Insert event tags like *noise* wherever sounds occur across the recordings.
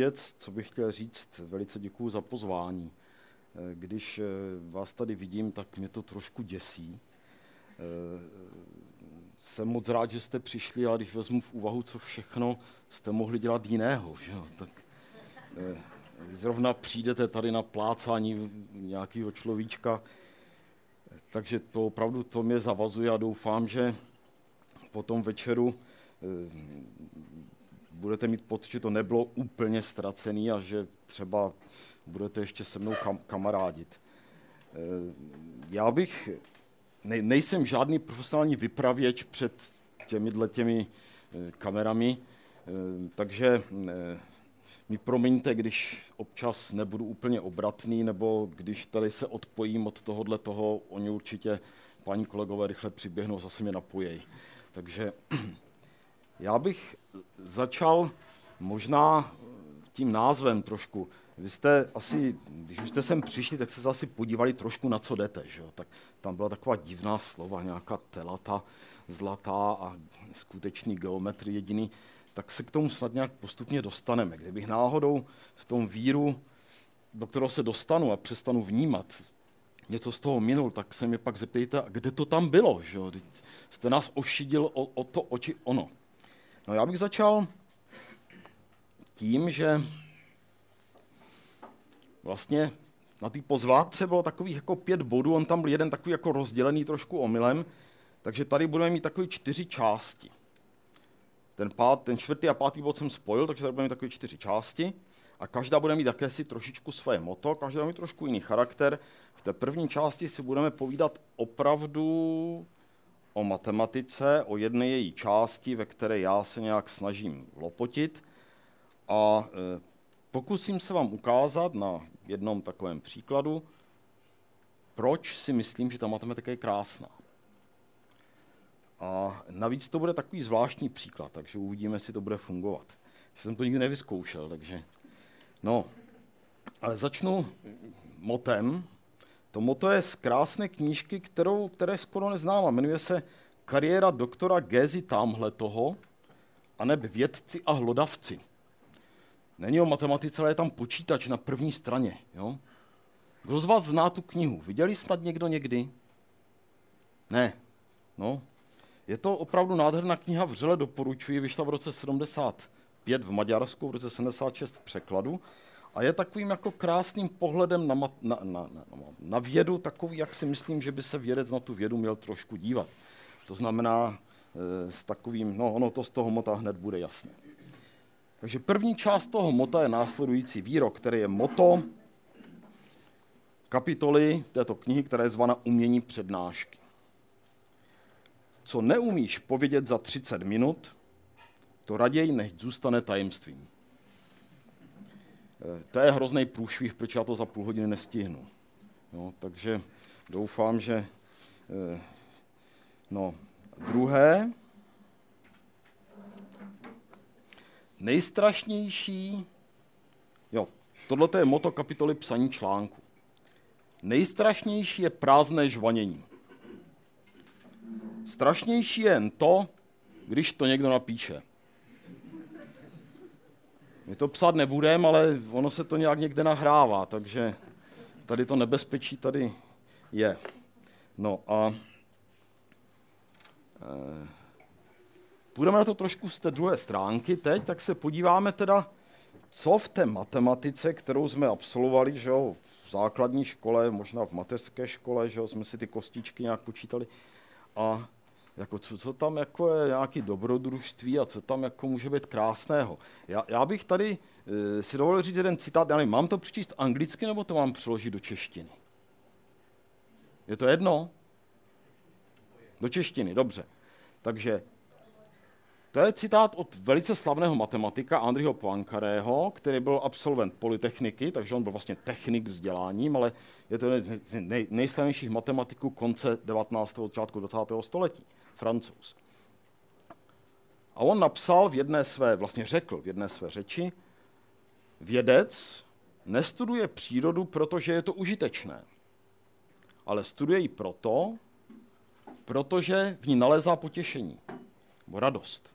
Věc, co bych chtěl říct, velice děkuji za pozvání. Eh, když eh, vás tady vidím, tak mě to trošku děsí. Jsem moc rád, že jste přišli, ale když vezmu v úvahu, co všechno jste mohli dělat jiného, že jo, tak zrovna přijdete tady na plácání nějakého človíčka, takže to opravdu to mě zavazuje a doufám, že po tom večeru budete mít pocit, že to nebylo úplně ztracený a že třeba budete ještě se mnou kam, kamarádit. Eh, já bych, ne, nejsem žádný profesionální vypravěč před těmi těmi eh, kamerami, eh, takže mi promiňte, když občas nebudu úplně obratný, nebo když tady se odpojím od tohohle toho, oni určitě, paní kolegové, rychle přiběhnou, zase mě napojejí. Takže já bych začal možná tím názvem trošku. Vy jste asi, když už jste sem přišli, tak jste se asi podívali trošku na co jdete. Že jo? Tak tam byla taková divná slova, nějaká telata, zlatá a skutečný geometry jediný. Tak se k tomu snad nějak postupně dostaneme. Kdybych náhodou v tom víru, do kterého se dostanu a přestanu vnímat, něco z toho minul, tak se mě pak zeptejte, kde to tam bylo. Že jo? Jste nás ošidil o, o to oči ono. No já bych začal tím, že vlastně na té pozvátce bylo takových jako pět bodů, on tam byl jeden takový jako rozdělený trošku omylem, takže tady budeme mít takové čtyři části. Ten, pát, ten čtvrtý a pátý bod jsem spojil, takže tady budeme mít takové čtyři části a každá bude mít jakési trošičku své moto, každá bude mít trošku jiný charakter. V té první části si budeme povídat opravdu o matematice, o jedné její části, ve které já se nějak snažím lopotit a e, pokusím se vám ukázat na jednom takovém příkladu, proč si myslím, že ta matematika je krásná. A navíc to bude takový zvláštní příklad, takže uvidíme, jestli to bude fungovat. Že jsem to nikdy nevyzkoušel, takže... No, ale začnu motem, to moto je z krásné knížky, kterou, které skoro neznám a jmenuje se Kariéra doktora Gézy tamhle toho, aneb vědci a hlodavci. Není o matematice, ale je tam počítač na první straně. Jo? Kdo z vás zná tu knihu? Viděli snad někdo někdy? Ne. No. Je to opravdu nádherná kniha, vřele doporučuji, vyšla v roce 75 v Maďarsku, v roce 76 v překladu a je takovým jako krásným pohledem na, na, na, na, na vědu, takový, jak si myslím, že by se vědec na tu vědu měl trošku dívat. To znamená e, s takovým, no ono to z toho mota hned bude jasné. Takže první část toho mota je následující výrok, který je moto kapitoly této knihy, která je zvána Umění přednášky. Co neumíš povědět za 30 minut, to raději nech zůstane tajemstvím. Eh, to je hrozný průšvih, proč já to za půl hodiny nestihnu. No, takže doufám, že... Eh, no, druhé. Nejstrašnější... Jo, tohle je moto kapitoly psaní článku. Nejstrašnější je prázdné žvanění. Strašnější je jen to, když to někdo napíše. My to psát nebudeme, ale ono se to nějak někde nahrává, takže tady to nebezpečí tady je. No a e, půjdeme na to trošku z té druhé stránky teď, tak se podíváme teda, co v té matematice, kterou jsme absolvovali, že jo, v základní škole, možná v mateřské škole, že jo, jsme si ty kostičky nějak počítali, a jako co, co tam jako je nějaký dobrodružství a co tam jako může být krásného. Já, já bych tady e, si dovolil říct jeden citát, já nevím, mám to přečíst anglicky nebo to mám přeložit do češtiny? Je to jedno? Do češtiny, dobře. Takže to je citát od velice slavného matematika Andriho Poincarého, který byl absolvent polytechniky, takže on byl vlastně technik vzděláním, ale je to jeden z nej, nejslavnějších matematiků konce 19. začátku 20. století francouz. A on napsal v jedné své, vlastně řekl v jedné své řeči, vědec nestuduje přírodu, protože je to užitečné, ale studuje ji proto, protože v ní nalezá potěšení nebo radost.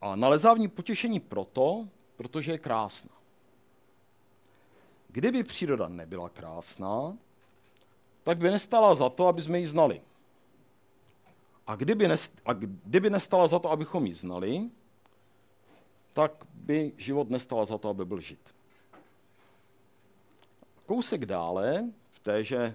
A nalezá v ní potěšení proto, protože je krásná. Kdyby příroda nebyla krásná, tak by nestala za to, aby jsme ji znali. A kdyby, nest, a kdyby nestala za to, abychom ji znali, tak by život nestala za to, aby byl žit. Kousek dále v téže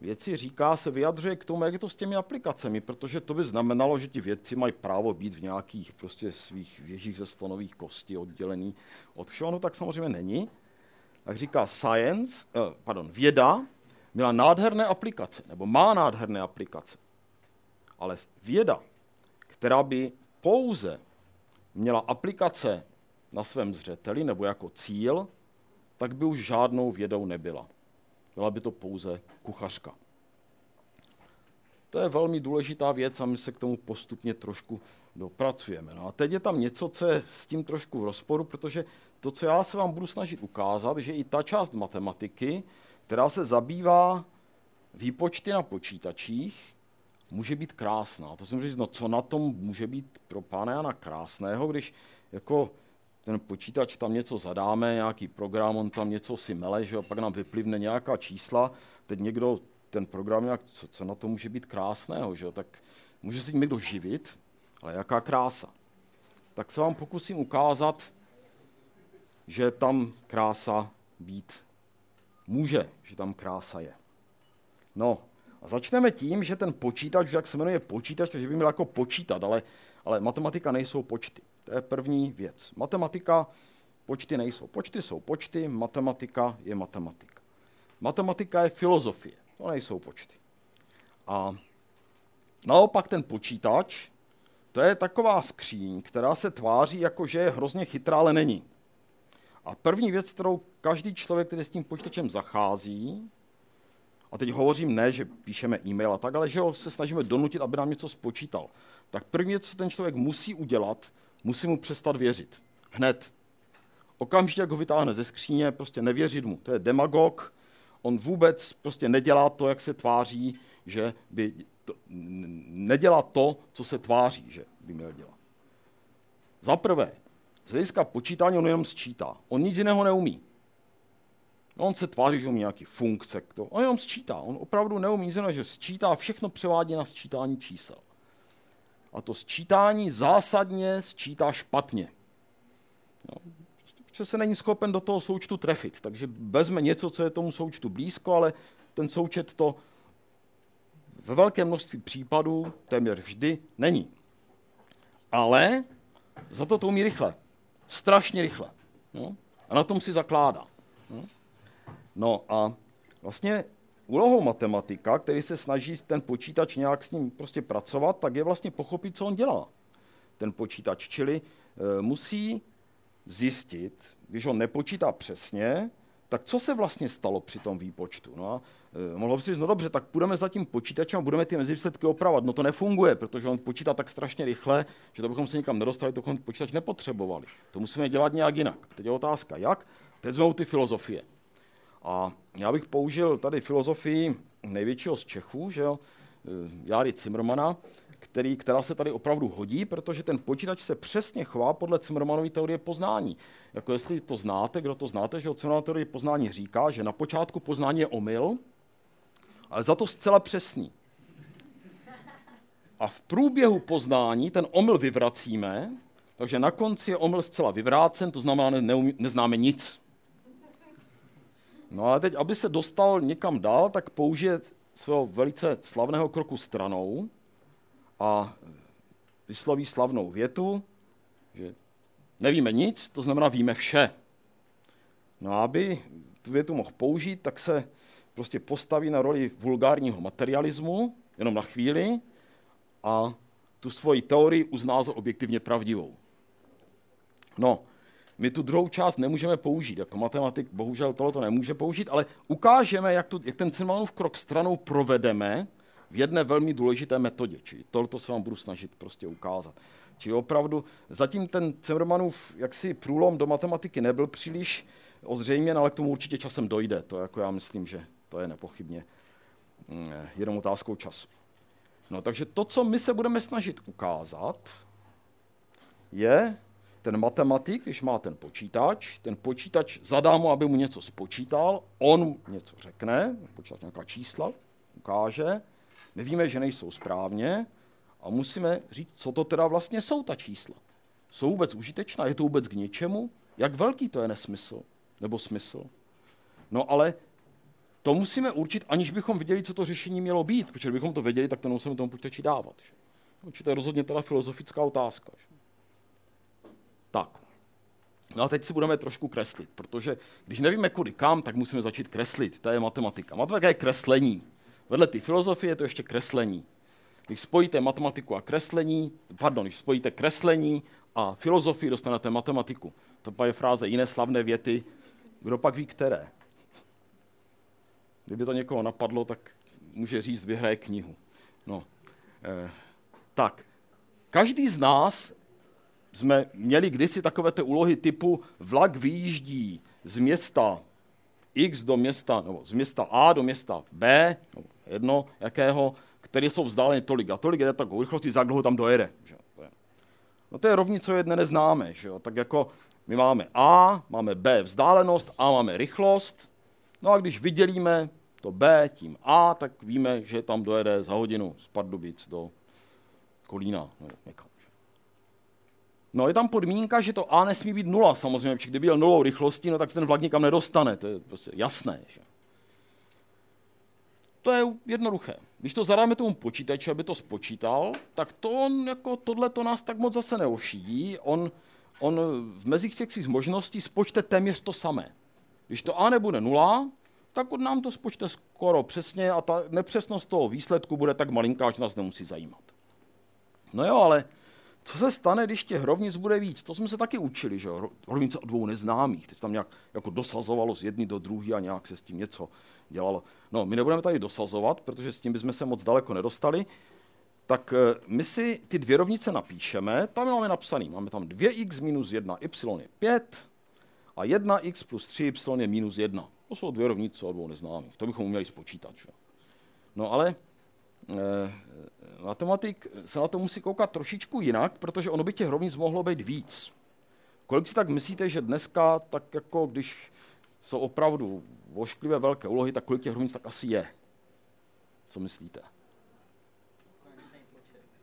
věci říká, se vyjadřuje k tomu, jak je to s těmi aplikacemi, protože to by znamenalo, že ti vědci mají právo být v nějakých prostě svých věžích ze slonových kostí oddělený od všeho, no tak samozřejmě není. Tak říká science, eh, pardon, věda měla nádherné aplikace, nebo má nádherné aplikace. Ale věda, která by pouze měla aplikace na svém zřeteli nebo jako cíl, tak by už žádnou vědou nebyla. Byla by to pouze kuchařka. To je velmi důležitá věc a my se k tomu postupně trošku dopracujeme. No a teď je tam něco, co je s tím trošku v rozporu, protože to, co já se vám budu snažit ukázat, že i ta část matematiky, která se zabývá výpočty na počítačích, může být krásná. To jsem říct, no co na tom může být pro pána Jana krásného, když jako ten počítač tam něco zadáme, nějaký program, on tam něco si mele, že jo, pak nám vyplivne nějaká čísla, teď někdo ten program, jak, co, co na to může být krásného, že jo, tak může se tím někdo živit, ale jaká krása. Tak se vám pokusím ukázat, že tam krása být může, že tam krása je. No, začneme tím, že ten počítač, jak se jmenuje počítač, takže by měl jako počítat, ale, ale matematika nejsou počty. To je první věc. Matematika, počty nejsou. Počty jsou počty, matematika je matematika. Matematika je filozofie, to nejsou počty. A naopak ten počítač, to je taková skříň, která se tváří jako, že je hrozně chytrá, ale není. A první věc, kterou každý člověk, který s tím počítačem zachází, a teď hovořím ne, že píšeme e-mail a tak, ale že ho se snažíme donutit, aby nám něco spočítal, tak první co ten člověk musí udělat, musí mu přestat věřit. Hned. Okamžitě, jak ho vytáhne ze skříně, prostě nevěřit mu. To je demagog, on vůbec prostě nedělá to, jak se tváří, že by to, nedělá to, co se tváří, že by měl dělat. Za prvé, z hlediska počítání on jenom sčítá. On nic jiného neumí. On se tváří, že umí nějaký funkce. To. On jenom sčítá. On opravdu neumí jiného, že sčítá, všechno převádí na sčítání čísel. A to sčítání zásadně sčítá špatně. No, že se není schopen do toho součtu trefit. Takže vezme něco, co je tomu součtu blízko, ale ten součet to ve velkém množství případů téměř vždy není. Ale za to to umí rychle. Strašně rychle. No? A na tom si zakládá. No? No a vlastně úlohou matematika, který se snaží ten počítač nějak s ním prostě pracovat, tak je vlastně pochopit, co on dělá, ten počítač. Čili e, musí zjistit, když on nepočítá přesně, tak co se vlastně stalo při tom výpočtu? No a e, mohlo by říct, no dobře, tak půjdeme za tím počítačem a budeme ty mezivýsledky opravovat. No to nefunguje, protože on počítá tak strašně rychle, že to bychom se nikam nedostali, to bychom počítač nepotřebovali. To musíme dělat nějak jinak. Teď je otázka, jak? Teď jsme u ty filozofie. A já bych použil tady filozofii největšího z Čechů, že jo, e, Járy Cimrmana, který, která se tady opravdu hodí, protože ten počítač se přesně chová podle Cimrmanovy teorie poznání. Jako jestli to znáte, kdo to znáte, že Cimrmanova teorie poznání říká, že na počátku poznání je omyl, ale za to zcela přesný. A v průběhu poznání ten omyl vyvracíme, takže na konci je omyl zcela vyvrácen, to znamená, neumí, neznáme nic. No ale teď, aby se dostal někam dál, tak použije svého velice slavného kroku stranou a vysloví slavnou větu, že nevíme nic, to znamená víme vše. No a aby tu větu mohl použít, tak se prostě postaví na roli vulgárního materialismu, jenom na chvíli, a tu svoji teorii uzná za objektivně pravdivou. No, my tu druhou část nemůžeme použít. Jako matematik bohužel tohle nemůže použít, ale ukážeme, jak, tu, jak ten Cimrmanův krok stranou provedeme v jedné velmi důležité metodě. Čili tohle se vám budu snažit prostě ukázat. Čili opravdu zatím ten Cimrmanův jaksi průlom do matematiky nebyl příliš ozřejměn, ale k tomu určitě časem dojde. To jako já myslím, že to je nepochybně mm, jenom otázkou času. No, takže to, co my se budeme snažit ukázat, je ten matematik, když má ten počítač, ten počítač zadá mu, aby mu něco spočítal, on něco řekne, počítač nějaká čísla, ukáže, my víme, že nejsou správně a musíme říct, co to teda vlastně jsou ta čísla. Jsou vůbec užitečná, je to vůbec k něčemu? Jak velký to je nesmysl nebo smysl? No ale to musíme určit, aniž bychom viděli, co to řešení mělo být, protože kdybychom to věděli, tak to nemusíme tomu počítači dávat. Že? Určitě to je rozhodně teda filozofická otázka. Že? Tak. No a teď si budeme trošku kreslit, protože když nevíme kudy kam, tak musíme začít kreslit. To je matematika. Matematika je kreslení. Vedle ty filozofie je to ještě kreslení. Když spojíte matematiku a kreslení, pardon, když spojíte kreslení a filozofii, dostanete matematiku. To je fráze jiné slavné věty, kdo pak ví které. Kdyby to někoho napadlo, tak může říct, vyhraje knihu. No. Eh, tak, každý z nás jsme měli kdysi takové ty úlohy typu vlak vyjíždí z města X do města, nebo z města A do města B, no, jedno jakého, které jsou vzdáleny tolik a tolik, jde takovou rychlostí, za dlouho tam dojede. Že? No to je rovnice jedné neznáme. Že? Tak jako my máme A, máme B vzdálenost, A máme rychlost, no a když vydělíme to B tím A, tak víme, že tam dojede za hodinu z Pardubic do Kolína. No, někam. No je tam podmínka, že to A nesmí být nula samozřejmě, protože kdyby byl nulou rychlostí, no tak se ten vlak nikam nedostane, to je prostě jasné. Že? To je jednoduché. Když to zadáme tomu počítači, aby to spočítal, tak to on jako tohle to nás tak moc zase neošidí. On, on v mezích těch svých možností spočte téměř to samé. Když to A nebude nula, tak on nám to spočte skoro přesně a ta nepřesnost toho výsledku bude tak malinká, že nás nemusí zajímat. No jo, ale co se stane, když těch rovnic bude víc? To jsme se taky učili, že rovnice o dvou neznámých. Teď tam nějak jako dosazovalo z jedny do druhé a nějak se s tím něco dělalo. No, my nebudeme tady dosazovat, protože s tím bychom se moc daleko nedostali. Tak eh, my si ty dvě rovnice napíšeme, tam máme napsaný, máme tam 2x minus 1, y je 5 a 1x plus 3y je minus 1. To jsou dvě rovnice o dvou neznámých, to bychom uměli spočítat. Že? No ale eh, matematik se na to musí koukat trošičku jinak, protože ono by těch rovnic mohlo být víc. Kolik si tak myslíte, že dneska, tak jako když jsou opravdu vošklivé velké úlohy, tak kolik těch rovnic tak asi je? Co myslíte?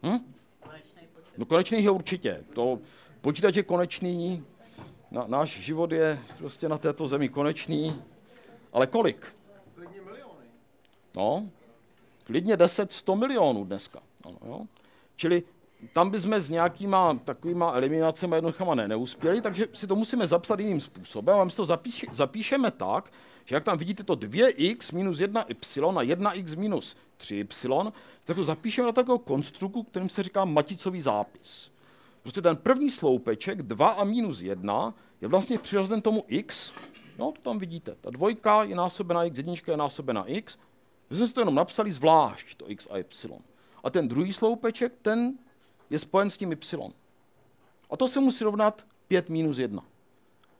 Hm? No konečný je určitě. To počítač je konečný, na, náš život je prostě na této zemi konečný, ale kolik? No, klidně 10-100 milionů dneska. Ano, jo? Čili tam bychom s nějakýma takovýma eliminacemi jednoduchama ne, neuspěli, takže si to musíme zapsat jiným způsobem. A my si to zapíš, zapíšeme tak, že jak tam vidíte to 2x minus 1y a 1x minus 3y, tak to zapíšeme na takovou konstruktu, kterým se říká maticový zápis. Prostě ten první sloupeček 2 a minus 1 je vlastně přirozen tomu x, no to tam vidíte, ta dvojka je násobena x, jednička je násobena x, my jsme si to jenom napsali zvlášť, to x a y. A ten druhý sloupeček, ten je spojen s tím y. A to se musí rovnat 5 minus 1.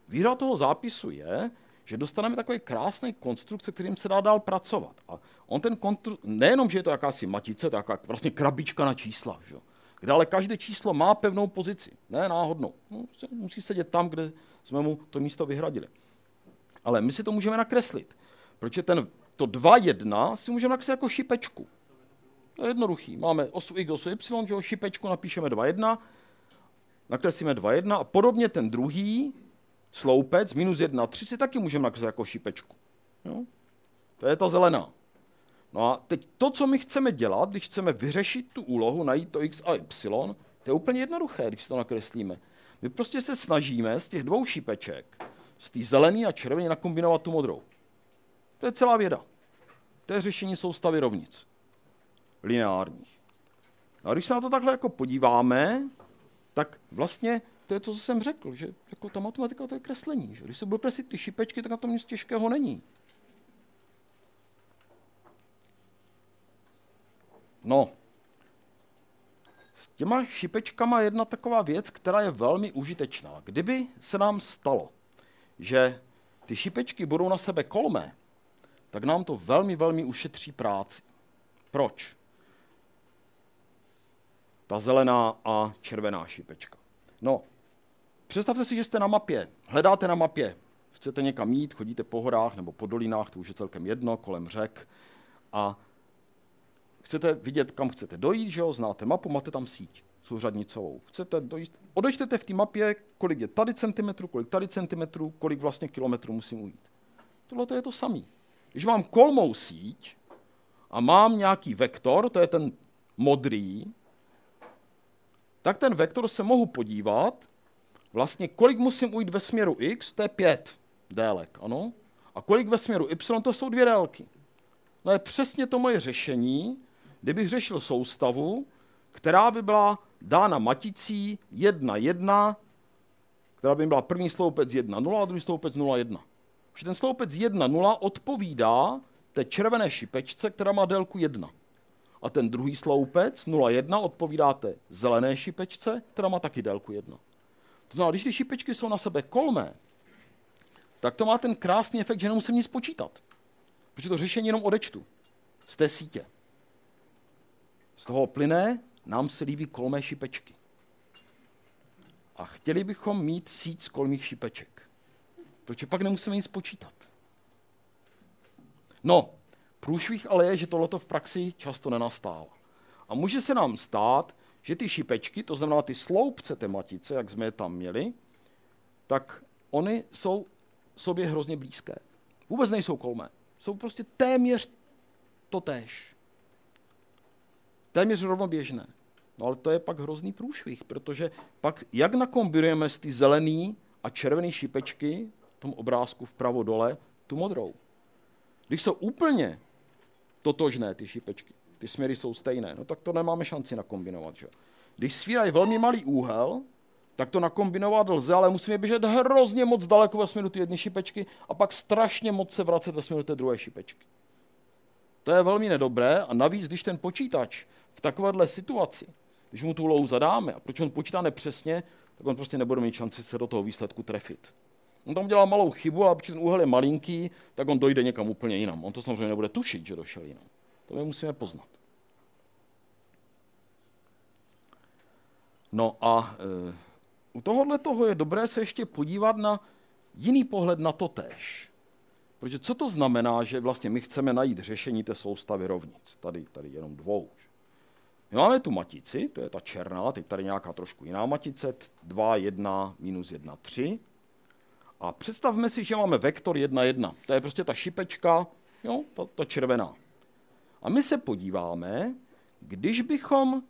Výhoda toho zápisu je, že dostaneme takový krásný konstrukt, se kterým se dá dál pracovat. A on ten konstrukt, nejenom, že je to jakási matice, to je jaká vlastně krabička na čísla, že? kde ale každé číslo má pevnou pozici, ne náhodnou. No, musí sedět tam, kde jsme mu to místo vyhradili. Ale my si to můžeme nakreslit, protože ten, to 2,1 si můžeme nakreslit jako šipečku. To je jednoduchý. Máme osu x, osu y, že šipečku napíšeme 2,1, nakreslíme 2,1 a podobně ten druhý sloupec minus 1, 3 si taky můžeme nakreslit jako šipečku. Jo? To je ta zelená. No a teď to, co my chceme dělat, když chceme vyřešit tu úlohu, najít to x a y, to je úplně jednoduché, když si to nakreslíme. My prostě se snažíme z těch dvou šipeček, z té zelený a červený, nakombinovat tu modrou. To je celá věda. To je řešení soustavy rovnic. Lineárních. No a když se na to takhle jako podíváme, tak vlastně to je to, co jsem řekl, že jako ta matematika to je kreslení. Že? Když se budou kreslit ty šipečky, tak na tom nic těžkého není. No, s těma šipečkama je jedna taková věc, která je velmi užitečná. Kdyby se nám stalo, že ty šipečky budou na sebe kolmé, tak nám to velmi, velmi ušetří práci. Proč? Ta zelená a červená šipečka. No, představte si, že jste na mapě, hledáte na mapě, chcete někam jít, chodíte po horách nebo po dolinách, to už je celkem jedno, kolem řek a chcete vidět, kam chcete dojít, že jo, znáte mapu, máte tam síť souřadnicovou. Chcete dojít, odečtete v té mapě, kolik je tady centimetrů, kolik tady centimetrů, kolik vlastně kilometrů musím ujít. Tohle to je to samý. Když mám kolmou síť a mám nějaký vektor, to je ten modrý, tak ten vektor se mohu podívat, vlastně kolik musím ujít ve směru x, to je 5 délek, ano? A kolik ve směru y, to jsou dvě délky. No je přesně to moje řešení, kdybych řešil soustavu, která by byla dána maticí 1, 1, která by byla první sloupec 1, 0 a druhý sloupec 0, 1. Už ten sloupec 1, 0 odpovídá té červené šipečce, která má délku 1. A ten druhý sloupec 0, 1 odpovídá té zelené šipečce, která má taky délku 1. To znamená, když ty šipečky jsou na sebe kolmé, tak to má ten krásný efekt, že nemusím nic počítat. Protože to řešení jenom odečtu z té sítě. Z toho plyne, nám se líbí kolmé šipečky. A chtěli bychom mít síť z kolmých šipeček. Protože pak nemusíme nic počítat. No, průšvih ale je, že tohleto v praxi často nenastává. A může se nám stát, že ty šipečky, to znamená ty sloupce té matice, jak jsme je tam měli, tak oni jsou sobě hrozně blízké. Vůbec nejsou kolmé. Jsou prostě téměř totéž. Téměř rovnoběžné. No ale to je pak hrozný průšvih, protože pak jak nakombinujeme z ty zelený a červený šipečky tom obrázku vpravo dole tu modrou. Když jsou úplně totožné ty šipečky, ty směry jsou stejné, no tak to nemáme šanci nakombinovat. Že? Když svírají velmi malý úhel, tak to nakombinovat lze, ale musíme běžet hrozně moc daleko ve směru ty jedné šipečky a pak strašně moc se vracet ve směru té druhé šipečky. To je velmi nedobré a navíc, když ten počítač v takovéhle situaci, když mu tu úlohu zadáme a proč on počítá nepřesně, tak on prostě nebude mít šanci se do toho výsledku trefit. On tam udělá malou chybu, ale protože ten úhel je malinký, tak on dojde někam úplně jinam. On to samozřejmě nebude tušit, že došel jinam. To my musíme poznat. No a e, u tohohle toho je dobré se ještě podívat na jiný pohled na to tež. Protože co to znamená, že vlastně my chceme najít řešení té soustavy rovnic? Tady, tady jenom dvou. My máme tu matici, to je ta černá, teď tady nějaká trošku jiná matice, 2, 1, minus 1, 3. A představme si, že máme vektor 1, 1. To je prostě ta šipečka, jo, ta, ta červená. A my se podíváme, když bychom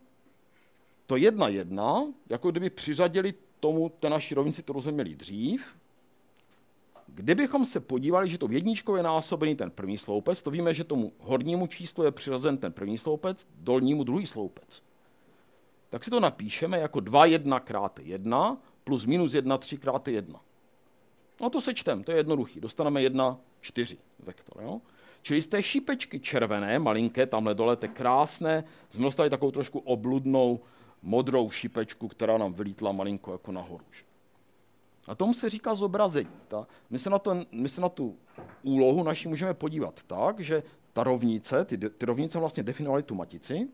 to 1, 1, jako kdyby přiřadili tomu té naší rovnici, kterou jsme měli dřív, Kdybychom se podívali, že to v jedničkou je násobený ten první sloupec, to víme, že tomu hornímu číslu je přirozen ten první sloupec, dolnímu druhý sloupec. Tak si to napíšeme jako 2 1 krát 1 plus minus 1 3 krát 1. No to sečtem, to je jednoduchý. Dostaneme 1, 4 vektor. Jo? Čili z té šípečky červené, malinké, tamhle dole, té krásné, jsme dostali takovou trošku obludnou modrou šípečku, která nám vylítla malinko jako nahoru. A tomu se říká zobrazení. Ta, my, se na ten, my se na tu úlohu naši můžeme podívat tak, že ta rovnice, ty, ty rovnice vlastně definovaly tu matici,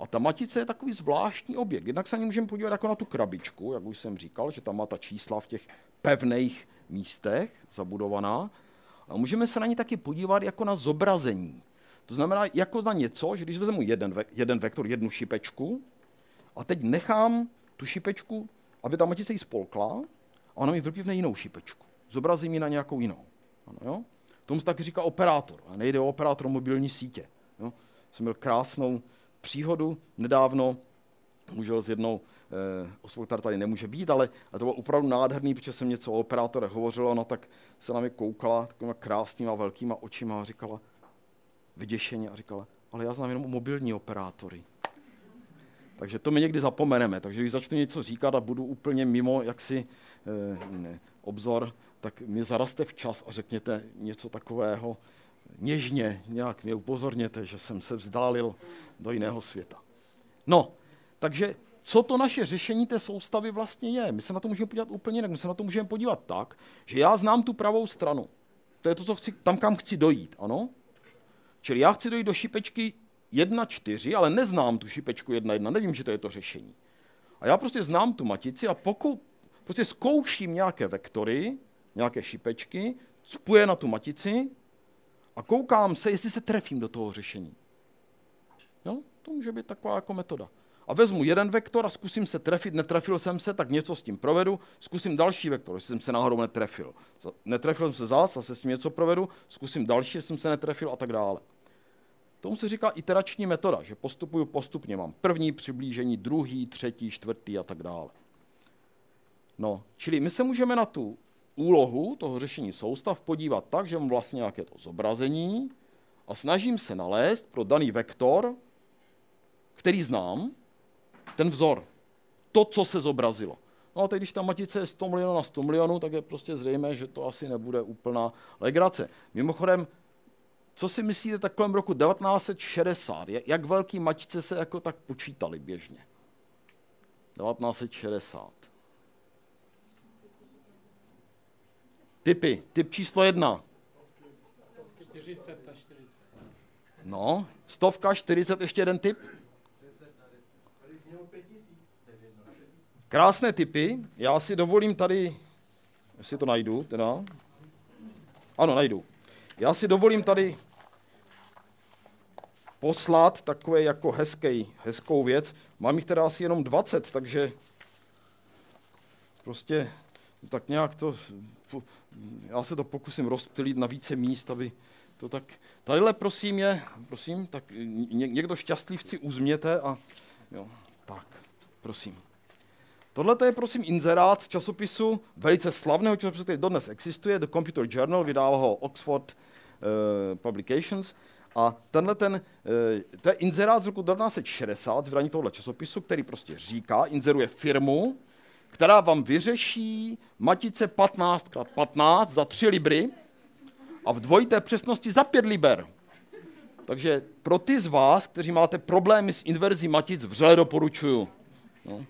a ta matice je takový zvláštní objekt. Jednak se na ní můžeme podívat jako na tu krabičku, jak už jsem říkal, že tam má ta čísla v těch pevných místech zabudovaná. A můžeme se na ní taky podívat jako na zobrazení. To znamená jako na něco, že když vezmu jeden, jeden vektor, jednu šipečku, a teď nechám tu šipečku, aby ta matice jí spolkla, a ona mi vypívne jinou šipečku. Zobrazí mi na nějakou jinou. Ano, jo? Tomu se taky říká operátor. A nejde o operátor mobilní sítě. Jo? Jsem měl krásnou příhodu nedávno, můžel s jednou Osvoltar tady nemůže být, ale, ale to bylo opravdu nádherný, protože jsem něco o operátore hovořil, ona tak se na mě koukala takovýma krásnýma velkýma očima a říkala, vyděšeně a říkala, ale já znám jenom mobilní operátory. Takže to my někdy zapomeneme. Takže když začnu něco říkat a budu úplně mimo jaksi eh, ne, obzor, tak mě zaraste včas a řekněte něco takového něžně, nějak mě upozorněte, že jsem se vzdálil do jiného světa. No, takže co to naše řešení té soustavy vlastně je? My se na to můžeme podívat úplně jinak. My se na to můžeme podívat tak, že já znám tu pravou stranu. To je to, co chci, tam, kam chci dojít, ano? Čili já chci dojít do šipečky 1,4, ale neznám tu šipečku 1,1, nevím, že to je to řešení. A já prostě znám tu matici a pokud prostě zkouším nějaké vektory, nějaké šipečky, spuje na tu matici a koukám se, jestli se trefím do toho řešení. Jo? To může být taková jako metoda. A vezmu jeden vektor a zkusím se trefit, netrefil jsem se, tak něco s tím provedu, zkusím další vektor, jestli jsem se náhodou netrefil. Netrefil jsem se zás, zase s tím něco provedu, zkusím další, jestli jsem se netrefil a tak dále. Tomu se říká iterační metoda, že postupuju postupně. Mám první přiblížení, druhý, třetí, čtvrtý a tak dále. No, čili my se můžeme na tu úlohu toho řešení soustav podívat tak, že mám vlastně nějaké to zobrazení a snažím se nalézt pro daný vektor, který znám, ten vzor, to, co se zobrazilo. No a teď, když ta matice je 100 milionů na 100 milionů, tak je prostě zřejmé, že to asi nebude úplná legrace. Mimochodem, co si myslíte tak kolem roku 1960? Jak velký matice se jako tak počítali běžně? 1960. Typy. Typ číslo jedna. 40 a 40. No, stovka, 40, ještě jeden typ. Krásné typy. Já si dovolím tady, jestli to najdu, teda. Ano, najdu. Já si dovolím tady poslat takové jako hezký, hezkou věc. Mám jich teda asi jenom 20, takže prostě tak nějak to, já se to pokusím rozptýlit na více míst, aby to tak, tadyhle prosím je, prosím, tak ně, někdo šťastlivci uzměte a jo, tak, prosím. Tohle je prosím inzerát z časopisu, velice slavného časopisu, který dodnes existuje, The Computer Journal, vydává ho Oxford uh, Publications. A tenhle ten, uh, to je inzerát z roku 1960 z vydání časopisu, který prostě říká, inzeruje firmu, která vám vyřeší matice 15x15 za 3 libry a v dvojité přesnosti za 5 liber. Takže pro ty z vás, kteří máte problémy s inverzí matic, vřele doporučuju. No.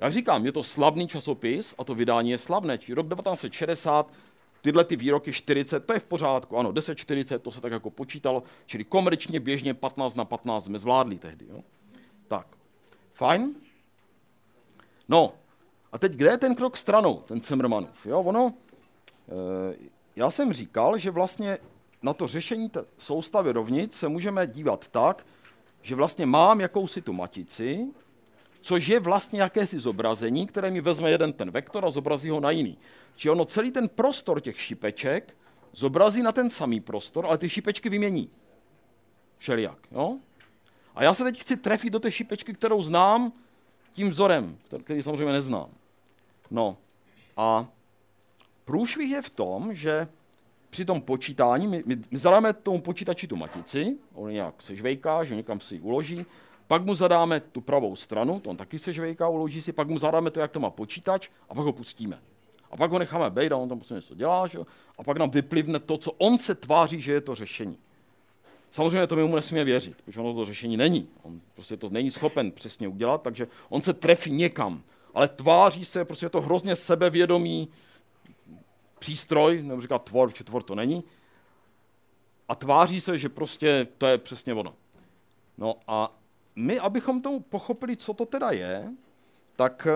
Jak říkám, je to slavný časopis a to vydání je slavné. Či rok 1960, tyhle ty výroky 40, to je v pořádku, ano, 10, 40, to se tak jako počítalo, čili komerčně běžně 15 na 15 jsme zvládli tehdy. Jo? Tak, fajn. No, a teď kde je ten krok stranou, ten Cimmermanův? Jo, ono, e, já jsem říkal, že vlastně na to řešení té soustavy rovnic se můžeme dívat tak, že vlastně mám jakousi tu matici, což je vlastně jakési zobrazení, které mi vezme jeden ten vektor a zobrazí ho na jiný. Či ono celý ten prostor těch šipeček zobrazí na ten samý prostor, ale ty šipečky vymění. Všelijak. Jo? A já se teď chci trefit do té šipečky, kterou znám, tím vzorem, který samozřejmě neznám. No a průšvih je v tom, že při tom počítání, my, my, zadáme tomu počítači tu matici, on nějak sežvejká, že někam si ji uloží, pak mu zadáme tu pravou stranu, to on taky sežvejká, uloží si, pak mu zadáme to, jak to má počítač a pak ho pustíme. A pak ho necháme být a on tam prostě něco dělá, že? a pak nám vyplivne to, co on se tváří, že je to řešení. Samozřejmě to my mu nesmíme věřit, protože ono to řešení není. On prostě to není schopen přesně udělat, takže on se trefí někam, ale tváří se, prostě je to hrozně sebevědomý přístroj, nebo říká tvor, či tvor to není, a tváří se, že prostě to je přesně ono. No a my, abychom tomu pochopili, co to teda je, tak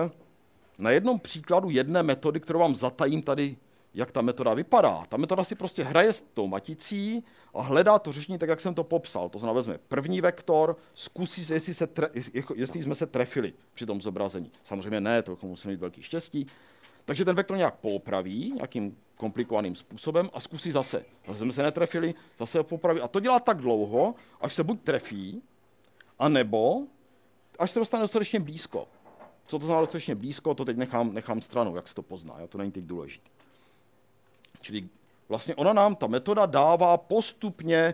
na jednom příkladu jedné metody, kterou vám zatajím tady jak ta metoda vypadá. Ta metoda si prostě hraje s tou maticí a hledá to řešení tak, jak jsem to popsal. To znamená, vezme první vektor, zkusí se, jestli, se tre, jestli jsme se trefili při tom zobrazení. Samozřejmě ne, to musíme mít velký štěstí. Takže ten vektor nějak poopraví, nějakým komplikovaným způsobem a zkusí zase. Zase jsme se netrefili, zase ho popraví. A to dělá tak dlouho, až se buď trefí, anebo až se dostane dostatečně blízko. Co to znamená dostatečně blízko, to teď nechám, nechám stranou, jak se to pozná. Jo? To není teď důležité. Čili vlastně ona nám, ta metoda, dává postupně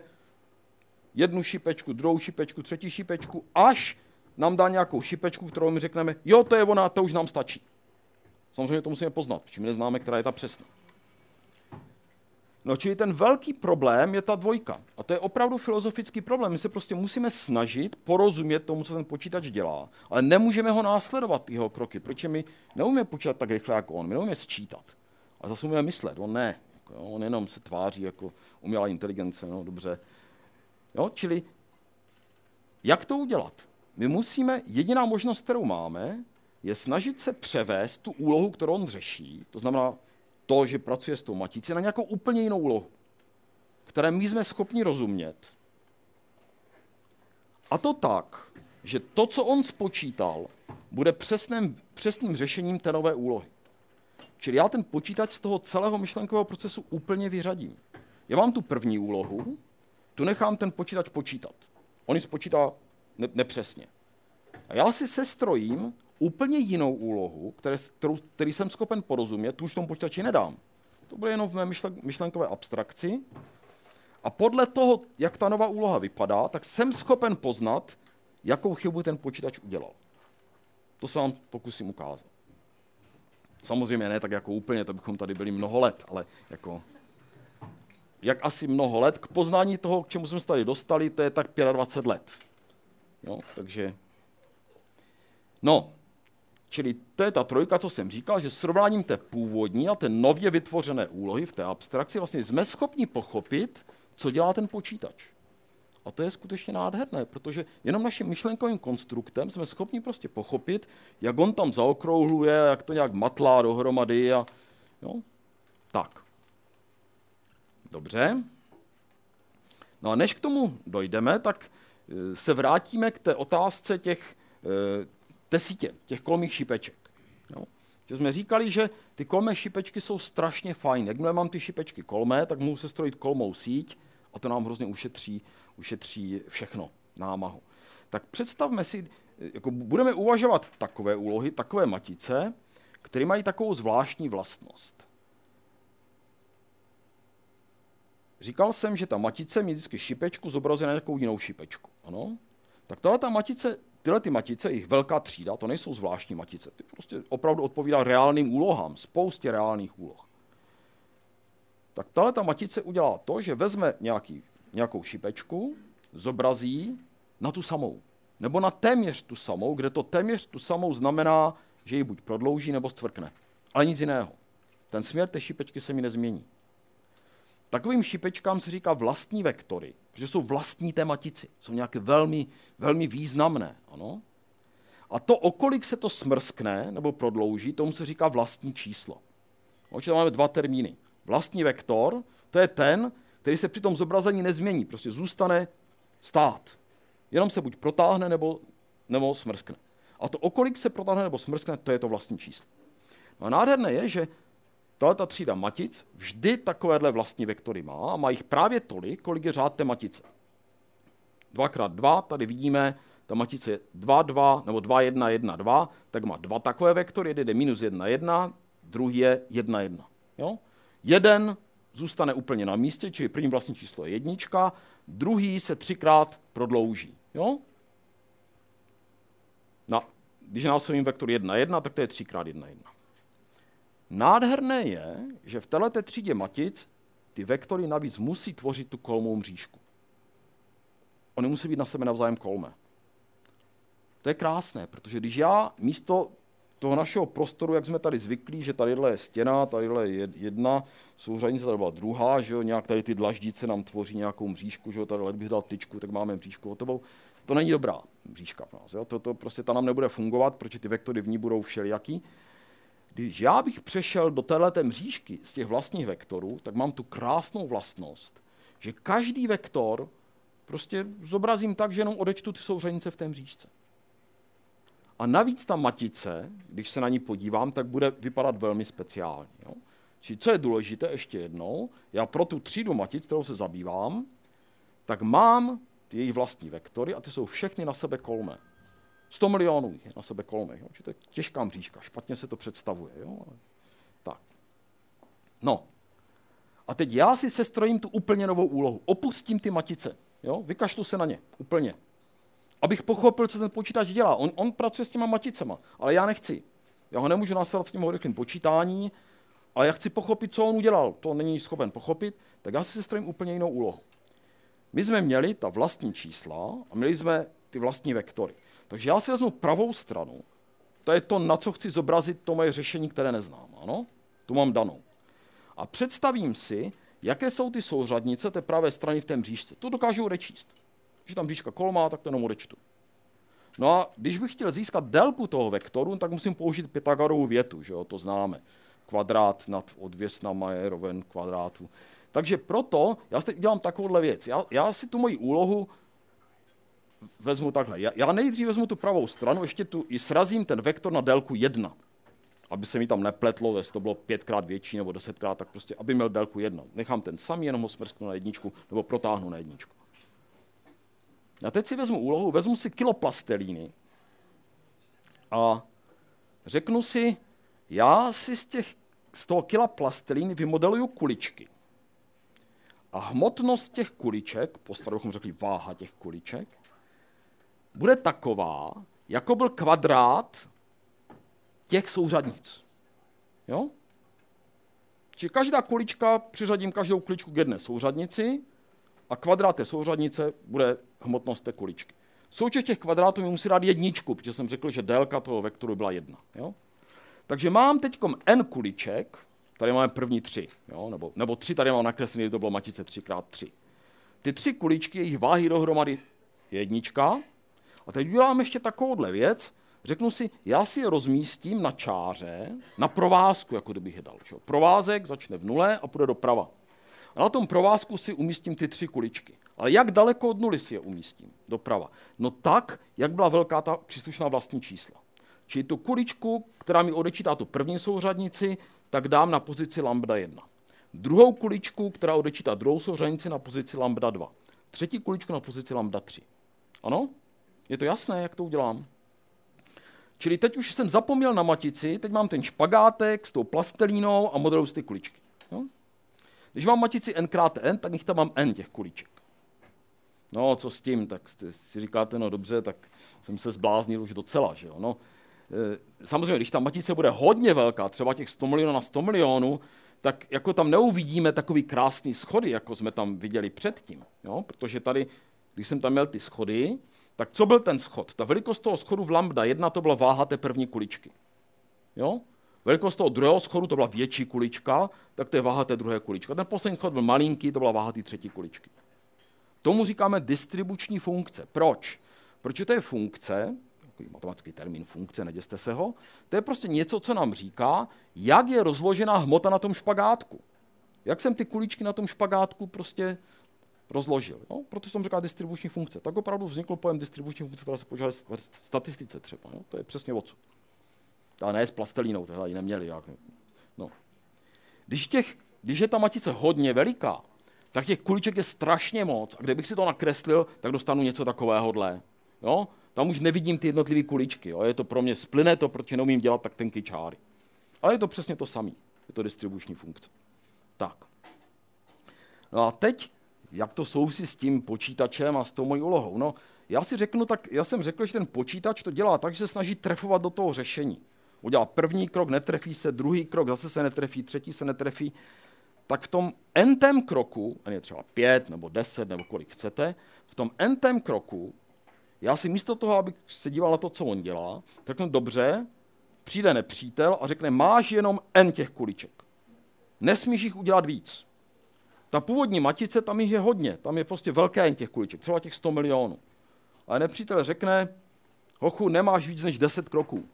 jednu šipečku, druhou šipečku, třetí šipečku, až nám dá nějakou šipečku, kterou my řekneme, jo, to je ona, to už nám stačí. Samozřejmě to musíme poznat, protože my neznáme, která je ta přesná. No, čili ten velký problém je ta dvojka. A to je opravdu filozofický problém. My se prostě musíme snažit porozumět tomu, co ten počítač dělá, ale nemůžeme ho následovat, jeho kroky, protože my neumíme počítat tak rychle jako on, my neumíme sčítat. A zase umíme myslet, on ne. Jako, jo, on jenom se tváří jako umělá inteligence, no dobře. Jo, čili jak to udělat? my musíme, jediná možnost, kterou máme, je snažit se převést tu úlohu, kterou on řeší, to znamená to, že pracuje s tou maticí, na nějakou úplně jinou úlohu, které my jsme schopni rozumět. A to tak, že to, co on spočítal, bude přesným, přesným řešením té nové úlohy. Čili já ten počítač z toho celého myšlenkového procesu úplně vyřadím. Já mám tu první úlohu, tu nechám ten počítač počítat. On ji spočítá ne- nepřesně. A já si sestrojím úplně jinou úlohu, které, kterou, který jsem schopen porozumět, tu už tomu počítači nedám. To bude jenom v mé myšlen, myšlenkové abstrakci. A podle toho, jak ta nová úloha vypadá, tak jsem schopen poznat, jakou chybu ten počítač udělal. To se vám pokusím ukázat. Samozřejmě ne tak jako úplně, to bychom tady byli mnoho let, ale jako jak asi mnoho let, k poznání toho, k čemu jsme se tady dostali, to je tak 25 let. Jo, takže, no, čili to je ta trojka, co jsem říkal, že srovnáním té původní a té nově vytvořené úlohy v té abstrakci vlastně jsme schopni pochopit, co dělá ten počítač. A to je skutečně nádherné, protože jenom naším myšlenkovým konstruktem jsme schopni prostě pochopit, jak on tam zaokrouhluje, jak to nějak matlá dohromady a jo, tak. Dobře. No a než k tomu dojdeme, tak e, se vrátíme k té otázce těch, e, té sítě, těch kolmých šipeček. Jo? Že jsme říkali, že ty kolmé šipečky jsou strašně fajn. Jakmile mám ty šipečky kolmé, tak mohu se strojit kolmou síť a to nám hrozně ušetří, ušetří všechno, námahu. Tak představme si, jako budeme uvažovat takové úlohy, takové matice, které mají takovou zvláštní vlastnost. Říkal jsem, že ta matice mě vždycky šipečku zobrazuje na nějakou jinou šipečku. Ano? Tak tahle ta matice, tyhle ty matice, jich velká třída, to nejsou zvláštní matice. Ty prostě opravdu odpovídá reálným úlohám, spoustě reálných úloh. Tak tahle ta matice udělá to, že vezme nějaký, nějakou šipečku, zobrazí na tu samou. Nebo na téměř tu samou, kde to téměř tu samou znamená, že ji buď prodlouží nebo stvrkne. Ale nic jiného. Ten směr té šipečky se mi nezmění. Takovým šipečkám se říká vlastní vektory, protože jsou vlastní té matici, jsou nějaké velmi, velmi významné. Ano? A to, okolik se to smrskne nebo prodlouží, tomu se říká vlastní číslo. Určitě máme dva termíny. Vlastní vektor, to je ten, který se při tom zobrazení nezmění, prostě zůstane stát. Jenom se buď protáhne nebo, nebo smrskne. A to, okolik se protáhne nebo smrskne, to je to vlastní číslo. No a nádherné je, že Tahle ta třída matic vždy takovéhle vlastní vektory má a má jich právě tolik, kolik je řád té matice. 2x2, tady vidíme, ta matice je 2, 2, nebo 2, 1, 1, 2, tak má dva takové vektory, jeden je minus 1, 1, druhý je 1, 1. Jo? Jeden zůstane úplně na místě, čili první vlastní číslo je jednička, druhý se třikrát prodlouží. Jo? No, když násobím vektor 1, 1, tak to je 3 x 1, 1. Nádherné je, že v této třídě matic ty vektory navíc musí tvořit tu kolmou mřížku. Ony musí být na sebe navzájem kolmé. To je krásné, protože když já místo toho našeho prostoru, jak jsme tady zvyklí, že tady je stěna, tady je jedna souřadnice, tady byla druhá, že jo, nějak tady ty dlaždice nám tvoří nějakou mřížku, že jo, tady bych dal tyčku, tak máme mřížku hotovou. To není dobrá mřížka pro nás, jo? To, to prostě ta nám nebude fungovat, protože ty vektory v ní budou všelijaký. Když já bych přešel do této mřížky z těch vlastních vektorů, tak mám tu krásnou vlastnost, že každý vektor prostě zobrazím tak, že jenom odečtu ty souřadnice v té mřížce. A navíc ta matice, když se na ní podívám, tak bude vypadat velmi speciálně. Jo? Čili co je důležité, ještě jednou, já pro tu třídu matic, kterou se zabývám, tak mám ty jejich vlastní vektory a ty jsou všechny na sebe kolmé. 100 milionů je na sebe kolmej. Jo? to je těžká mřížka, špatně se to představuje. Jo? Tak. No. A teď já si sestrojím tu úplně novou úlohu. Opustím ty matice. Jo? Vykašlu se na ně. Úplně. Abych pochopil, co ten počítač dělá. On, on pracuje s těma maticema, ale já nechci. Já ho nemůžu nastavit s tím rychlým počítání, ale já chci pochopit, co on udělal. To není schopen pochopit, tak já si sestrojím úplně jinou úlohu. My jsme měli ta vlastní čísla a měli jsme ty vlastní vektory. Takže já si vezmu pravou stranu, to je to, na co chci zobrazit to moje řešení, které neznám. Ano? Tu mám danou. A představím si, jaké jsou ty souřadnice té pravé strany v té mřížce. To dokážu odečíst. Když tam mřížka kolmá, tak to jenom odečtu. No a když bych chtěl získat délku toho vektoru, tak musím použít Pythagorovou větu, že jo, to známe. Kvadrát nad odvěsnama je roven kvadrátu. Takže proto já teď udělám takovouhle věc. Já, já si tu moji úlohu vezmu takhle. Já, já nejdřív vezmu tu pravou stranu, ještě tu i srazím ten vektor na délku 1. Aby se mi tam nepletlo, jestli to bylo pětkrát větší nebo desetkrát, tak prostě, aby měl délku 1. Nechám ten samý, jenom ho smrsknu na jedničku nebo protáhnu na jedničku. A teď si vezmu úlohu, vezmu si kilo plastelíny a řeknu si, já si z, těch, z toho kila plastelíny vymodeluju kuličky. A hmotnost těch kuliček, po bychom řekli váha těch kuliček, bude taková, jako byl kvadrát těch souřadnic. Jo? Čiže každá kulička, přiřadím každou kuličku k jedné souřadnici a kvadrát té souřadnice bude hmotnost té kuličky. Součet těch kvadrátů mi musí dát jedničku, protože jsem řekl, že délka toho vektoru byla jedna. Jo? Takže mám teď n kuliček, tady máme první tři, jo? Nebo, nebo tři tady mám nakreslený, to bylo matice 3x3. Ty tři kuličky, jejich váhy dohromady je jednička. A teď udělám ještě takovouhle věc, řeknu si, já si je rozmístím na čáře, na provázku, jako kdybych je dal. Čo? Provázek začne v nule a půjde doprava. A na tom provázku si umístím ty tři kuličky. Ale jak daleko od nuly si je umístím? Doprava. No tak, jak byla velká ta příslušná vlastní čísla. Čili tu kuličku, která mi odečítá tu první souřadnici, tak dám na pozici lambda 1. Druhou kuličku, která odečítá druhou souřadnici na pozici lambda 2. Třetí kuličku na pozici lambda 3. Ano? Je to jasné, jak to udělám? Čili teď už jsem zapomněl na matici, teď mám ten špagátek s tou plastelínou a modelu z ty kuličky. No? Když mám matici n krát n, tak jich tam mám n těch kuliček. No, co s tím? Tak si říkáte, no dobře, tak jsem se zbláznil už docela, že jo. No, e, samozřejmě, když ta matice bude hodně velká, třeba těch 100 milionů na 100 milionů, tak jako tam neuvidíme takový krásný schody, jako jsme tam viděli předtím. Jo? Protože tady, když jsem tam měl ty schody, tak co byl ten schod? Ta velikost toho schodu v lambda 1 to byla váha té první kuličky. Jo? Velikost toho druhého schodu to byla větší kulička, tak to je váha té druhé kuličky. Ten poslední schod byl malinký, to byla váha té třetí kuličky. Tomu říkáme distribuční funkce. Proč? Protože to je funkce, takový matematický termín funkce, neděste se ho, to je prostě něco, co nám říká, jak je rozložená hmota na tom špagátku. Jak jsem ty kuličky na tom špagátku prostě rozložil. No, proto jsem říkal distribuční funkce. Tak opravdu vznikl pojem distribuční funkce, která se používá v statistice třeba. No, to je přesně o co. Ale ne s plastelínou, tohle ji neměli. Jak, no. Když, těch, když je ta matice hodně veliká, tak těch kuliček je strašně moc. A kdybych si to nakreslil, tak dostanu něco takovéhohle. Jo? Tam už nevidím ty jednotlivé kuličky. Jo? Je to pro mě, splyne to, protože neumím dělat tak tenké čáry. Ale je to přesně to samé. Je to distribuční funkce. Tak. No a teď, jak to souvisí s tím počítačem a s tou mojí úlohou? No, já si řeknu, tak já jsem řekl, že ten počítač to dělá tak, že se snaží trefovat do toho řešení. Udělá první krok, netrefí se, druhý krok, zase se netrefí, třetí se netrefí tak v tom entém kroku, a je třeba pět nebo deset nebo kolik chcete, v tom entém kroku, já si místo toho, abych se díval na to, co on dělá, řeknu dobře, přijde nepřítel a řekne, máš jenom n těch kuliček. Nesmíš jich udělat víc. Ta původní matice, tam jich je hodně, tam je prostě velké n těch kuliček, třeba těch 100 milionů. Ale nepřítel řekne, hochu, nemáš víc než 10 kroků.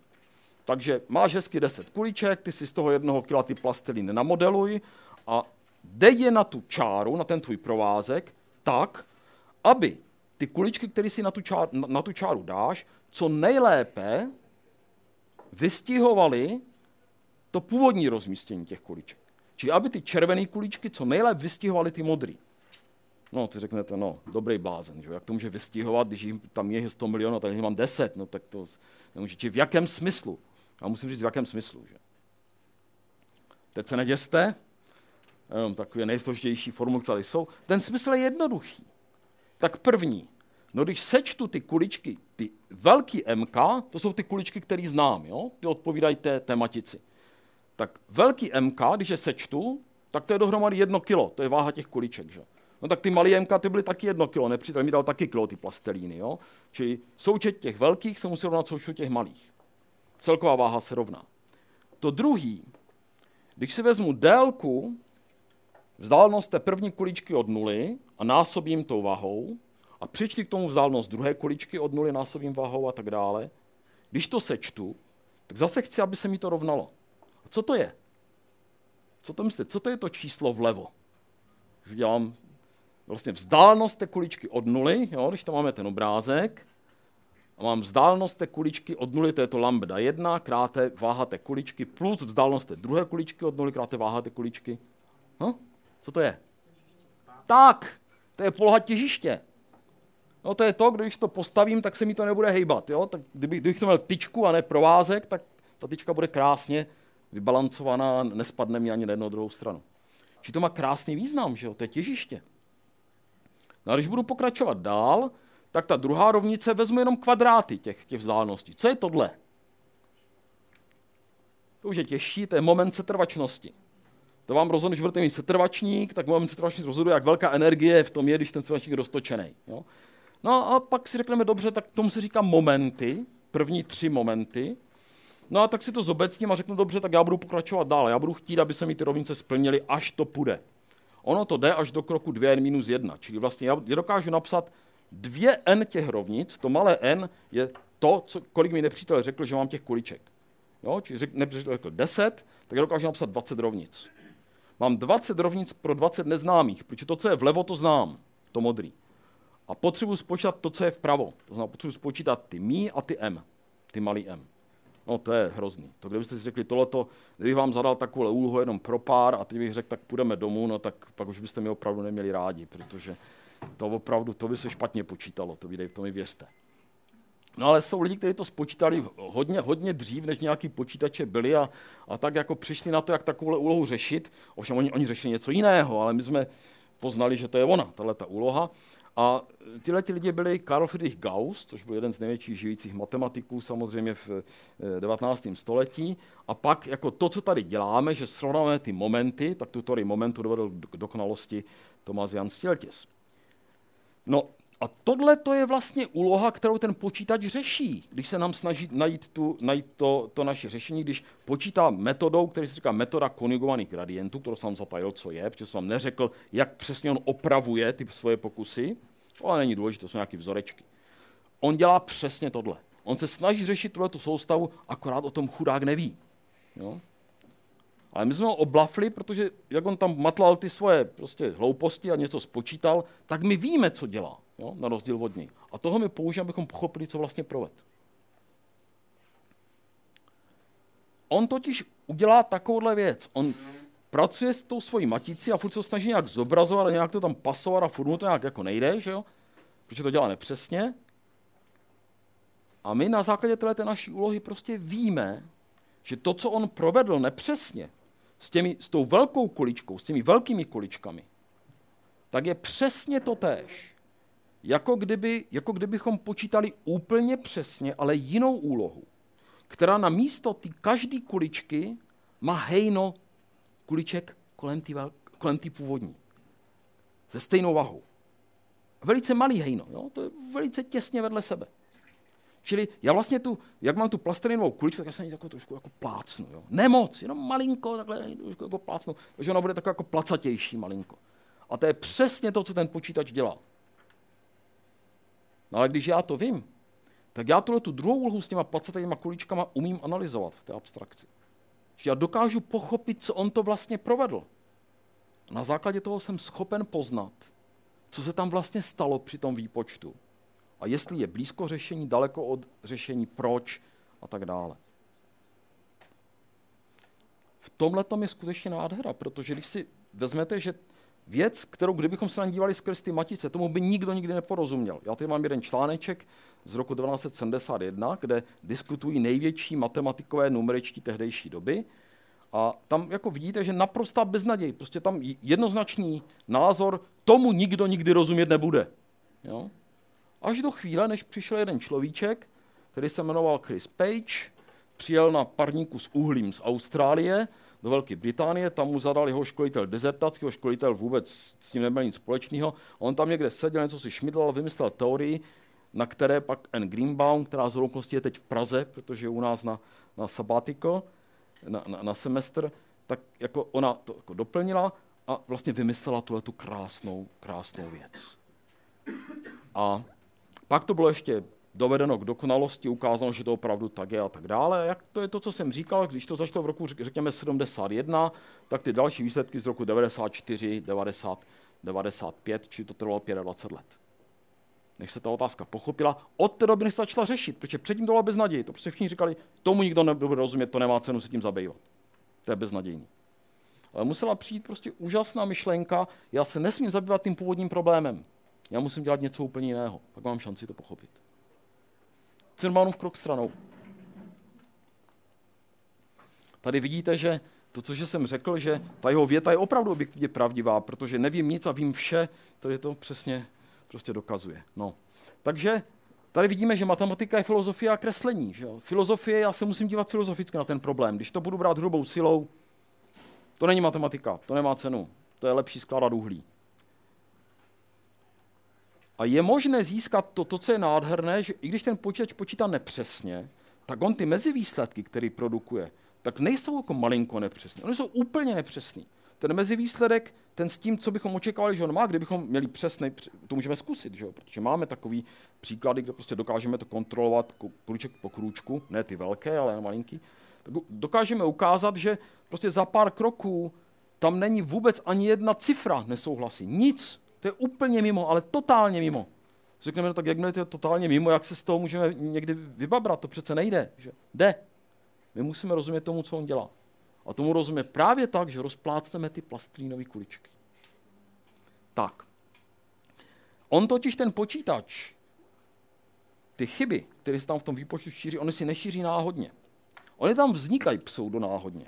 Takže máš hezky 10 kuliček, ty si z toho jednoho kila ty plastelíny namodeluj a dej je na tu čáru, na ten tvůj provázek, tak, aby ty kuličky, které si na tu, čáru, na tu čáru dáš, co nejlépe vystihovaly to původní rozmístění těch kuliček. Čili aby ty červené kuličky co nejlépe vystihovaly ty modré. No, ty řeknete, no, dobrý blázen, že? jak to může vystihovat, když jim tam je 100 milionů, tak mám 10, no tak to nemůže. Či v jakém smyslu? Já musím říct, v jakém smyslu, že? Teď se neděste, jenom takové nejsložitější formulace tady jsou, ten smysl je jednoduchý. Tak první, no když sečtu ty kuličky, ty velký MK, to jsou ty kuličky, které znám, jo? ty odpovídají té, té matici. Tak velký MK, když je sečtu, tak to je dohromady jedno kilo, to je váha těch kuliček. Že? No tak ty malé MK ty byly taky jedno kilo, nepřítel mi dal taky kilo ty plastelíny. Jo? Čili součet těch velkých se musí rovnat součtu těch malých. Celková váha se rovná. To druhý, když si vezmu délku vzdálenost té první kuličky od nuly a násobím tou vahou a přičti k tomu vzdálenost druhé kuličky od nuly násobím váhou a tak dále, když to sečtu, tak zase chci, aby se mi to rovnalo. Co to je? Co to myslíte? Co to je to číslo vlevo? Když dělám vlastně vzdálenost té kuličky od nuly, jo, když tam máme ten obrázek, a mám vzdálenost té kuličky od nuly, to je to lambda 1, kráté váha té kuličky, plus vzdálenost té druhé kuličky od nuly, kráté váha té kuličky. No, co to je? Tak, to je poloha těžiště. No to je to, když to postavím, tak se mi to nebude hejbat. Jo? Tak kdybych, kdybych to měl tyčku a ne provázek, tak ta tyčka bude krásně vybalancovaná, nespadne mi ani na jednu druhou stranu. Či to má krásný význam, že jo? to je těžiště. No a když budu pokračovat dál, tak ta druhá rovnice vezmu jenom kvadráty těch, těch vzdáleností. Co je tohle? To už je těžší, to je moment setrvačnosti. To vám rozhodne, že budete mít setrvačník, tak moment setrvačník rozhoduje, jak velká energie v tom je, když ten setrvačník je roztočený. Jo? No a pak si řekneme, dobře, tak tomu se říká momenty, první tři momenty. No a tak si to zobecním a řeknu, dobře, tak já budu pokračovat dál. Já budu chtít, aby se mi ty rovnice splnily, až to půjde. Ono to jde až do kroku 2n minus 1, čili vlastně já dokážu napsat dvě n těch rovnic, to malé n je to, co, kolik mi nepřítel řekl, že mám těch kuliček. Jo, čili řek, nepřítel řekl 10, tak já dokážu napsat 20 rovnic. Mám 20 rovnic pro 20 neznámých, protože to, co je vlevo, to znám, to modrý. A potřebuji spočítat to, co je vpravo. To znamená, potřebuji spočítat ty mí a ty m, ty malý m. No to je hrozný. To kdybyste si řekli tohleto, kdybych vám zadal takovou úlohu jenom pro pár a teď bych řekl, tak půjdeme domů, no tak pak už byste mě opravdu neměli rádi, protože to opravdu, to by se špatně počítalo, to, by, to mi věřte. No ale jsou lidi, kteří to spočítali hodně, hodně dřív, než nějaký počítače byli a, a tak jako přišli na to, jak takovou úlohu řešit. Ovšem oni, oni řešili něco jiného, ale my jsme poznali, že to je ona, tahle ta úloha. A tyhle ty lidi byli Karl Friedrich Gauss, což byl jeden z největších žijících matematiků samozřejmě v 19. Eh, století. A pak jako to, co tady děláme, že srovnáme ty momenty, tak tu teorii momentu dovedl k dokonalosti Thomas Jan Stiltis. No a tohle to je vlastně úloha, kterou ten počítač řeší, když se nám snaží najít, tu, najít to, to naše řešení, když počítá metodou, který se říká metoda konjugovaných gradientů, kterou jsem zatajil, co je, protože jsem vám neřekl, jak přesně on opravuje ty svoje pokusy, ale není důležité, to jsou nějaké vzorečky. On dělá přesně tohle. On se snaží řešit tuhle soustavu, akorát o tom chudák neví. Jo? Ale my jsme ho oblafli, protože jak on tam matlal ty svoje prostě hlouposti a něco spočítal, tak my víme, co dělá, jo? na rozdíl od něj. A toho my použijeme, abychom pochopili, co vlastně proved. On totiž udělá takovouhle věc. On pracuje s tou svojí maticí a furt se snaží nějak zobrazovat a nějak to tam pasovat a furt mu to nějak jako nejde, že jo? Protože to dělá nepřesně. A my na základě této naší úlohy prostě víme, že to, co on provedl nepřesně, s, těmi, s tou velkou kuličkou, s těmi velkými kuličkami, tak je přesně to též. Jako, kdyby, jako kdybychom počítali úplně přesně, ale jinou úlohu, která na místo ty každé kuličky má hejno kuliček kolem té původní. Se stejnou vahou. Velice malý hejno, jo? to je velice těsně vedle sebe. Čili já vlastně tu, jak mám tu plastelinovou kuličku, tak já se ní takovou trošku jako plácnu. Jo? Nemoc, jenom malinko, takhle trošku jako plácnu, takže ona bude taková jako placatější malinko. A to je přesně to, co ten počítač dělá. No ale když já to vím, tak já tuhle tu druhou úlohu s těma placatými kuličkama umím analyzovat v té abstrakci. Že já dokážu pochopit, co on to vlastně provedl. Na základě toho jsem schopen poznat, co se tam vlastně stalo při tom výpočtu a jestli je blízko řešení, daleko od řešení, proč a tak dále. V tomhle je skutečně nádhera, protože když si vezmete, že věc, kterou kdybychom se na dívali skrz ty matice, tomu by nikdo nikdy neporozuměl. Já tady mám jeden článeček z roku 1971, kde diskutují největší matematikové numeričtí tehdejší doby. A tam jako vidíte, že naprostá beznaděj, prostě tam jednoznačný názor, tomu nikdo nikdy rozumět nebude. Jo? Až do chvíle, než přišel jeden človíček, který se jmenoval Chris Page, přijel na parníku s uhlím z Austrálie do Velké Británie, tam mu zadal jeho školitel dezertaci, jeho školitel vůbec s tím neměl nic společného. On tam někde seděl, něco si šmidlal, vymyslel teorii, na které pak N. Greenbaum, která z je teď v Praze, protože je u nás na, na sabbatical, na, na, na semestr, tak jako ona to jako doplnila a vlastně vymyslela tuhle tu krásnou, krásnou věc. A pak to bylo ještě dovedeno k dokonalosti, ukázalo, že to opravdu tak je a tak dále. Jak to je to, co jsem říkal, když to začalo v roku, řekněme, 71, tak ty další výsledky z roku 94, 90, 95, či to trvalo 25 let. Než se ta otázka pochopila, od té doby se začala řešit, protože předtím to bylo beznaděj. To prostě všichni říkali, tomu nikdo nebude rozumět, to nemá cenu se tím zabývat. To je beznadějný. Ale musela přijít prostě úžasná myšlenka, já se nesmím zabývat tím původním problémem. Já musím dělat něco úplně jiného, pak mám šanci to pochopit. Zimmermanův krok stranou. Tady vidíte, že to, co jsem řekl, že ta jeho věta je opravdu objektivně pravdivá, protože nevím nic a vím vše, tady to přesně prostě dokazuje. No. Takže tady vidíme, že matematika je filozofie a kreslení. Že? Filozofie, já se musím dívat filozoficky na ten problém. Když to budu brát hrubou silou, to není matematika, to nemá cenu. To je lepší skládat uhlí. A je možné získat to, to, co je nádherné, že i když ten počítač počítá nepřesně, tak on ty mezivýsledky, který produkuje, tak nejsou jako malinko nepřesné. Oni jsou úplně nepřesný. Ten mezivýsledek, ten s tím, co bychom očekávali, že on má, kdybychom měli přesný, to můžeme zkusit, že? protože máme takový příklady, kde prostě dokážeme to kontrolovat kruček po krůčku, ne ty velké, ale malinký, tak dokážeme ukázat, že prostě za pár kroků tam není vůbec ani jedna cifra nesouhlasí. Nic. To je úplně mimo, ale totálně mimo. Řekneme, no tak jakmile to je totálně mimo, jak se z toho můžeme někdy vybabrat, to přece nejde. Že? Jde. My musíme rozumět tomu, co on dělá. A tomu rozumíme právě tak, že rozplácneme ty plastrínové kuličky. Tak. On totiž ten počítač, ty chyby, které se tam v tom výpočtu šíří, oni si nešíří náhodně. Oni tam vznikají pseudonáhodně,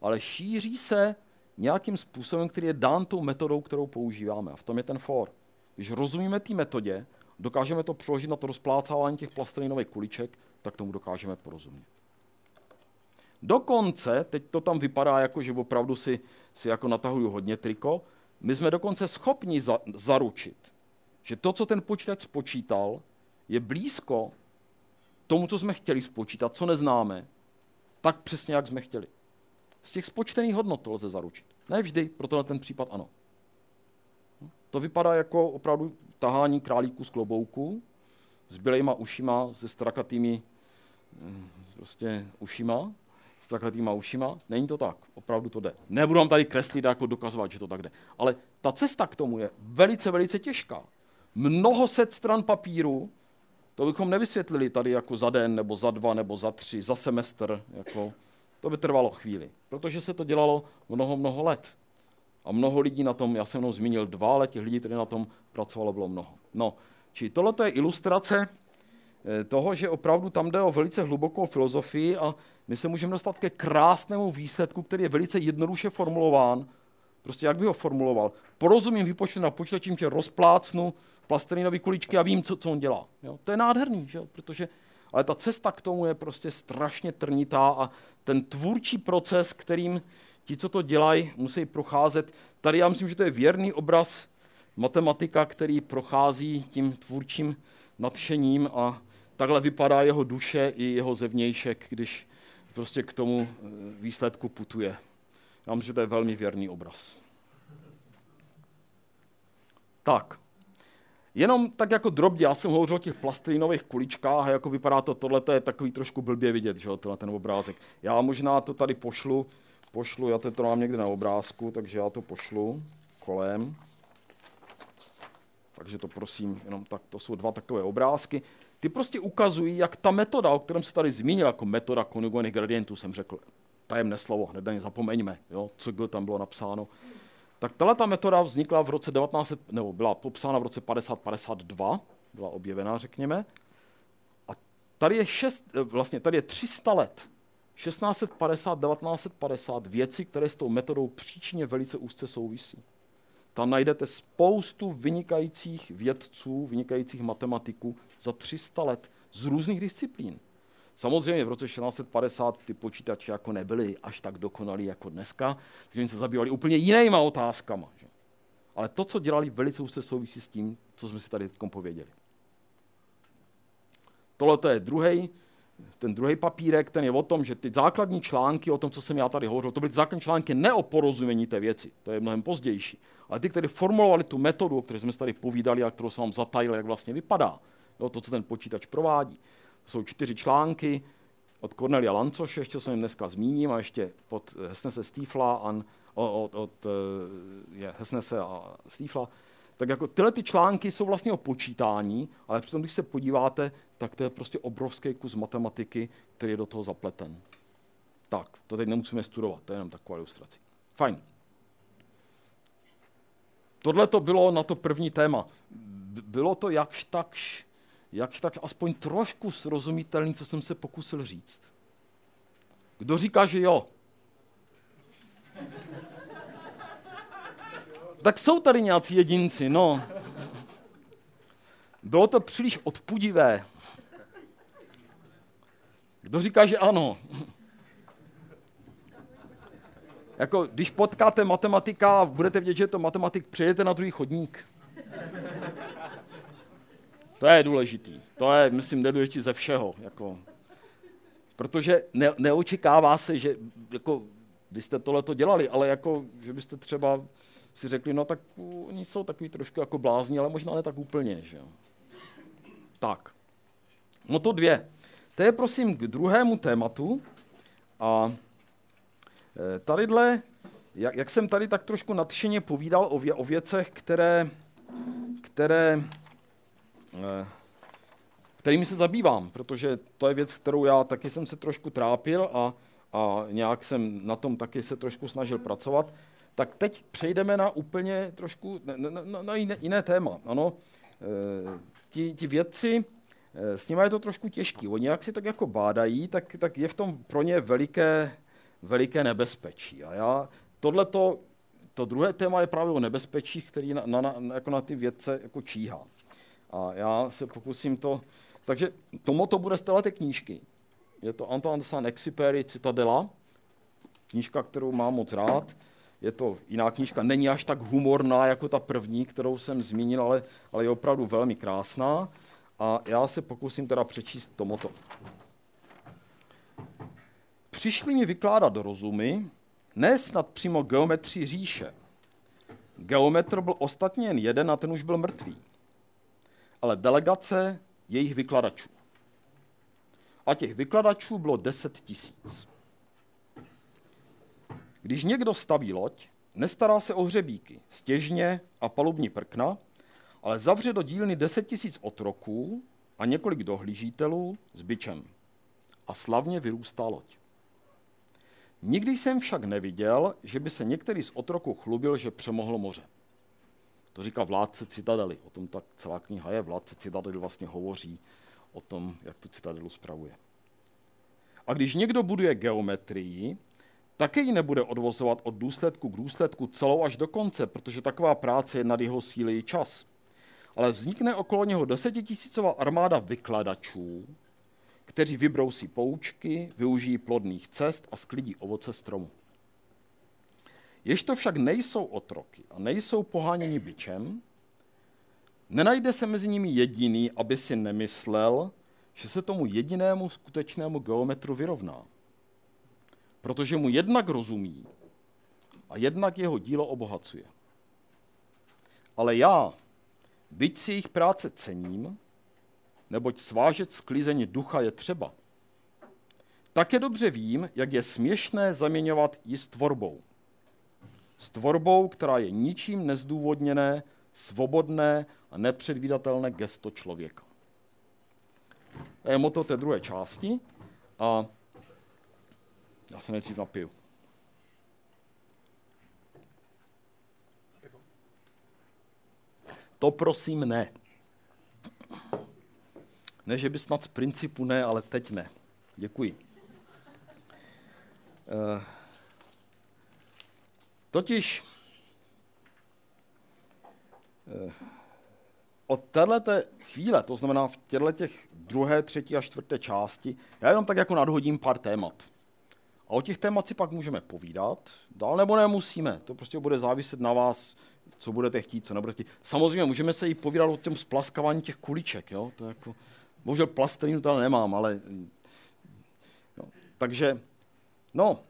ale šíří se nějakým způsobem, který je dán tou metodou, kterou používáme. A v tom je ten for. Když rozumíme té metodě, dokážeme to přeložit na to rozplácávání těch plastelinových kuliček, tak tomu dokážeme porozumět. Dokonce, teď to tam vypadá jako, že opravdu si, si jako natahuju hodně triko, my jsme dokonce schopni za, zaručit, že to, co ten počítač spočítal, je blízko tomu, co jsme chtěli spočítat, co neznáme, tak přesně, jak jsme chtěli. Z těch spočtených hodnot to lze zaručit. Ne vždy, proto na ten případ ano. To vypadá jako opravdu tahání králíků z klobouku, s bělejma ušima, se strakatými hm, prostě ušima, strakatýma ušima. Není to tak, opravdu to jde. Nebudu vám tady kreslit jako dokazovat, že to tak jde. Ale ta cesta k tomu je velice, velice těžká. Mnoho set stran papíru, to bychom nevysvětlili tady jako za den, nebo za dva, nebo za tři, za semestr. Jako to by trvalo chvíli, protože se to dělalo mnoho, mnoho let. A mnoho lidí na tom, já jsem mnou zmínil dva, ale těch lidí, kteří na tom pracovalo, bylo mnoho. No, či tohle je ilustrace eh, toho, že opravdu tam jde o velice hlubokou filozofii a my se můžeme dostat ke krásnému výsledku, který je velice jednoduše formulován. Prostě jak by ho formuloval? Porozumím výpočtu na počítačím, že rozplácnu plastelinové kuličky a vím, co, co on dělá. Jo? To je nádherný, že? protože ale ta cesta k tomu je prostě strašně trnitá a ten tvůrčí proces, kterým ti, co to dělají, musí procházet. Tady já myslím, že to je věrný obraz matematika, který prochází tím tvůrčím nadšením a takhle vypadá jeho duše i jeho zevnějšek, když prostě k tomu eh, výsledku putuje. Já myslím, že to je velmi věrný obraz. Tak, Jenom tak jako drobně, já jsem hovořil o těch plastelinových kuličkách a jako vypadá to, tohle je takový trošku blbě vidět, že jo, ten obrázek. Já možná to tady pošlu, pošlu, já to, to mám někde na obrázku, takže já to pošlu kolem. Takže to prosím, jenom tak, to jsou dva takové obrázky. Ty prostě ukazují, jak ta metoda, o kterém se tady zmínil, jako metoda konjugovaných gradientů, jsem řekl, tajemné slovo, hned na ně zapomeňme, jo, co tam bylo napsáno. Tak tato metoda vznikla v roce 19, nebo byla popsána v roce 50-52, byla objevena, řekněme. A tady je, šest, vlastně tady je 300 let, 1650, 1950 věci, které s tou metodou příčně velice úzce souvisí. Tam najdete spoustu vynikajících vědců, vynikajících matematiků za 300 let z různých disciplín. Samozřejmě v roce 1650 ty počítače jako nebyly až tak dokonalý jako dneska, takže oni se zabývali úplně jinýma otázkama. Že? Ale to, co dělali, velice úzce souvisí s tím, co jsme si tady pověděli. Tohle je druhý ten druhý papírek, ten je o tom, že ty základní články o tom, co jsem já tady hovořil, to byly základní články ne o porozumění té věci, to je mnohem pozdější, ale ty, kteří formulovali tu metodu, o které jsme tady povídali a kterou jsem vám zatajil, jak vlastně vypadá, jo, to, co ten počítač provádí. Jsou čtyři články od Cornelia Lancoše, ještě jsem jim dneska zmíním, a ještě pod Hesnese Stifla, od, od, od je, Hesnese a Stifla, tak jako tyhle ty články jsou vlastně o počítání, ale přitom, když se podíváte, tak to je prostě obrovský kus matematiky, který je do toho zapleten. Tak, to teď nemusíme studovat, to je jenom taková ilustrace. Fajn. Tohle to bylo na to první téma. Bylo to jakž takž, jakž tak aspoň trošku srozumitelný, co jsem se pokusil říct. Kdo říká, že jo? tak jsou tady nějací jedinci, no. Bylo to příliš odpudivé. Kdo říká, že ano? Jako, když potkáte matematika a budete vědět, že je to matematik, přejete na druhý chodník. To je důležitý. To je, myslím, nejdůležitější ze všeho. Jako. Protože ne, neočekává se, že jako, byste tohle dělali, ale jako, že byste třeba si řekli, no tak oni jsou takový trošku jako blázni, ale možná ne tak úplně. Že? Tak. No to dvě. To je prosím k druhému tématu. A e, tadyhle, jak, jak jsem tady tak trošku nadšeně povídal o, vě, o věcech, které, které, kterými se zabývám, protože to je věc, kterou já taky jsem se trošku trápil a, a nějak jsem na tom taky se trošku snažil pracovat. Tak teď přejdeme na úplně trošku na, na, na jiné, jiné téma. Ano, e, ti, ti vědci, e, s nimi je to trošku těžký. Oni jak si tak jako bádají, tak, tak je v tom pro ně veliké, veliké nebezpečí. A já tohleto, to druhé téma je právě o nebezpečích, který na, na, na, jako na ty vědce jako číhá. A já se pokusím to... Takže tomu to bude z této knížky. Je to Antoine de Saint-Exupéry Citadela, knížka, kterou mám moc rád je to jiná knížka, není až tak humorná jako ta první, kterou jsem zmínil, ale, ale je opravdu velmi krásná. A já se pokusím teda přečíst tomuto. Přišli mi vykládat rozumy, ne snad přímo geometrii říše. Geometr byl ostatně jen jeden a ten už byl mrtvý. Ale delegace jejich vykladačů. A těch vykladačů bylo deset tisíc. Když někdo staví loď, nestará se o hřebíky, stěžně a palubní prkna, ale zavře do dílny 10 tisíc otroků a několik dohlížitelů s byčem. A slavně vyrůstá loď. Nikdy jsem však neviděl, že by se některý z otroků chlubil, že přemohl moře. To říká vládce Citadely. O tom tak celá kniha je. Vládce Citadely vlastně hovoří o tom, jak tu Citadelu spravuje. A když někdo buduje geometrii, také ji nebude odvozovat od důsledku k důsledku celou až do konce, protože taková práce je nad jeho síly i čas. Ale vznikne okolo něho desetitisícová armáda vykladačů, kteří vybrousí poučky, využijí plodných cest a sklidí ovoce stromu. Jež to však nejsou otroky a nejsou poháněni byčem, nenajde se mezi nimi jediný, aby si nemyslel, že se tomu jedinému skutečnému geometru vyrovná protože mu jednak rozumí a jednak jeho dílo obohacuje. Ale já, byť si jejich práce cením, neboť svážet sklizeň ducha je třeba, také dobře vím, jak je směšné zaměňovat ji s tvorbou. S tvorbou, která je ničím nezdůvodněné, svobodné a nepředvídatelné gesto člověka. To je moto té druhé části. A já se nejdřív napiju. To prosím ne. Ne, že by snad z principu ne, ale teď ne. Děkuji. Uh, totiž uh, od této chvíle, to znamená v těchto těch druhé, třetí a čtvrté části, já jenom tak jako nadhodím pár témat. A o těch témat si pak můžeme povídat, dál nebo nemusíme. To prostě bude záviset na vás, co budete chtít, co nebudete chtít. Samozřejmě můžeme se i povídat o tom splaskávání těch kuliček. Jo? To jako, bohužel plasterinu tady nemám, ale takže, no,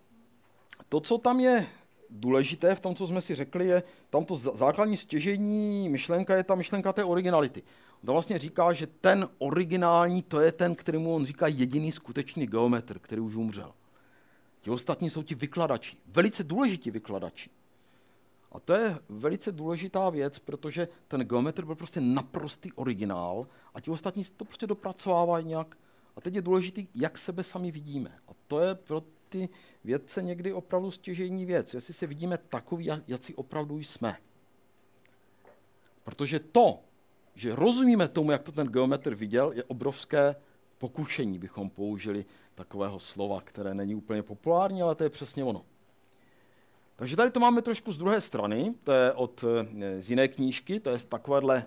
to, co tam je důležité v tom, co jsme si řekli, je tam to základní stěžení myšlenka je ta myšlenka té originality. On vlastně říká, že ten originální, to je ten, kterému on říká jediný skutečný geometr, který už umřel. Ti ostatní jsou ti vykladači, velice důležití vykladači. A to je velice důležitá věc, protože ten geometr byl prostě naprostý originál a ti ostatní to prostě dopracovávají nějak. A teď je důležité, jak sebe sami vidíme. A to je pro ty vědce někdy opravdu stěžejní věc, jestli se vidíme takový, si opravdu jsme. Protože to, že rozumíme tomu, jak to ten geometr viděl, je obrovské pokušení, bychom použili takového slova, které není úplně populární, ale to je přesně ono. Takže tady to máme trošku z druhé strany, to je od, eh, z jiné knížky, to je z takovéhle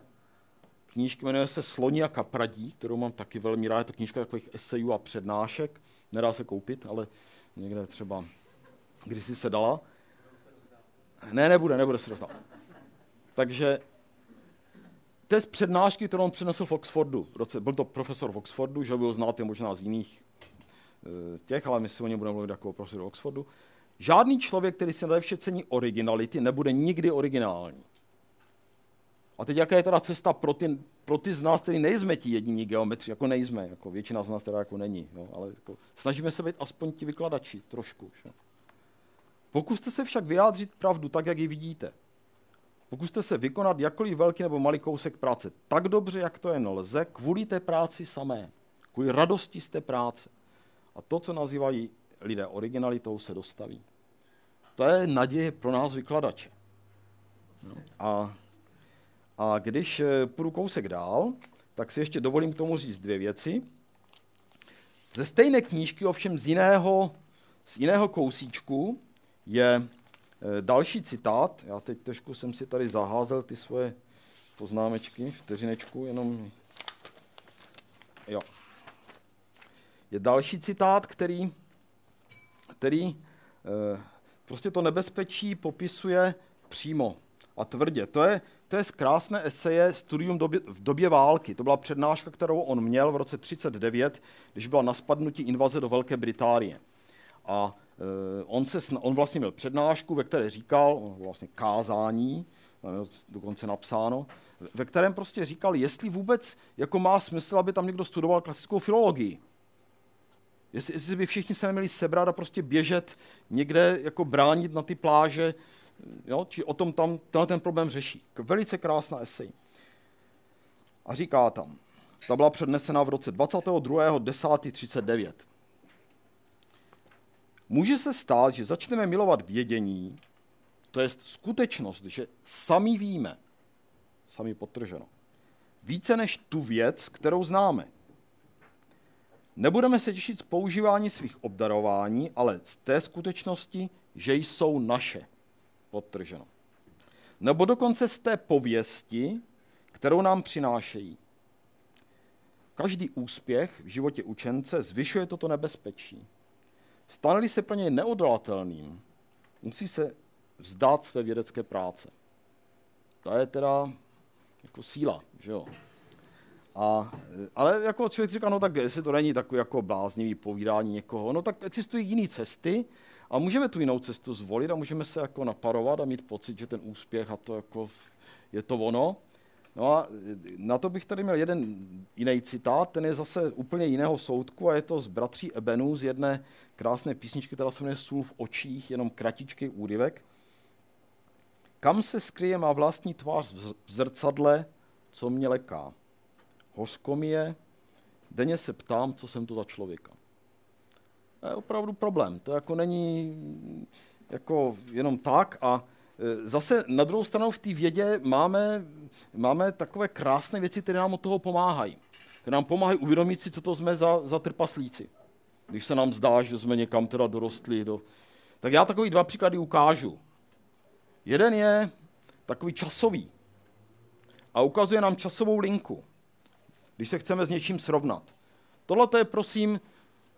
knížky, jmenuje se Sloni a kapradí, kterou mám taky velmi rád, je to knížka takových esejů a přednášek, nedá se koupit, ale někde třeba kdysi se dala. Ne, nebude, nebude se dostat. Takže z přednášky, kterou on přinesl v Oxfordu. Byl to profesor v Oxfordu, že by ho znáte možná z jiných eh, těch, ale my si o něm budeme mluvit jako profesor v Oxfordu. Žádný člověk, který si nade vše cení originality, nebude nikdy originální. A teď jaká je teda cesta pro ty, pro ty z nás, kteří nejsme ti jediní geometři, jako nejsme, jako většina z nás teda jako není, jo, ale jako snažíme se být aspoň ti vykladači trošku. Že? Pokuste se však vyjádřit pravdu tak, jak ji vidíte. Pokuste se vykonat jakoliv velký nebo malý kousek práce tak dobře, jak to jen lze, kvůli té práci samé, kvůli radosti z té práce. A to, co nazývají lidé originalitou, se dostaví. To je naděje pro nás vykladače. No. A a když eh, půjdu kousek dál, tak si ještě dovolím k tomu říct dvě věci. Ze stejné knížky, ovšem z jiného, z jiného kousíčku, je eh, další citát. Já teď trošku jsem si tady zaházel ty svoje poznámečky, vteřinečku, jenom... Jo. Je další citát, který, který eh, prostě to nebezpečí popisuje přímo a tvrdě. To je, to je z krásné eseje Studium době, v době války. To byla přednáška, kterou on měl v roce 39, když byla na spadnutí invaze do Velké Británie. A e, on, se, on vlastně měl přednášku, ve které říkal, vlastně kázání, dokonce napsáno, ve kterém prostě říkal, jestli vůbec jako má smysl, aby tam někdo studoval klasickou filologii. Jestli, jestli by všichni se neměli sebrat a prostě běžet někde, jako bránit na ty pláže Jo? Či o tom tam tenhle ten problém řeší. Velice krásná esej. A říká tam, ta byla přednesena v roce 22.10.39. Může se stát, že začneme milovat vědění, to je skutečnost, že sami víme, sami potrženo, více než tu věc, kterou známe. Nebudeme se těšit z používání svých obdarování, ale z té skutečnosti, že jsou naše podtrženo. Nebo dokonce z té pověsti, kterou nám přinášejí. Každý úspěch v životě učence zvyšuje toto nebezpečí. stane se pro něj neodolatelným, musí se vzdát své vědecké práce. To je teda jako síla, že jo. A, ale jako člověk říká, no tak jestli to není takový jako bláznivý povídání někoho, no tak existují jiné cesty, a můžeme tu jinou cestu zvolit a můžeme se jako naparovat a mít pocit, že ten úspěch a to jako je to ono. No a na to bych tady měl jeden jiný citát, ten je zase úplně jiného soudku a je to z bratří Ebenů z jedné krásné písničky, která se jmenuje Sůl v očích, jenom kratičký úryvek. Kam se skryje má vlastní tvář v zrcadle, co mě leká? Hořko mi je, denně se ptám, co jsem to za člověka. To je opravdu problém. To jako není jako jenom tak a e, Zase na druhou stranu v té vědě máme, máme takové krásné věci, které nám od toho pomáhají. Které nám pomáhají uvědomit si, co to jsme za, za trpaslíci. Když se nám zdá, že jsme někam teda dorostli. Do... Tak já takový dva příklady ukážu. Jeden je takový časový a ukazuje nám časovou linku, když se chceme s něčím srovnat. Tohle je prosím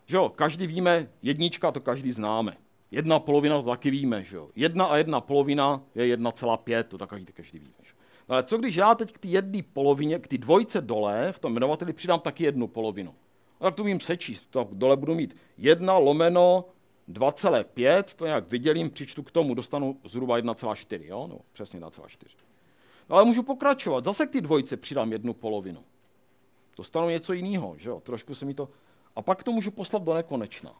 že jo, každý víme, jednička to každý známe. Jedna polovina to taky víme, že jo. Jedna a jedna polovina je 1,5, to tak každý, víme. Že? No ale co když já teď k té jedné polovině, k té dvojce dole, v tom jmenovateli přidám taky jednu polovinu? A tak to vím sečíst. To dole budu mít 1 lomeno 2,5, to nějak vydělím, přičtu k tomu, dostanu zhruba 1,4, jo? No, přesně 1,4. No ale můžu pokračovat. Zase k ty dvojce přidám jednu polovinu. Dostanu něco jiného, že jo? Trošku se mi to... A pak to můžu poslat do nekonečna.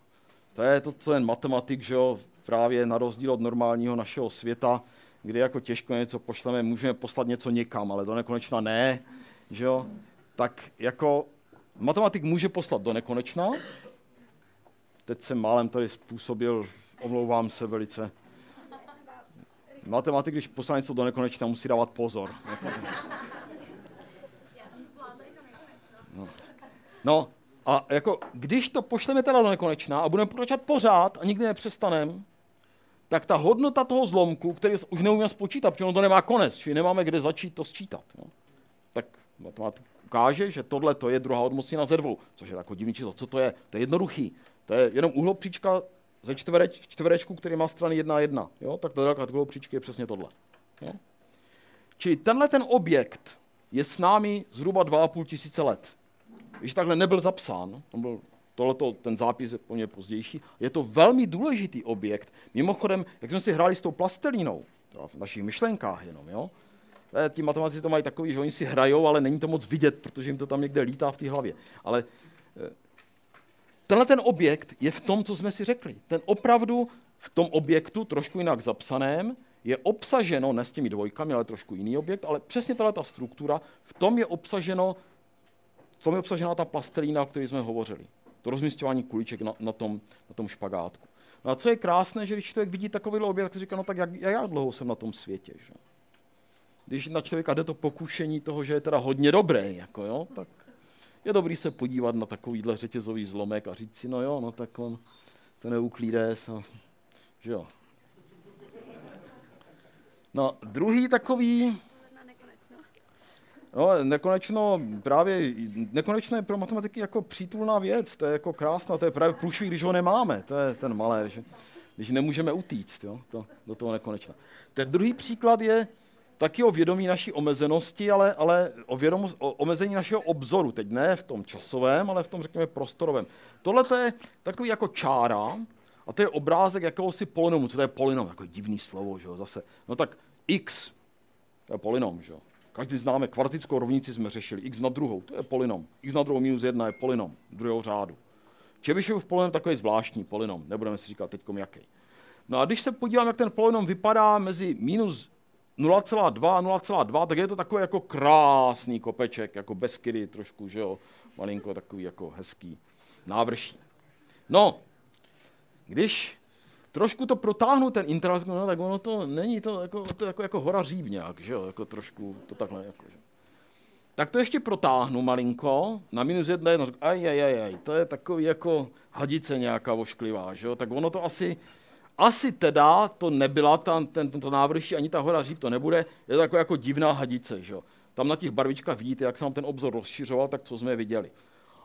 To je to, co ten matematik, že jo, právě na rozdíl od normálního našeho světa, kdy jako těžko něco pošleme, můžeme poslat něco někam, ale do nekonečna ne, že jo? Tak jako matematik může poslat do nekonečna. Teď jsem málem tady způsobil, omlouvám se velice. Matematik, když poslal něco do nekonečna, musí dávat pozor. No. no, a jako, když to pošleme teda do nekonečna a budeme pokračovat pořád a nikdy nepřestaneme, tak ta hodnota toho zlomku, který už neumíme spočítat, protože ono to nemá konec, čili nemáme kde začít to sčítat. No. Tak matematik ukáže, že tohle to je druhá odmocnina ze dvou, což je jako divný číslo. Co to je? To je jednoduchý. To je jenom uhlopříčka ze čtvereč, čtverečku, který má strany 1 a 1. Jo? Tak ta délka uhlopříčky je přesně tohle. Jo? Čili tenhle ten objekt je s námi zhruba 2,5 tisíce let. Když takhle nebyl zapsán, on byl tohleto, ten zápis je po pozdější, je to velmi důležitý objekt. Mimochodem, jak jsme si hráli s tou plastelínou, v našich myšlenkách jenom, jo, eh, ti matematici to mají takový, že oni si hrajou, ale není to moc vidět, protože jim to tam někde lítá v té hlavě. Ale eh, tenhle ten objekt je v tom, co jsme si řekli. Ten opravdu v tom objektu, trošku jinak zapsaném, je obsaženo, ne s těmi dvojkami, ale trošku jiný objekt, ale přesně tahle ta struktura, v tom je obsaženo, co je obsažena ta plastelína, o které jsme hovořili. To rozmístěvání kuliček na, na, tom, na tom špagátku. No a co je krásné, že když člověk vidí takovýhle objekt, tak si říká, no tak jak, jak dlouho jsem na tom světě. Že? Když na člověka jde to pokušení toho, že je teda hodně dobrý, jako jo, tak je dobrý se podívat na takovýhle řetězový zlomek a říct si, no jo, no tak on, ten Euklídes, no, že jo. No, druhý takový, No, nekonečno, právě nekonečno je pro matematiky jako přítulná věc, to je jako krásná, to je právě průšvih, když ho nemáme, to je ten malé, že, když nemůžeme utíct jo, to, do toho nekonečna. Ten druhý příklad je taky o vědomí naší omezenosti, ale, ale o, vědomost, o omezení našeho obzoru, teď ne v tom časovém, ale v tom, řekněme, prostorovém. Tohle je takový jako čára, a to je obrázek jakéhosi polynomu. Co to je polynom? Jako divný slovo, že jo, zase. No tak x, to je polynom, že jo. Každý známe kvartickou rovnici, jsme řešili. x na druhou, to je polynom. x na druhou minus jedna je polynom druhého řádu. Čebyšův polynom takový zvláštní polynom, nebudeme si říkat teď jaký. No a když se podívám, jak ten polynom vypadá mezi minus 0,2 a 0,2, tak je to takový jako krásný kopeček, jako Beskydy trošku, že jo, malinko takový jako hezký návrší. No, když trošku to protáhnu ten interval, no, tak ono to není to jako, to jako, jako hora říb nějak, že jo, jako trošku to takhle. Jako, že. Tak to ještě protáhnu malinko, na minus jedna jedno, aj, aj, aj, aj, to je takový jako hadice nějaká vošklivá, že jo, tak ono to asi, asi teda to nebyla ta, ten, tento návrší, ani ta hora říp to nebude, je to jako, jako divná hadice, že jo. Tam na těch barvičkách vidíte, jak se nám ten obzor rozšiřoval, tak co jsme viděli.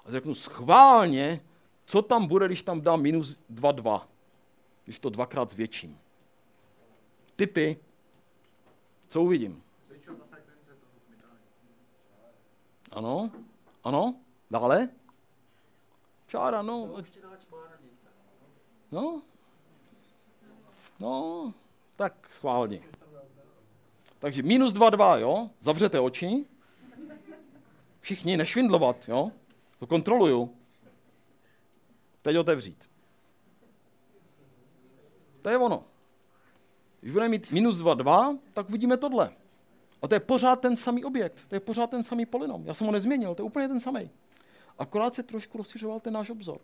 A řeknu schválně, co tam bude, když tam dám minus 2,2 když to dvakrát zvětším. Typy. Co uvidím? Ano, ano, dále? Čára, no. No, no, tak schválně. Takže minus 2,2, jo? Zavřete oči. Všichni nešvindlovat, jo? To kontroluju. Teď otevřít. To je ono. Když budeme mít minus 2,2, tak vidíme tohle. A to je pořád ten samý objekt, to je pořád ten samý polynom. Já jsem ho nezměnil, to je úplně ten samý. Akorát se trošku rozšiřoval ten náš obzor.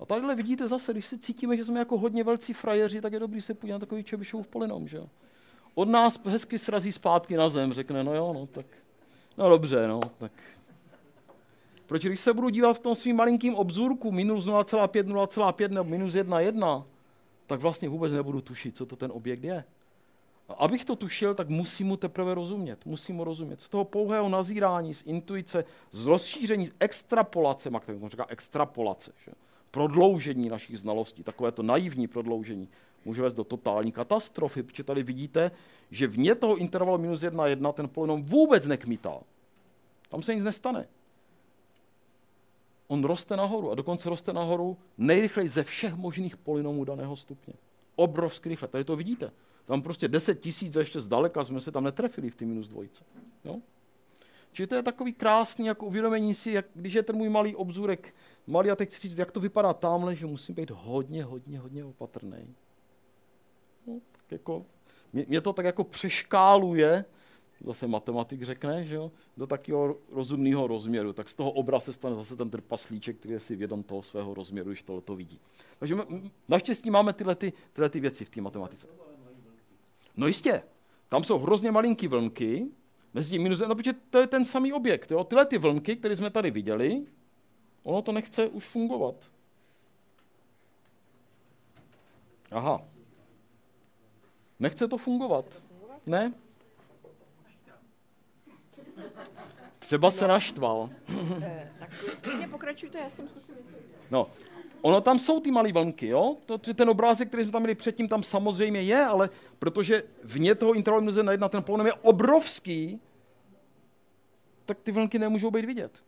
A tadyhle vidíte zase, když si cítíme, že jsme jako hodně velcí frajeři, tak je dobrý se podívat na takový Čebišův polynom, že Od nás hezky srazí zpátky na zem, řekne, no jo, no tak, no dobře, no, tak. Proč když se budu dívat v tom svým malinkým obzůrku minus 0,5, 0,5 nebo minus 1,1, tak vlastně vůbec nebudu tušit, co to ten objekt je. A abych to tušil, tak musím mu teprve rozumět. Musím mu rozumět. Z toho pouhého nazírání, z intuice, z rozšíření, z extrapolace, jak to říká extrapolace, že? prodloužení našich znalostí, takové to naivní prodloužení, může vést do totální katastrofy, protože tady vidíte, že vně toho intervalu minus 1, 1 ten polynom vůbec nekmitá. Tam se nic nestane. On roste nahoru a dokonce roste nahoru nejrychleji ze všech možných polinomů daného stupně. Obrovsky rychle. Tady to vidíte. Tam prostě 10 tisíc a ještě zdaleka jsme se tam netrefili v ty minus dvojce. Jo? Čili to je takový krásný jako uvědomení si, jak, když je ten můj malý obzůrek malý a teď chci říct, jak to vypadá tamhle, že musím být hodně, hodně, hodně opatrný. No, tak jako, mě, mě to tak jako přeškáluje, zase matematik řekne, že jo, do takového rozumného rozměru. Tak z toho obra se stane zase ten trpaslíček, který je si vědom toho svého rozměru, když tohle to vidí. Takže my, naštěstí máme tyhle, ty, tyhle ty věci v té matematice. No jistě, tam jsou hrozně malinký vlnky, mezi tím minus, no protože to je ten samý objekt. Jo? Tyhle ty vlnky, které jsme tady viděli, ono to nechce už fungovat. Aha. Nechce to fungovat. Ne? Třeba se naštval. Eh, tak klidně pokračujte, já s tím zkusím. No, ono tam jsou ty malé vlnky, jo? To, ten obrázek, který jsme tam měli předtím, tam samozřejmě je, ale protože vně toho intervalu 1 na 1 ten polonem je obrovský, tak ty vlnky nemůžou být vidět.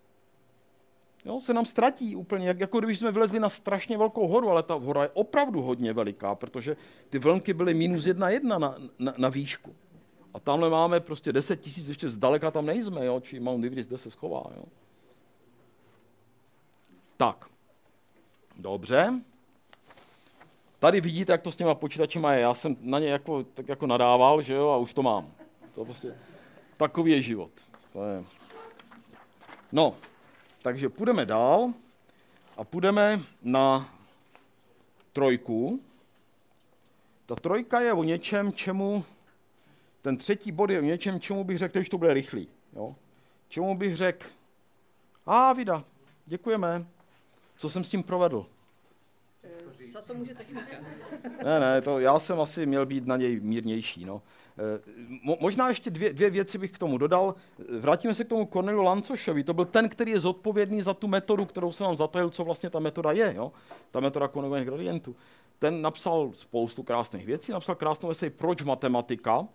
Jo, se nám ztratí úplně, jak, jako když jsme vylezli na strašně velkou horu, ale ta hora je opravdu hodně veliká, protože ty vlnky byly minus jedna jedna na, na, na výšku. A tamhle máme prostě 10 tisíc, ještě zdaleka tam nejsme, jo, či Mount Everest, kde se schová. Jo. Tak, dobře. Tady vidíte, jak to s těma počítačema je. Já jsem na ně jako, tak jako nadával, že jo, a už to mám. To prostě, takový je život. To je. No, takže půjdeme dál a půjdeme na trojku. Ta trojka je o něčem, čemu, ten třetí bod je o něčem, čemu bych řekl, že to bude rychlý. Jo? Čemu bych řekl, a vida, děkujeme, co jsem s tím provedl. Za to může technika. *laughs* Ne, ne, to já jsem asi měl být na něj mírnější. No. Mo, možná ještě dvě, dvě věci bych k tomu dodal. Vrátíme se k tomu Cornelu Lancošovi. To byl ten, který je zodpovědný za tu metodu, kterou jsem vám zatajil, co vlastně ta metoda je. Jo? Ta metoda konvenových gradientů. Ten napsal spoustu krásných věcí, napsal krásnou esej Proč matematika,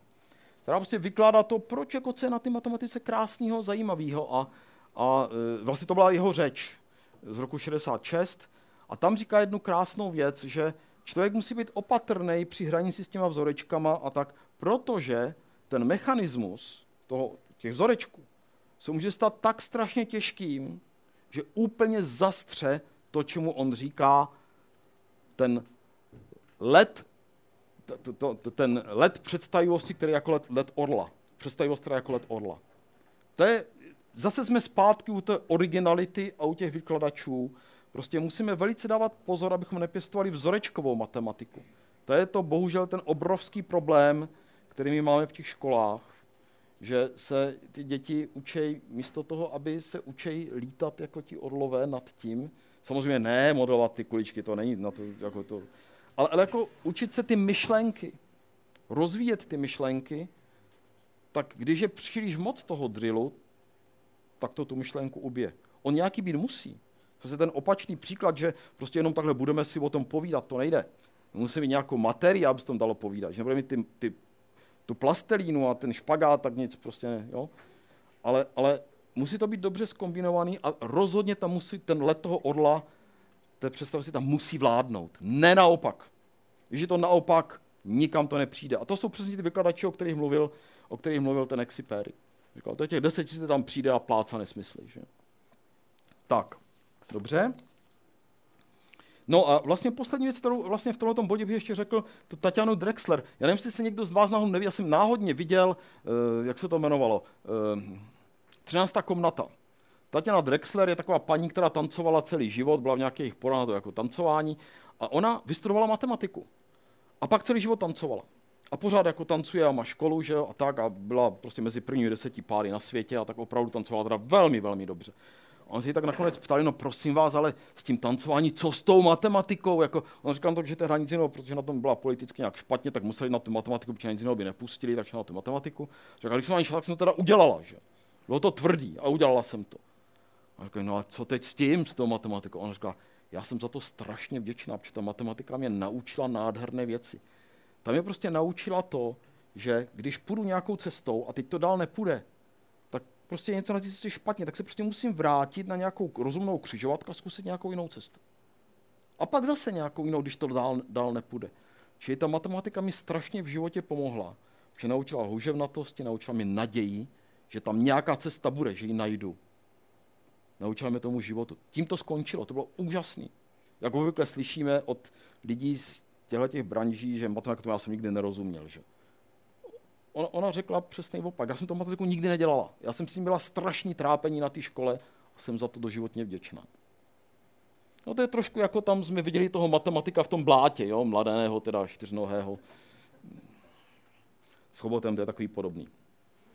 která prostě vykládá to, proč jako co je na té matematice krásného, zajímavého. A, a e, vlastně to byla jeho řeč z roku 66. A tam říká jednu krásnou věc, že člověk musí být opatrný při hraní si s těma vzorečkama a tak, protože ten mechanismus toho, těch vzorečků se může stát tak strašně těžkým, že úplně zastře to, čemu on říká ten let, to, to, ten let představivosti, který je jako let, let orla. Představivost, která je jako let orla. To je, zase jsme zpátky u té originality a u těch vykladačů. Prostě musíme velice dávat pozor, abychom nepěstovali vzorečkovou matematiku. To je to bohužel ten obrovský problém, který my máme v těch školách, že se ty děti učej, místo toho, aby se učej lítat jako ti orlové nad tím, samozřejmě ne modelovat ty kuličky, to není na to, jako to, ale, ale jako učit se ty myšlenky, rozvíjet ty myšlenky, tak když je příliš moc toho drillu, tak to tu myšlenku ubije. On nějaký být musí. To je ten opačný příklad, že prostě jenom takhle budeme si o tom povídat, to nejde. Musí mít nějakou materii, aby se tom dalo povídat. Že nebudeme mít ty, ty tu plastelínu a ten špagát, tak nic prostě ne, jo. Ale, ale musí to být dobře skombinovaný a rozhodně tam musí ten let toho orla, té představy tam musí vládnout. Ne naopak. Když je to naopak, nikam to nepřijde. A to jsou přesně ty vykladači, o kterých mluvil, o kterých mluvil ten Exipéry. Říkal, to je těch deset tisíc tam přijde a pláca nesmysly. Že? Tak, dobře. No a vlastně poslední věc, kterou vlastně v tomto bodě bych ještě řekl, tu Tatianu Drexler. Já nevím, jestli se někdo z vás náhodou neví, já jsem náhodně viděl, uh, jak se to jmenovalo, uh, eh, 13. komnata. Tatiana Drexler je taková paní, která tancovala celý život, byla v nějakých poradách jako tancování a ona vystudovala matematiku. A pak celý život tancovala. A pořád jako tancuje a má školu, že a tak a byla prostě mezi prvními deseti páry na světě a tak opravdu tancovala teda velmi, velmi dobře. On si tak nakonec ptali, no prosím vás, ale s tím tancování, co s tou matematikou? Jako, on říkal, no, že tehdy nic jiného, protože na tom byla politicky nějak špatně, tak museli na tu matematiku, protože nic jiného by nepustili, takže na tu matematiku. Říkal, když jsem ani šla, tak jsem to teda udělala. Že? Bylo to tvrdý a udělala jsem to. A říkal, no a co teď s tím, s tou matematikou? On říkal, já jsem za to strašně vděčná, protože ta matematika mě naučila nádherné věci. Ta mě prostě naučila to, že když půjdu nějakou cestou a teď to dál nepůjde, prostě je něco na cestě špatně, tak se prostě musím vrátit na nějakou rozumnou křižovatku a zkusit nějakou jinou cestu. A pak zase nějakou jinou, když to dál, dál nepůjde. Čili ta matematika mi strašně v životě pomohla. Že naučila houževnatosti, naučila mi naději, že tam nějaká cesta bude, že ji najdu. Naučila mě tomu životu. Tím to skončilo, to bylo úžasné. Jak obvykle slyšíme od lidí z těchto těch branží, že matematiku já jsem nikdy nerozuměl. Že? Ona, ona řekla přesný opak. Já jsem to matematiku nikdy nedělala. Já jsem s tím byla strašný trápení na té škole a jsem za to doživotně vděčná. No to je trošku jako tam jsme viděli toho matematika v tom blátě, jo, mladého, teda čtyřnohého. S chobotem to je takový podobný.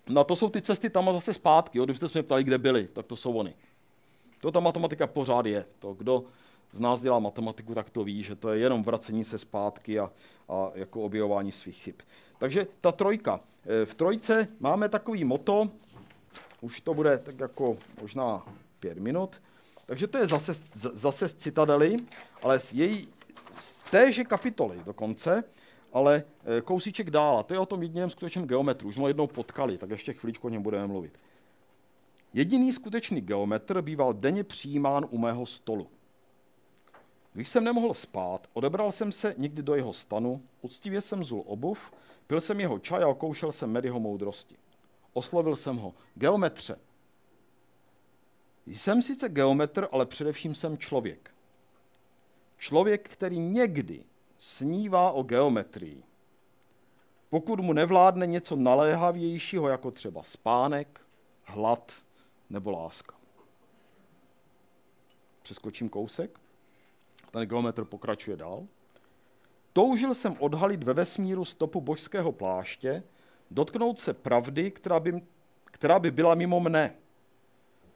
No a to jsou ty cesty tam a zase zpátky, jo. když jste se mě ptali, kde byli, tak to jsou oni. To ta matematika pořád je. To, kdo z nás dělá matematiku, tak to ví, že to je jenom vracení se zpátky a, a jako objevování svých chyb. Takže ta trojka. E, v trojce máme takový moto, už to bude tak jako možná pět minut, takže to je zase, zase z Citadely, ale z její, z téže kapitoly dokonce, ale e, kousíček dál. A to je o tom jediném skutečném geometru. Už jsme jednou potkali, tak ještě chvíličku o něm budeme mluvit. Jediný skutečný geometr býval denně přijímán u mého stolu. Když jsem nemohl spát, odebral jsem se někdy do jeho stanu, uctivě jsem zul obuv, pil jsem jeho čaj a okoušel jsem med jeho moudrosti. Oslovil jsem ho. Geometře. Jsem sice geometr, ale především jsem člověk. Člověk, který někdy snívá o geometrii. Pokud mu nevládne něco naléhavějšího, jako třeba spánek, hlad nebo láska. Přeskočím kousek. Ten geometr pokračuje dál. Toužil jsem odhalit ve vesmíru stopu božského pláště, dotknout se pravdy, která by, která by byla mimo mne.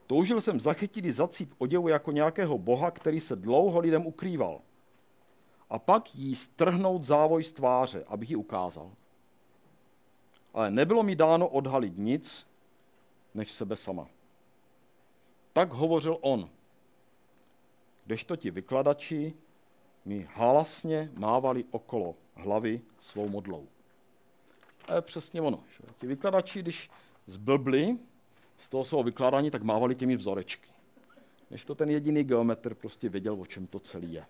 Toužil jsem zachytit i zacíp oděvu jako nějakého boha, který se dlouho lidem ukrýval. A pak jí strhnout závoj z tváře, abych ji ukázal. Ale nebylo mi dáno odhalit nic, než sebe sama. Tak hovořil on. Kdežto ti vykladači mi halasně mávali okolo hlavy svou modlou. To je přesně ono. Že? Ti vykladači, když zblbli z toho svého vykládání, tak mávali těmi vzorečky. Než to ten jediný geometr prostě věděl, o čem to celý je.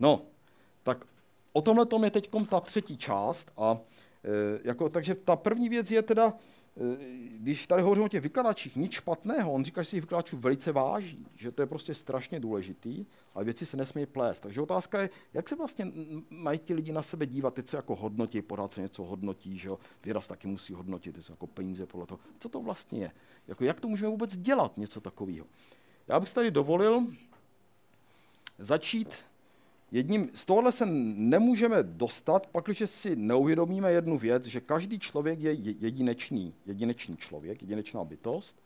No, tak o tomhle tom je teď ta třetí část. A, e, jako, takže ta první věc je teda, když tady hovořím o těch vykladačích, nic špatného, on říká, že si vykladačů velice váží, že to je prostě strašně důležitý, ale věci se nesmí plést. Takže otázka je, jak se vlastně mají ti lidi na sebe dívat, teď se jako hodnotí, pořád se něco hodnotí, že jo, výraz taky musí hodnotit, teď jako peníze podle toho. Co to vlastně je? Jako, jak to můžeme vůbec dělat, něco takového? Já bych tady dovolil začít Jedním, z tohohle se nemůžeme dostat, pakliže si neuvědomíme jednu věc, že každý člověk je jedinečný, jedinečný člověk, jedinečná bytost,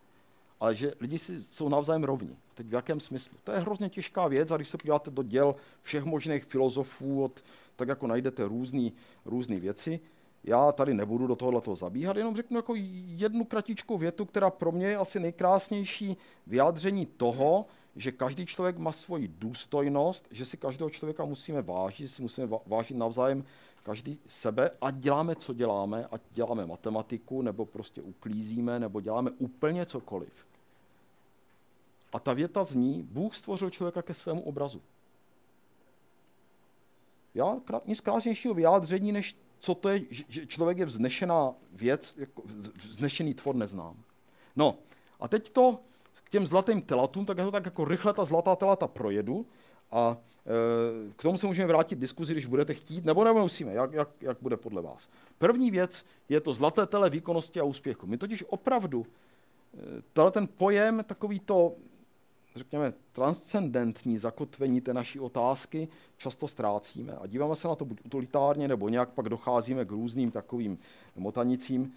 ale že lidi si jsou navzájem rovni. Teď v jakém smyslu? To je hrozně těžká věc a když se podíváte do děl všech možných filozofů, od, tak jako najdete různé věci, já tady nebudu do tohoto zabíhat, jenom řeknu jako jednu kratičkou větu, která pro mě je asi nejkrásnější vyjádření toho, že každý člověk má svoji důstojnost, že si každého člověka musíme vážit, že si musíme vážit navzájem každý sebe a děláme, co děláme, ať děláme matematiku, nebo prostě uklízíme, nebo děláme úplně cokoliv. A ta věta zní, Bůh stvořil člověka ke svému obrazu. Já nic krásnějšího vyjádření, než co to je, že člověk je vznešená věc, jako vznešený tvor neznám. No, a teď to těm zlatým telatům, tak já to tak jako rychle ta zlatá telata projedu a e, k tomu se můžeme vrátit diskuzi, když budete chtít, nebo nemusíme, jak, jak, jak bude podle vás. První věc je to zlaté tele výkonnosti a úspěchu. My totiž opravdu e, tenhle ten pojem, takový to, řekněme, transcendentní zakotvení té naší otázky často ztrácíme a díváme se na to buď utilitárně, nebo nějak pak docházíme k různým takovým motanicím.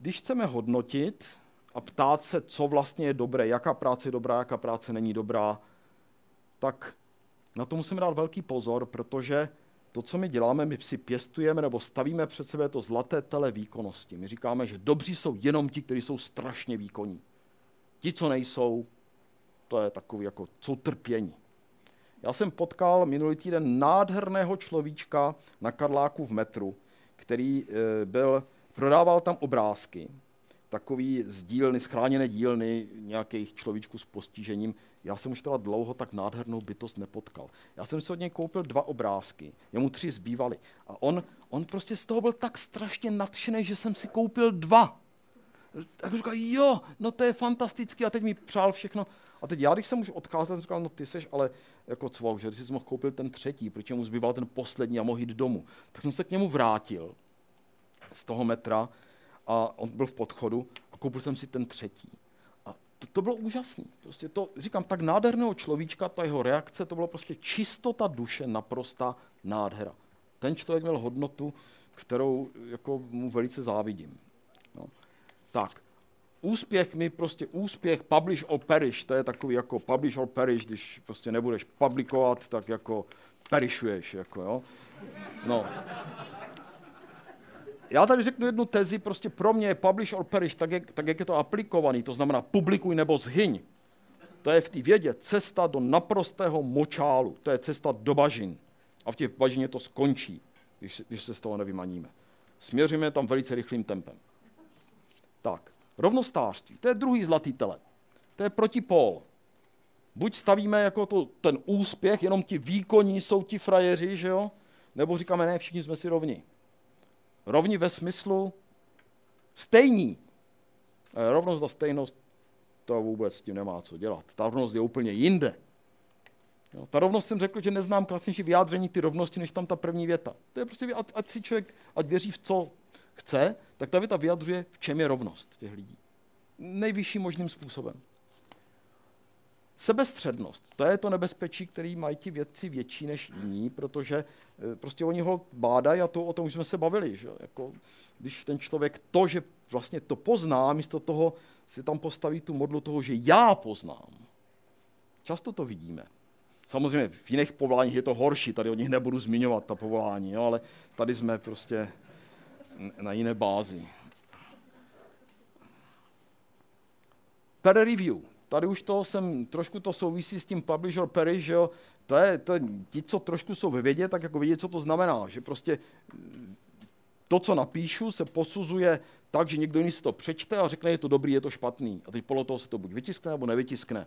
Když chceme hodnotit a ptát se, co vlastně je dobré, jaká práce je dobrá, jaká práce není dobrá, tak na to musíme dát velký pozor, protože to, co my děláme, my si pěstujeme nebo stavíme před sebe to zlaté tele výkonnosti. My říkáme, že dobří jsou jenom ti, kteří jsou strašně výkonní. Ti, co nejsou, to je takový jako, jsou trpění. Já jsem potkal minulý týden nádherného človíčka na Karláku v metru, který e, byl, prodával tam obrázky takový z dílny, schráněné dílny nějakých človíčků s postižením. Já jsem už teda dlouho tak nádhernou bytost nepotkal. Já jsem si od něj koupil dva obrázky, jemu tři zbývaly. A on, on prostě z toho byl tak strašně nadšený, že jsem si koupil dva. Tak říkal, jo, no to je fantastický a teď mi přál všechno. A teď já, když jsem už odkázal, jsem říkal, no ty seš ale jako cvok, že jsi mohl koupil ten třetí, protože mu zbýval ten poslední a mohl jít domů. Tak jsem se k němu vrátil z toho metra a on byl v podchodu a koupil jsem si ten třetí. A to, to bylo úžasné. Prostě to, říkám, tak nádherného človíčka, ta jeho reakce, to bylo prostě čistota duše, naprosta nádhera. Ten člověk měl hodnotu, kterou jako mu velice závidím. No. Tak, úspěch mi prostě úspěch, publish or perish, to je takový jako publish or perish, když prostě nebudeš publikovat, tak jako perishuješ, jako jo. No. Já tady řeknu jednu tezi, prostě pro mě je publish or perish, tak jak, tak jak je to aplikovaný, to znamená publikuj nebo zhyň. To je v té vědě cesta do naprostého močálu, to je cesta do bažin. A v těch bažině to skončí, když, když se z toho nevymaníme. Směříme tam velice rychlým tempem. Tak, rovnostářství, to je druhý zlatý tele. To je protipol. Buď stavíme jako to, ten úspěch, jenom ti výkonní jsou ti frajeři, že jo? Nebo říkáme, ne, všichni jsme si rovni. Rovni ve smyslu stejní. Rovnost a stejnost, to vůbec s tím nemá co dělat. Ta rovnost je úplně jinde. Jo, ta rovnost jsem řekl, že neznám klasnější vyjádření ty rovnosti, než tam ta první věta. To je prostě, ať, ať si člověk, ať věří v co chce, tak ta věta vyjadřuje, v čem je rovnost těch lidí. Nejvyšším možným způsobem. Sebestřednost, to je to nebezpečí, který mají ti vědci větší než jiní, protože eh, prostě oni ho bádají a to, o tom už jsme se bavili. Že? Jako, když ten člověk to, že vlastně to pozná, místo toho si tam postaví tu modlu toho, že já poznám. Často to vidíme. Samozřejmě v jiných povoláních je to horší, tady o nich nebudu zmiňovat ta povolání, jo, ale tady jsme prostě na jiné bázi. Per review. Tady už to jsem, trošku to souvisí s tím publisher Perry, že jo, to je, to ti, co trošku jsou ve vědě, tak jako vědě, co to znamená, že prostě to, co napíšu, se posuzuje tak, že někdo jiný si to přečte a řekne, je to dobrý, je to špatný. A teď podle toho se to buď vytiskne, nebo nevytiskne.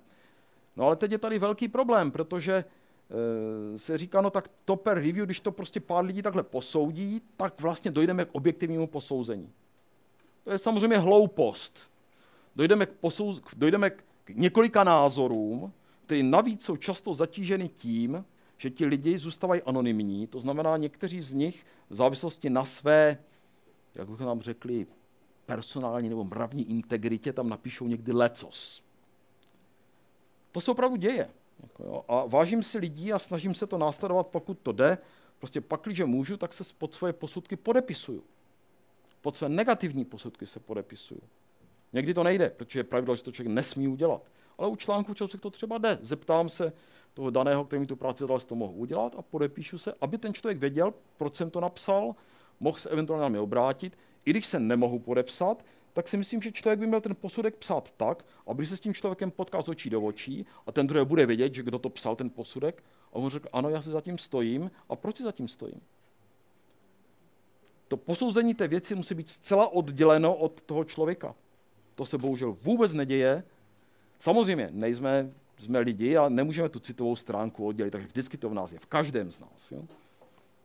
No ale teď je tady velký problém, protože Eh, se říká, no tak to per review, když to prostě pár lidí takhle posoudí, tak vlastně dojdeme k objektivnímu posouzení. To je samozřejmě hloupost. Dojdeme k, posouz, dojdeme k několika názorům, které navíc jsou často zatíženy tím, že ti lidi zůstávají anonymní, to znamená, někteří z nich v závislosti na své, jak bychom nám řekli, personální nebo mravní integritě tam napíšou někdy lecos. To se opravdu děje. Jako. A vážím si lidí a snažím se to následovat, pokud to jde. Prostě pak, když můžu, tak se pod svoje posudky podepisuju. Pod své negativní posudky se podepisuju. Někdy to nejde, protože je pravidlo, že to člověk nesmí udělat. Ale u článku se to třeba jde. Zeptám se toho daného, který mi tu práci zadal, to mohu udělat a podepíšu se, aby ten člověk věděl, proč jsem to napsal, mohl se eventuálně na mě obrátit. I když se nemohu podepsat, tak si myslím, že člověk by měl ten posudek psát tak, aby se s tím člověkem potkal z očí do očí a ten druhý bude vědět, že kdo to psal, ten posudek, a on řekl, ano, já si zatím stojím. A proč si zatím stojím? To posouzení té věci musí být zcela odděleno od toho člověka. To se bohužel vůbec neděje. Samozřejmě, nejsme jsme lidi a nemůžeme tu citovou stránku oddělit, takže vždycky to v nás je, v každém z nás. Jo?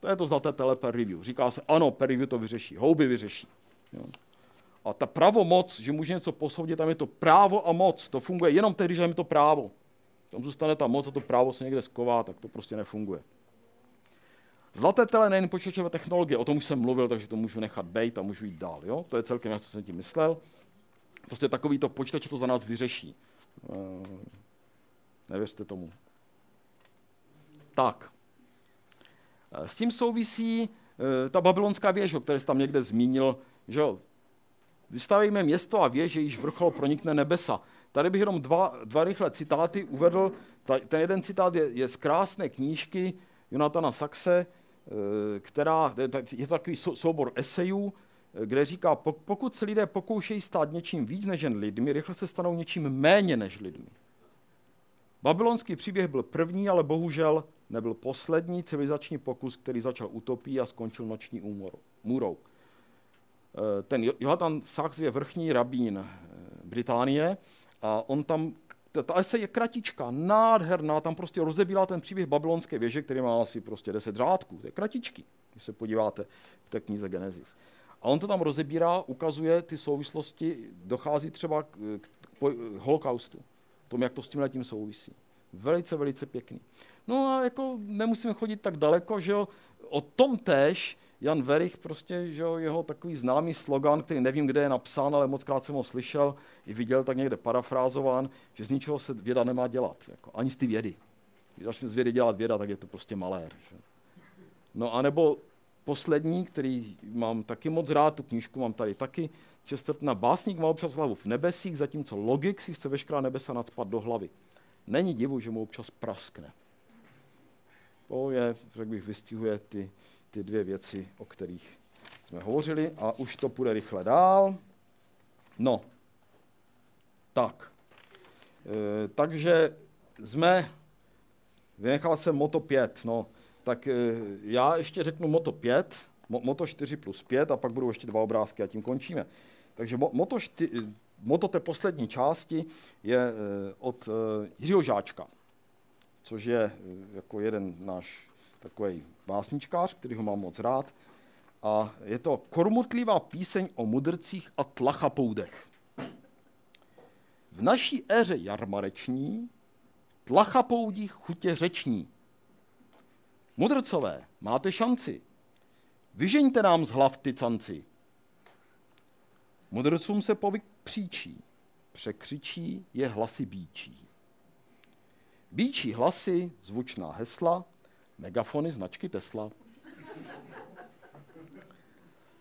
To je to zlaté tele review. Říká se, ano, per review to vyřeší, houby vyřeší. Jo? A ta pravomoc, že může něco posoudit, tam je to právo a moc. To funguje jenom tehdy, že je to právo. Tam zůstane ta moc a to právo se někde sková, tak to prostě nefunguje. Zlaté tele nejen počítačové technologie, o tom už jsem mluvil, takže to můžu nechat být a můžu jít dál. Jo? To je celkem, co jsem tím myslel. Prostě takový to počítač to za nás vyřeší. E, nevěřte tomu. Tak. Eh, s tím souvisí e, ta babylonská věž, o které jsi tam někde zmínil, že Vystavíme město a věž, již vrchol pronikne nebesa. Tady bych jenom dva, dva rychle citáty uvedl. Ta, ten jeden citát je, je z krásné knížky Jonatana Saxe, eh, která, je to takový soubor esejů, eh, kde říká, pokud se lidé pokoušejí stát něčím víc než jen lidmi, rychle se stanou něčím méně než lidmi. Babylonský příběh byl první, ale bohužel nebyl poslední civilizační pokus, který začal utopí a skončil noční úmorou, můrou. ten Jonathan Sachs je vrchní rabín Británie a on tam ta, esej je kratička, nádherná, tam prostě rozebírá ten příběh babylonské věže, který má asi prostě 10 řádků. To je kratičky, když se podíváte v té knize Genesis. A on to tam rozebírá, ukazuje ty souvislosti, dochází třeba k, k, k holokaustu, tom, jak to s tím souvisí. Velice, velice pěkný. No a jako nemusíme chodit tak daleko, že jo, o tom též Jan Verich, prostě, že jo, jeho takový známý slogan, který nevím, kde je napsán, ale moc krát jsem ho slyšel, i viděl tak někde parafrázován, že z ničeho se věda nemá dělat, jako, ani z ty vědy. Když začne z vědy dělat věda, tak je to prostě malér. Že? No a nebo poslední, který mám taky moc rád, tu knížku mám tady taky, Chestertona básník má občas hlavu v nebesích, zatímco logik si chce veškerá nebesa nadspat do hlavy. Není divu, že mu občas praskne. To je, řekl bych, vystihuje ty, ty dvě věci, o kterých jsme hovořili a už to půjde rychle dál. No, tak. E, takže jsme, vynechal jsem Moto 5, no, tak e, já ještě řeknu Moto 5, mo, Moto 4 plus 5 a pak budou ještě dva obrázky a tím končíme. Takže mo, Moto, 4, Moto té poslední části je e, od Jiřího Žáčka, což je jako jeden náš takový básničkář, který ho mám moc rád. A je to kormutlivá píseň o mudrcích a tlachapoudech. V naší éře jarmareční tlachapoudí chutě řeční. Mudrcové, máte šanci. Vyžeňte nám z hlav ty canci. Mudrcům se povyk příčí, překřičí je hlasy bíčí. Bíčí hlasy, zvučná hesla, megafony značky Tesla.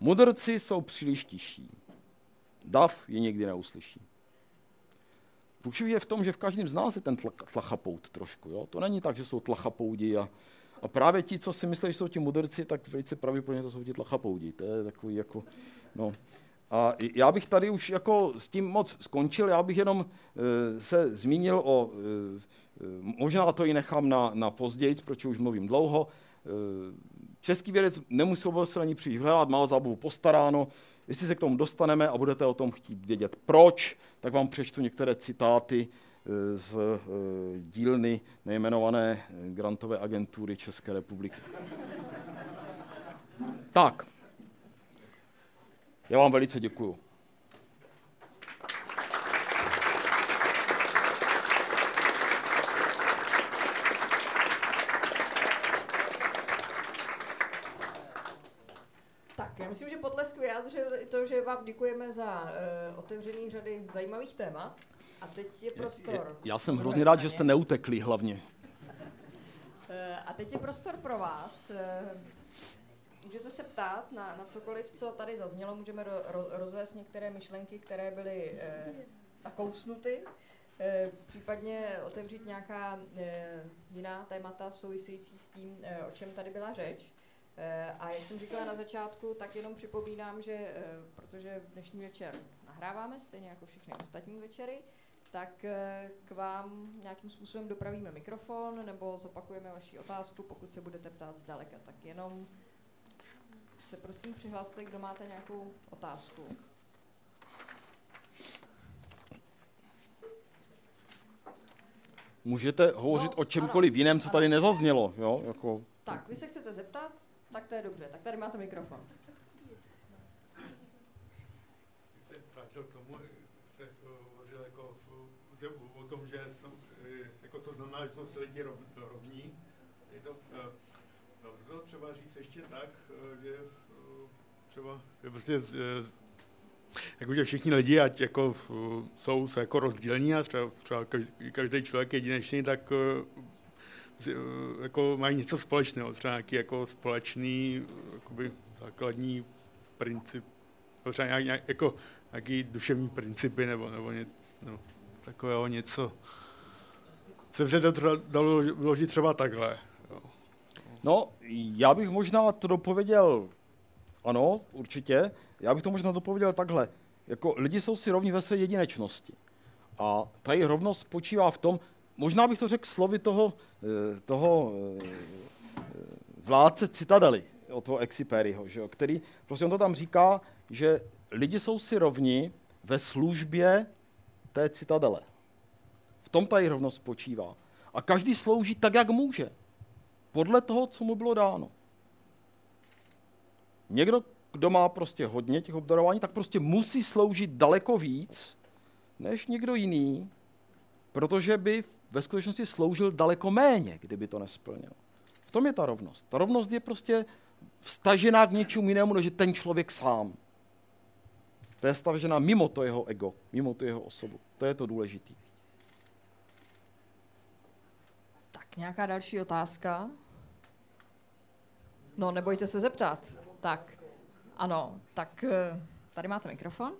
Mudrci jsou příliš tiší. Dav je nikdy neuslyší. Průšvih je v tom, že v každém z nás je ten tlachapout trošku. Jo? To není tak, že jsou tlachapoudi a, a právě ti, co si myslí, že jsou ti mudrci, tak velice pravděpodobně to jsou ti tlachapoudi. To je takový jako, no. A já bych tady už jako s tím moc skončil, já bych jenom e, se zmínil o e, Eh, možná to i nechám na, na později, protože už mluvím dlouho. Eh, český vědec nemusí se ani příliš hledat, má zábavu postaráno. Jestli se k tomu dostaneme a budete o tom chtít vědět proč, tak vám přečtu některé citáty eh, z dílny nejmenované grantové agentury České republiky. Tak, já vám velice děkuju. vyjádřil i to, že vám děkujeme za uh, otevřený řady zajímavých témat. A teď je prostor. Já jsem hrozně rád, že jste neutekli hlavně. Uh, a teď je prostor pro vás. Uh, můžete se ptát na, na cokoliv, co tady zaznělo. Můžeme ro, ro, rozvést některé myšlenky, které byly uh, nakousnuty. Uh, případně otevřít nějaká uh, jiná témata související s tím, uh, o čem tady byla řeč. Eh, a jak jsem říkala na začátku, tak jenom připomínám, že eh, protože dnešní večer nahráváme, stejně jako všechny ostatní večery, tak eh, k vám nějakým způsobem dopravíme mikrofon nebo zopakujeme vaši otázku, pokud se budete ptát zdaleka. Tak jenom se prosím přihlaste, kdo máte nějakou otázku. Můžete hovořit no, o čemkoliv ano, jiném, co tady nezaznělo. Jo? Jako... Tak, vy se chcete zeptat? Tak to je dobře, tak tady máte mikrofon. K tomu, jste hovořil jako o tom, že jsou, eh, jako co znamená, že jsou se lidi rov, rovní. Je to, no, to třeba říct ještě tak, eh, že třeba že prostě jakože všichni lidi, ať jako jsou se jako rozdílní a třeba, třeba každý, každý člověk je jedinečný, tak Eh, jako mají něco společného, třeba nějaký jako společný jakoby základní princip, třeba nějak, jako nějaký duševní principy nebo, nebo něco no, takového něco. Se vře dalo vložit třeba takhle. Jo. No, já bych možná to dopověděl, ano, určitě, já bych to možná dopověděl takhle. Jako lidi jsou si rovní ve své jedinečnosti. A ta jejich rovnost spočívá v tom, možná bych to řekl slovy toho, eh, toho eh, vládce Citadely, od toho Exiperiho, že jo, který, prostě on to tam říká, že lidi jsou si rovni ve službě té citadele. V tom ta rovnost spočívá. A každý slouží tak, jak může. Podle toho, co mu bylo dáno. Někdo, kdo má prostě hodně těch obdarování, tak prostě musí sloužit daleko víc, než někdo jiný, protože by ve skutečnosti sloužil daleko méně, kdyby to nesplnil. V tom je ta rovnost. Ta rovnost je prostě vstažená k něčemu jinému, než ten člověk sám. To je stažená mimo to jeho ego, mimo tu jeho osobu. To je to důležité. Tak nějaká další otázka? No, nebojte se zeptat. Tak, ano, tak eh, tady máte mikrofon.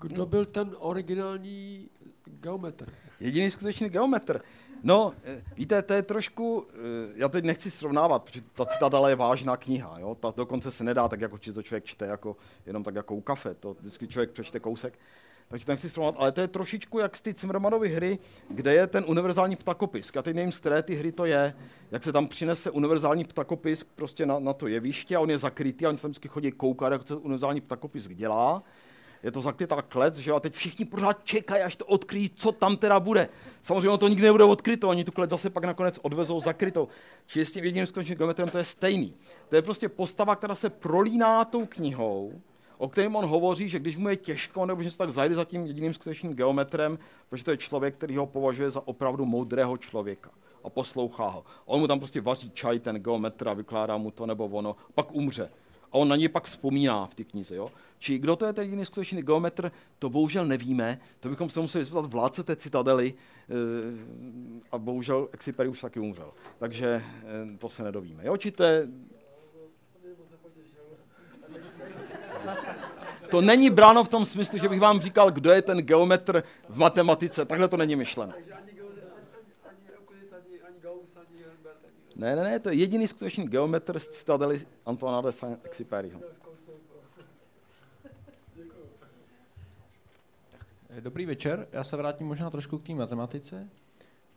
Kdo byl ten originální geometr? Jediný skutečný geometr. No, eh, víte, to je trošku, eh, já teď nechci srovnávat, protože ta citadela je vážná kniha, jo? Ta dokonce se nedá tak jako čisto člověk čte, jako, jenom tak jako u kafe, to vždycky člověk přečte kousek. Takže to nechci srovnávat, ale to je trošičku jak z ty Cimrmanovy hry, kde je ten univerzální ptakopisk. Já teď nevím, z které ty hry to je, jak se tam přinese univerzální ptakopisk prostě na, na to jeviště a on je zakrytý a oni se tam vždycky chodí koukat, jak se univerzální ptakopisk dělá je to zakrytá klec, že a teď všichni pořád čekají, až to odkryjí, co tam teda bude. Samozřejmě to nikdy nebude odkryto, oni tu klec zase pak nakonec odvezou zakrytou. Čili s tím jediným skutečným geometrem to je stejný. To je prostě postava, která se prolíná tou knihou, o kterém on hovoří, že když mu je těžko, nebo že se tak zajde za tím jediným skutečným geometrem, protože to je člověk, který ho považuje za opravdu moudrého člověka a poslouchá ho. On mu tam prostě vaří čaj, ten geometr a vykládá mu to nebo ono, pak umře a on na něj pak vzpomíná v té knize. Jo? Či kdo to je ten jediný skutečný geometr, to bohužel nevíme, to bychom se museli zeptat vládce té citadely eh, a bohužel Exiperi už taky umřel. Takže eh, to se nedovíme. Jo? Či to je... To není bráno v tom smyslu, že bych vám říkal, kdo je ten geometr v matematice. Takhle to není myšleno. Ne, ne, ne, to je jediný skutečný geometr z citadely Antoine de Saint-Exupéryho. Dobrý večer, já se vrátím možná trošku k té matematice.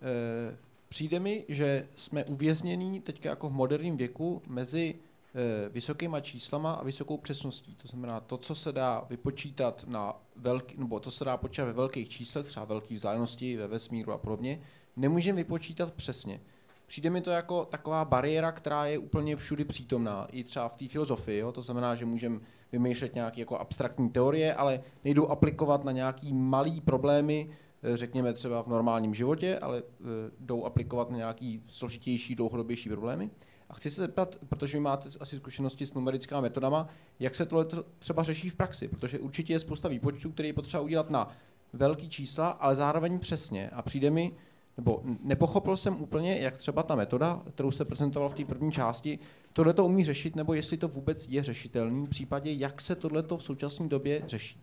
Eh, přijde mi, že jsme uvěznění teď jako v moderním věku mezi eh, vysokýma číslama a vysokou přesností. To znamená to, co se dá vypočítat na velký, nebo to se dá počítat ve velkých číslech, třeba velké vzdálenosti ve vesmíru a podobně, nemůžeme vypočítat přesně. Přijde mi to jako taková bariéra, která je úplně všudy přítomná, i třeba v té filozofii. Jo? To znamená, že můžeme vymýšlet nějaké jako abstraktní teorie, ale nejdou aplikovat na nějaký malý problémy, eh, řekněme třeba v normálním životě, ale eh, jdou aplikovat na nějaký složitější, dlouhodobější problémy. A chci se zeptat, protože vy máte asi zkušenosti s numerickými metodama, jak se tohle třeba řeší v praxi, protože určitě je spousta výpočtů, které je potřeba udělat na velký čísla, ale zároveň přesně. A přijde mi, nebo nepochopil jsem úplně, jak třeba ta metoda, kterou se prezentoval v té první části, tohle to umí řešit, nebo jestli to vůbec je řešitelný, v případě, jak se tohle v současné době řeší.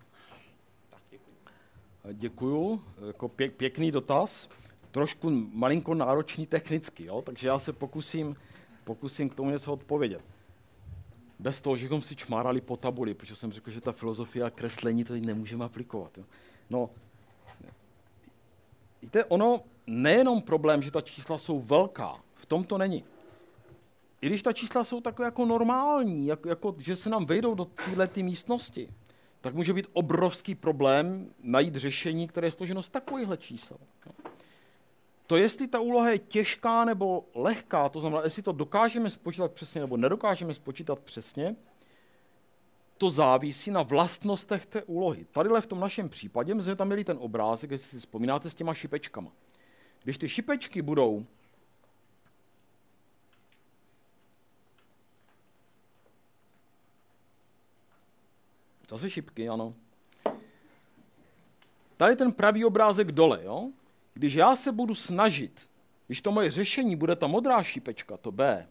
děkuju. Jako pěk, pěkný dotaz. Trošku malinko náročný technicky, jo? takže já se pokusím, pokusím k tomu něco odpovědět. Bez toho, že si čmárali po tabuli, protože jsem řekl, že ta filozofie a kreslení to nemůžeme aplikovat. Jo? No, víte, ono, nejenom problém, že ta čísla jsou velká, v tom to není. I když ta čísla jsou takové jako normální, jako, jako, že se nám vejdou do této místnosti, tak může být obrovský problém najít řešení, které je složeno z takovýchhle čísel. To, jestli ta úloha je těžká nebo lehká, to znamená, jestli to dokážeme spočítat přesně nebo nedokážeme spočítat přesně, to závisí na vlastnostech té úlohy. Tadyhle v tom našem případě, my jsme tam měli ten obrázek, jestli si vzpomínáte, s těma šipečkama. Když ty šipečky budou Zase šipky, ano. Tady ten pravý obrázek dole, jo? Když já se budu snažit, když to moje řešení bude ta modrá šipečka, to B,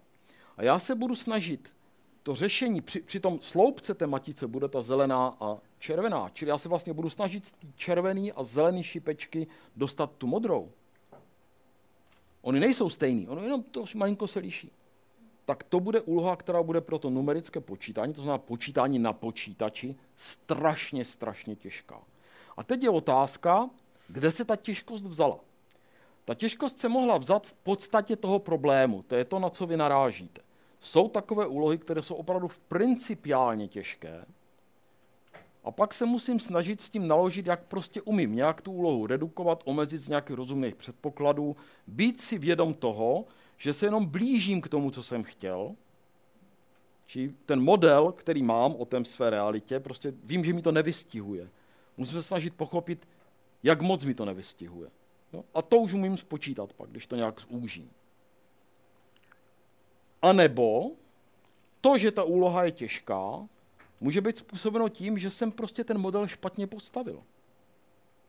a já se budu snažit to řešení, při, při tom sloupce té matice bude ta zelená a červená, čili já se vlastně budu snažit z té červený a zelený šipečky dostat tu modrou. Oni nejsou stejný, ono jenom to malinko se liší. Tak to bude úloha, která bude pro to numerické počítání, to znamená počítání na počítači, strašně, strašně těžká. A teď je otázka, kde se ta těžkost vzala. Ta těžkost se mohla vzat v podstatě toho problému, to je to, na co vy narážíte. jsou takové úlohy, které jsou opravdu principiálně těžké, a pak se musím snažit s tím naložit, jak prostě umím nějak tu úlohu redukovat, omezit z nějakých rozumných předpokladů, být si vědom toho, že se jenom blížím k tomu, co jsem chtěl. Či ten model, který mám o té své realitě, prostě vím, že mi to nevystihuje. Musím se snažit pochopit, jak moc mi to nevystihuje. Jo? A to už umím spočítat pak, když to nějak zúžím. A nebo to, že ta úloha je těžká, může být způsobeno tím, že jsem prostě ten model špatně postavil.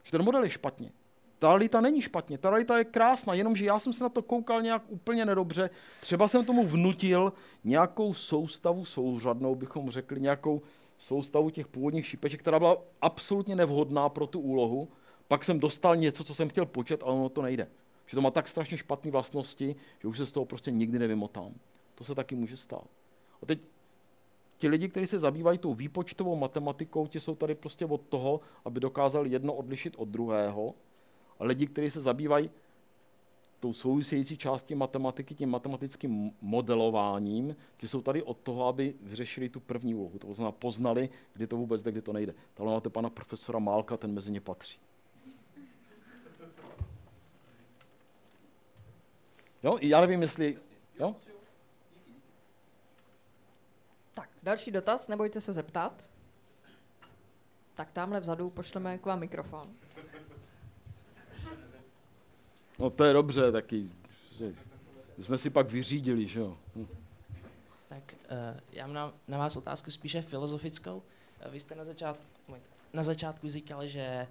Že ten model je špatně. Ta realita není špatně, ta realita je krásná, jenomže já jsem se na to koukal nějak úplně nedobře. Třeba jsem tomu vnutil nějakou soustavu souřadnou, bychom řekli, nějakou soustavu těch původních šipeček, která byla absolutně nevhodná pro tu úlohu. Pak jsem dostal něco, co jsem chtěl počet, ale ono to nejde. Že to má tak strašně špatné vlastnosti, že už se z toho prostě nikdy nevymotám. To se taky může stát. A teď ti lidi, kteří se zabývají tou výpočtovou matematikou, ti jsou tady prostě od toho, aby dokázali jedno odlišit od druhého. A lidi, kteří se zabývají tou související částí matematiky, tím matematickým modelováním, ti jsou tady od toho, aby vyřešili tu první úlohu. To znamená, poznali, kdy to vůbec jde, kdy to nejde. Tady máte pana profesora Málka, ten mezi ně patří. Jo, já nevím, jestli... Jo? Tak, další dotaz, nebojte se zeptat. Tak tamhle vzadu pošleme k vám mikrofon. No to je dobře, taky že jsme si pak vyřídili, že jo. Hm. Tak uh, já mám na, na vás otázku spíše filozofickou. Uh, vy jste na, začát, na začátku říkal, že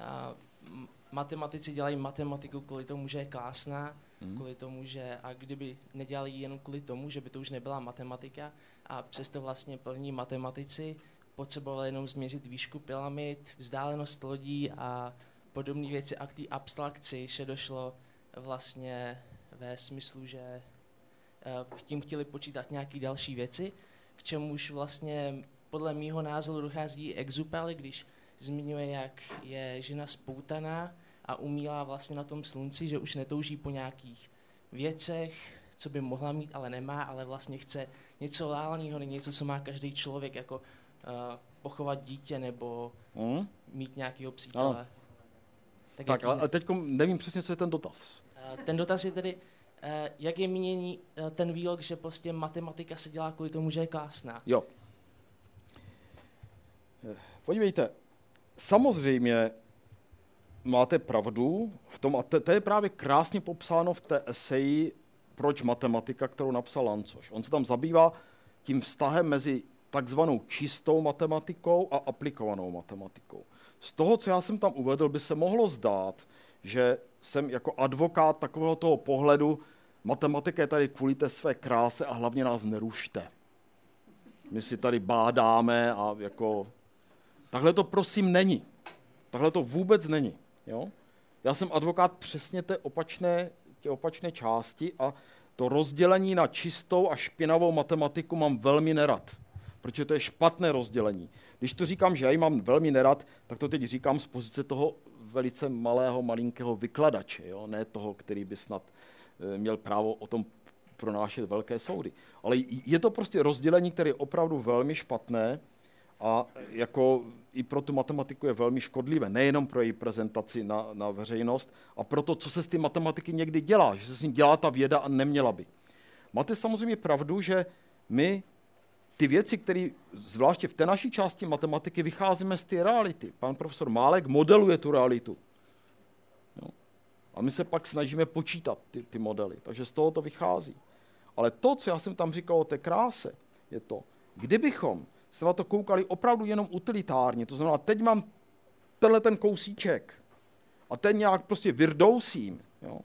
uh, matematici dělají matematiku kvůli tomu, že je krásná, hmm. kvůli tomu, že a kdyby nedělali jenom kvůli tomu, že by to už nebyla matematika a přesto vlastně první matematici potřebovali jenom změřit výšku pyramid, vzdálenost lodí a podobné věci. A k té abstrakci se došlo vlastně ve smyslu, že uh, tím chtěli počítat nějaké další věci, k čemuž vlastně podle mýho názoru dochází Exupéry, když zmiňuje, jak je žena spoutaná a umílá vlastně na tom slunci, že už netouží po nějakých věcech, co by mohla mít, ale nemá, ale vlastně chce něco reálného, něco, co má každý člověk, jako uh, pochovat dítě nebo hmm? mít nějakého přítele. No. Tak, tak ale teď nevím přesně, co je ten dotaz. Uh, ten dotaz je tedy, uh, jak je mínění uh, ten výrok, že prostě matematika se dělá kvůli tomu, že je krásná. Jo. Podívejte, samozřejmě máte pravdu v tom, a to, to je právě krásně popsáno v té eseji Proč matematika, kterou napsal Lancoš. On se tam zabývá tím vztahem mezi takzvanou čistou matematikou a aplikovanou matematikou. Z toho, co já jsem tam uvedl, by se mohlo zdát, že jsem jako advokát takového toho pohledu, matematika je tady kvůli té své kráse a hlavně nás nerušte. My si tady bádáme a jako... Takhle to prosím není. Takhle to vůbec není. Jo? Já jsem advokát přesně té opačné, té opačné části a to rozdělení na čistou a špinavou matematiku mám velmi nerad, protože to je špatné rozdělení. Když to říkám, že já ji mám velmi nerad, tak to teď říkám z pozice toho velice malého, malinkého vykladače, jo? ne toho, který by snad eh, měl právo o tom pronášet velké soudy. Ale je to prostě rozdělení, které je opravdu velmi špatné a jako i pro tu matematiku je velmi škodlivé, nejenom pro její prezentaci na, na veřejnost a pro to, co se s tím matematiky někdy dělá, že se s ním dělá ta věda a neměla by. Máte samozřejmě pravdu, že my ty věci, které zvláště v té naší části matematiky vycházíme z té reality. Pan profesor Málek modeluje tu realitu. Jo. A my se pak snažíme počítat ty, ty modely. Takže z toho to vychází. Ale to, co já jsem tam říkal o té kráse, je to, kdybychom se na to koukali opravdu jenom utilitárně. To znamená, teď mám tenhle ten kousíček a ten nějak prostě vyrdousím. Jo.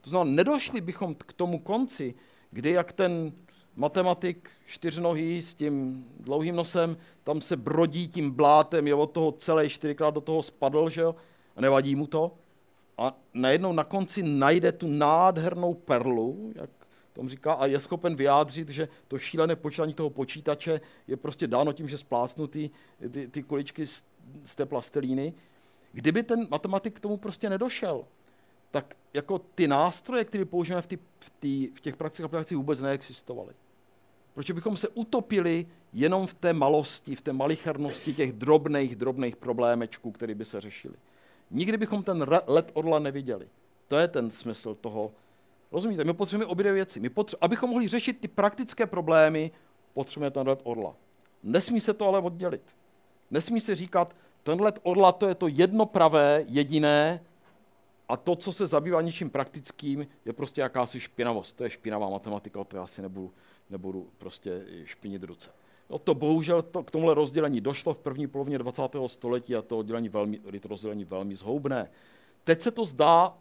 To znamená, nedošli bychom k tomu konci, kdy jak ten matematik čtyřnohý s tím dlouhým nosem, tam se brodí tím blátem, je od toho celé čtyřikrát do toho spadl, že jo, a nevadí mu to. A najednou na konci najde tu nádhernou perlu, jak tomu říká, a je schopen vyjádřit, že to šílené počítání toho počítače je prostě dáno tím, že splácnutý ty, ty kuličky z, z té plastelíny. Kdyby ten matematik k tomu prostě nedošel, tak jako ty nástroje, které používáme v, ty, v, ty, v těch praktických aplikacích, vůbec neexistovaly. Proč bychom se utopili jenom v té malosti, v té malichernosti těch drobných, drobných problémečků, které by se řešily. Nikdy bychom ten let orla neviděli. To je ten smysl toho. Rozumíte? My potřebujeme obě věci. My potře- abychom mohli řešit ty praktické problémy, potřebujeme ten let orla. Nesmí se to ale oddělit. Nesmí se říkat, ten let orla to je to jedno pravé, jediné, a to, co se zabývá něčím praktickým, je prostě jakási špinavost. To je špinavá matematika, to já si nebudu, nebudu prostě špinit ruce. No to bohužel to, k tomuhle rozdělení došlo v první polovině 20. století a to, oddělení velmi, rozdělení velmi zhoubné. Teď se to zdá,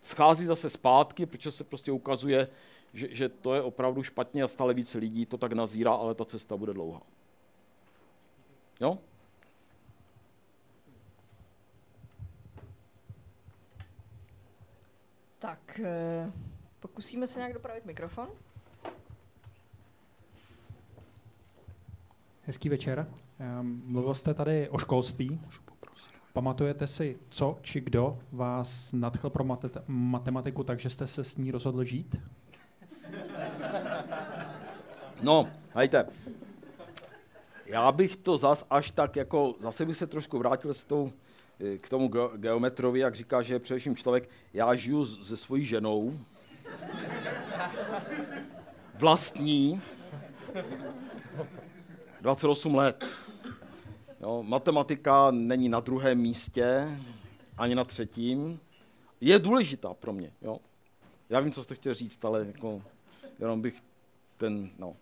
schází zase zpátky, protože se prostě ukazuje, že, že to je opravdu špatně a stále více lidí to tak nazírá, ale ta cesta bude dlouhá. Jo? Tak, eh, pokusíme se nějak dopravit mikrofon. Hezký večer. Ehm, mluvil jste tady o školství. Pamatujete si, co či kdo vás nadchl pro mate- matematiku, takže jste se s ní rozhodl žít? *laughs* No, hejte. Já bych to zas až tak jako, zase bych se trošku vrátil s tou, eh, k tomu geometrovi, jak říká, že je především člověk, já žiju se svojí ženou, vlastní, 28 let. Jo, matematika není na druhém místě, ani na třetím. Je důležitá pro mě. Jo. Já vím, co jste chtěl říct, ale jako, jenom bych ten, no.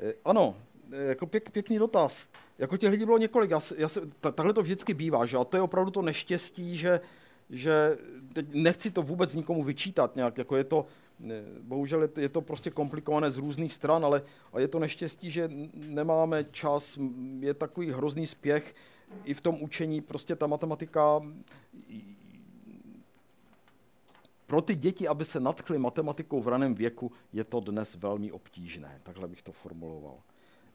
E, ano, e, jako pěk, pěkný dotaz. Jako těch lidí bylo několik. Já, já se, takhle to vždycky bývá, že? A to je opravdu to neštěstí, že, že teď nechci to vůbec nikomu vyčítat nějak, jako je to, bohužel je to, prostě komplikované z různých stran, ale, ale je to neštěstí, že nemáme čas, je takový hrozný spěch i v tom učení, prostě ta matematika pro ty děti, aby se nadchly matematikou v raném věku, je to dnes velmi obtížné. Takhle bych to formuloval.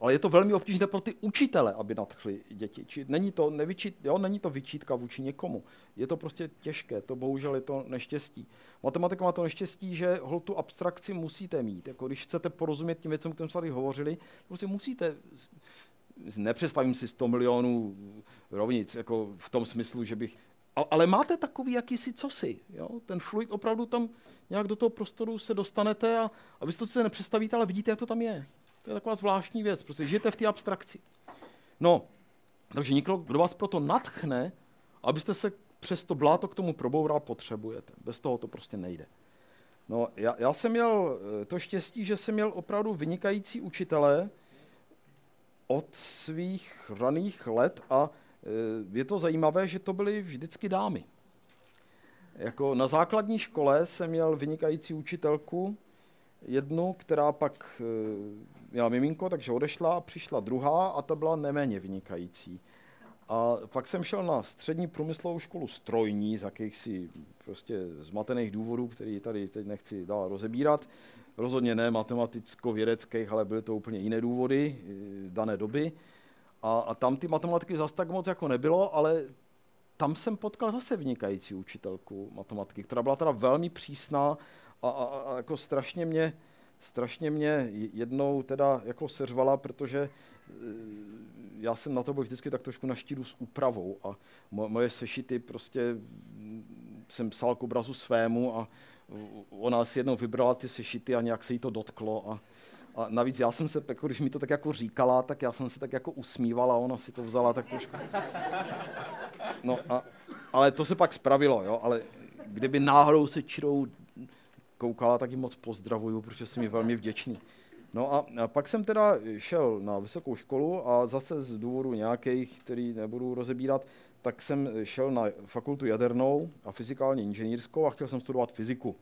Ale je to velmi obtížné pro ty učitele, aby nadchli děti. Či není to, nevyčít, jo, není to vyčítka vůči někomu. Je to prostě těžké, to bohužel je to neštěstí. Matematika má to neštěstí, že hol tu abstrakci musíte mít. Jako když chcete porozumět tím věcem, o kterém tady hovořili, prostě musíte nepředstavím si 100 milionů rovnic, jako v tom smyslu, že bych... Ale máte takový jakýsi cosi, jo? ten fluid opravdu tam nějak do toho prostoru se dostanete a, a vy si to se nepředstavíte, ale vidíte, jak to tam je. To je taková zvláštní věc, prostě žijete v té abstrakci. No, takže někdo, kdo vás proto natchne, abyste se přes to bláto k tomu proboural, potřebujete. Bez toho to prostě nejde. No, já, já jsem měl eh, to štěstí, že jsem měl opravdu vynikající učitele od svých raných let a eh, je to zajímavé, že to byly vždycky dámy. Jako na základní škole jsem měl vynikající učitelku, jednu, která pak eh, měla miminko, takže odešla přišla druhá a ta byla neméně vynikající. A pak jsem šel na střední průmyslovou školu strojní z jakýchsi prostě zmatených důvodů, který tady teď nechci dál rozebírat. Rozhodně ne matematicko-vědeckých, ale byly to úplně jiné důvody eh, dané doby. A, a tam ty matematiky zase tak moc jako nebylo, ale tam jsem potkal zase vynikající učitelku matematiky, která byla teda velmi přísná a, a, a jako strašně mě, strašně mě jednou teda jako seřvala, protože e, já jsem na to byl vždycky tak trošku na štíru s úpravou a moje sešity prostě jsem psal k obrazu svému a ona si jednou vybrala ty sešity a nějak se jí to dotklo a, a navíc já jsem se, jako když mi to tak jako říkala, tak já jsem se tak jako usmívala a ona si to vzala tak trošku. No a, ale to se pak spravilo, jo, ale kdyby náhodou se čirou koukala, tak ji moc pozdravuju, protože jsem mi velmi vděčný. No a, pak jsem teda šel na vysokou školu a zase z důvodu nějakých, který nebudu rozebírat, tak jsem šel na fakultu jadernou a fyzikálně inženýrskou a chtěl jsem studovat fyziku.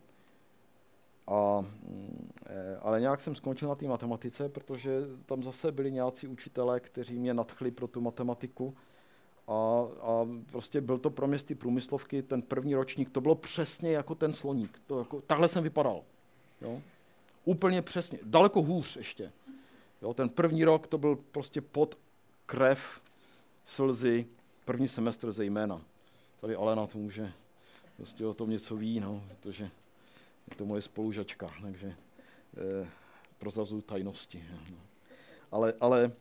A, mm, e, ale nějak jsem skončil na té matematice, protože tam zase byli nějací učitelé, kteří mě nadchli pro tu matematiku a, a prostě byl to pro mě z ty průmyslovky, ten první ročník, to bylo přesně jako ten sloník. To jako, takhle jsem vypadal. Jo? Úplně přesně. Daleko hůř ještě. Jo? Ten první rok to byl prostě pod krev, slzy, první semestr zejména. Tady Alena to může prostě o tom něco ví, no, protože je to moje spolužačka. Takže, eh, prozrazuju tajnosti. Ale, ale eh,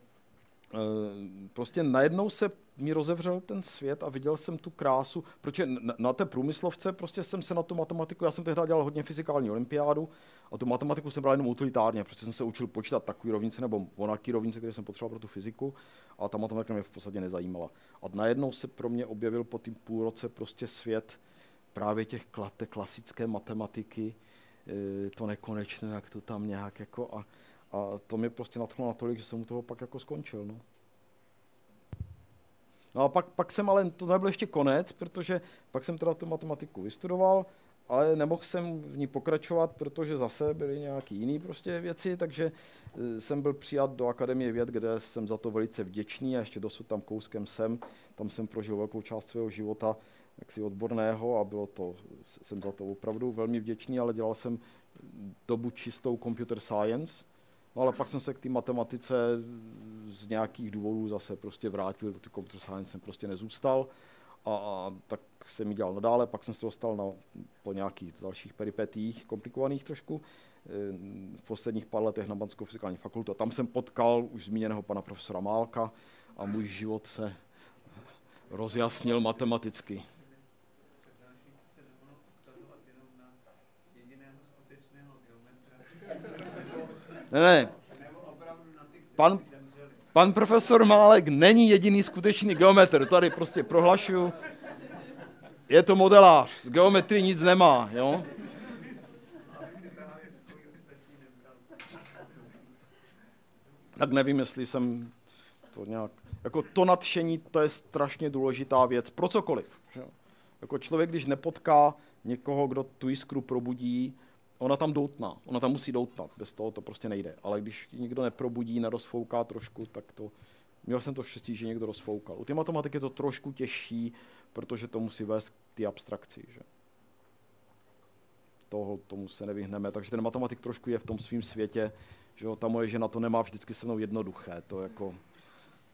prostě najednou se mi rozevřel ten svět a viděl jsem tu krásu, protože na, té průmyslovce prostě jsem se na tu matematiku, já jsem tehdy dělal hodně fyzikální olympiádu a tu matematiku jsem bral jenom utilitárně, protože jsem se učil počítat takové rovnice nebo onaký rovnice, které jsem potřeboval pro tu fyziku a ta matematika mě v podstatě nezajímala. A najednou se pro mě objevil po tím půl roce prostě svět právě těch klasické matematiky, e, to nekonečné, jak to tam nějak jako a, a to mě prostě nadchlo natolik, že jsem u toho pak jako skončil. No. No a pak, pak jsem ale, to nebyl ještě konec, protože pak jsem teda tu matematiku vystudoval, ale nemohl jsem v ní pokračovat, protože zase byly nějaké jiné prostě věci, takže e, jsem byl přijat do Akademie věd, kde jsem za to velice vděčný a ještě dosud tam kouskem jsem. Tam jsem prožil velkou část svého života jaksi odborného a bylo to, jsem za to opravdu velmi vděčný, ale dělal jsem dobu čistou computer science, No ale pak jsem se k té matematice z nějakých důvodů zase prostě vrátil, do té computer science jsem prostě nezůstal a, a tak jsem ji dělal nadále, pak jsem se dostal na, po nějakých dalších peripetích, komplikovaných trošku, eh, v posledních pár letech na Banskou fyzikální fakultu. A tam jsem potkal už zmíněného pana profesora Málka a můj život se rozjasnil matematicky. Ne, ne. Pan, pan profesor Málek není jediný skutečný geometr. Tady prostě prohlašuju, je to modelář, z geometrii nic nemá, jo? Tak nevím, jestli jsem to nějak... Jako to nadšení, to je strašně důležitá věc pro cokoliv. Jo? Jako člověk, když nepotká někoho, kdo tu jiskru probudí, ona tam doutná, ona tam musí doutnat, bez toho to prostě nejde. Ale když někdo neprobudí, nerozfouká trošku, tak to, měl jsem to štěstí, že někdo rozfoukal. U té matematiky je to trošku těžší, protože to musí vést k té abstrakci. Že? Toho, tomu se nevyhneme. Takže ten matematik trošku je v tom svém světě, že jo, ta moje žena to nemá vždycky se mnou jednoduché. To jako,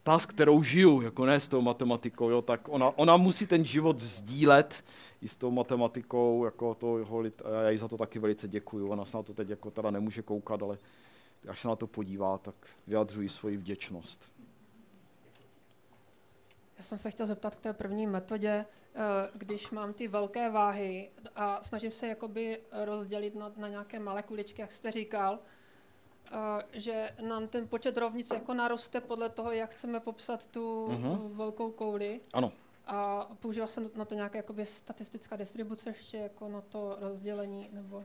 ta, s kterou žiju, jako ne s tou matematikou, jo, tak ona, ona musí ten život sdílet i s tou matematikou, jako to holit, a já jí za to taky velice děkuju. Ona se na to teď jako teda nemůže koukat, ale až se na to podívá, tak vyjadřuji svoji vděčnost. Já jsem se chtěl zeptat k té první metodě, eh, když mám ty velké váhy a snažím se jakoby rozdělit na, na nějaké malé kuličky, jak jste říkal, že nám ten počet rovnic jako naroste podle toho, jak chceme popsat tu uh-huh. velkou kouli. Ano. A používá se na to nějaká jakoby statistická distribuce ještě jako na to rozdělení, nebo,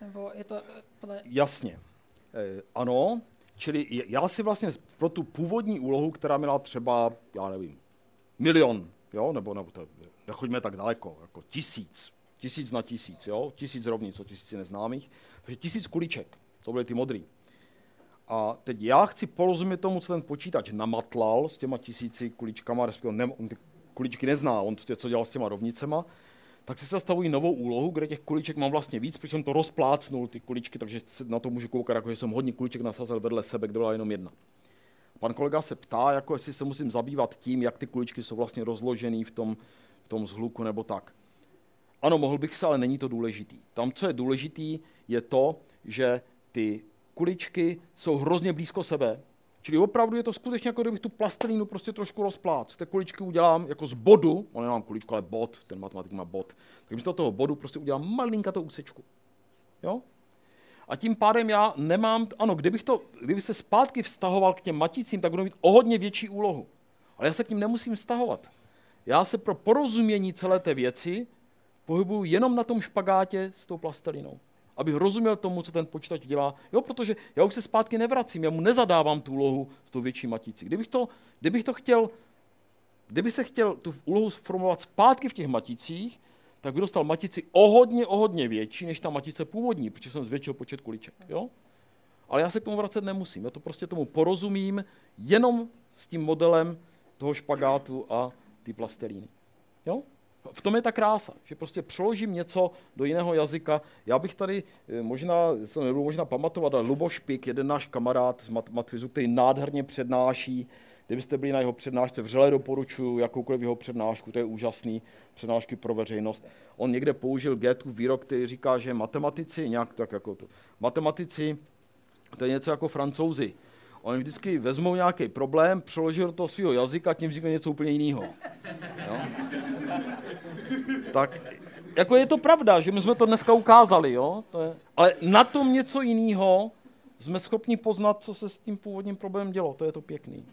nebo je to eh, podle... Jasně. E, ano, čili já si vlastně pro tu původní úlohu, která měla třeba, já nevím, milion, jo, nebo, nebo to, nechoďme tak daleko, jako tisíc, tisíc na tisíc, jo, tisíc rovnic o tisíci neznámých, takže tisíc kuliček to byly ty modrý. A teď já chci porozumět tomu, co ten počítač namatlal s těma tisíci kuličkama, respektive ne, on ty kuličky nezná, on prostě co dělal s těma rovnicema, tak si zastavují novou úlohu, kde těch kuliček mám vlastně víc, protože jsem to rozplácnul, ty kuličky, takže na to můžu koukat, jako že jsem hodně kuliček nasazel vedle sebe, kde byla jenom jedna. Pan kolega se ptá, jako jestli se musím zabývat tím, jak ty kuličky jsou vlastně rozložený v tom, v tom zhluku nebo tak. Ano, mohl bych se, ale není to důležitý. Tam, co je důležitý, je to, že ty kuličky jsou hrozně blízko sebe. Čili opravdu je to skutečně jako kdybych tu plastelínu prostě trošku rozplác. Z té kuličky udělám jako z bodu, on nemám kuličku, ale bod, ten matematik má bod. Tak místo toho bodu prostě udělám malinkatou úsečku. Jo? A tím pádem já nemám, ano, kdybych, to, kdybych se zpátky vztahoval k těm maticím, tak budu mít o hodně větší úlohu. Ale já se k ním nemusím vztahovat. Já se pro porozumění celé té věci pohybuju jenom na tom špagátě s tou plastelinou abych rozuměl tomu, co ten počítač dělá. Jo, protože já už se zpátky nevracím, já mu nezadávám tu úlohu s tou větší maticí. Kdybych to, kdybych to chtěl, kdyby se chtěl tu úlohu sformulovat zpátky v těch maticích, tak bych dostal matici o hodně, o hodně větší, než ta matice původní, protože jsem zvětšil počet kuliček. Jo? Ale já se k tomu vracet nemusím. Já to prostě tomu porozumím jenom s tím modelem toho špagátu a ty plastelíny. Jo? V tom je ta krása, že prostě přeložím něco do jiného jazyka. Já bych tady eh, možná, se nebudu možná pamatovat, ale Luboš Pik, jeden náš kamarád z mat- Matvizu, který nádherně přednáší, kdybyste byli na jeho přednášce, vřele doporučuji jakoukoliv jeho přednášku, to je úžasný, přednášky pro veřejnost. On někde použil Goethův výrok, který říká, že matematici, nějak tak jako to, matematici To je něco jako francouzi. Oni vždycky vezmou nějaký problém, přeloží do toho svého jazyka a tím říkají něco úplně jiného. Jo? Tak jako je to pravda, že my jsme to dneska ukázali, jo? To je, ale na tom něco jiného jsme schopni poznat, co se s tím původním problémem dělo. To je to pěkný.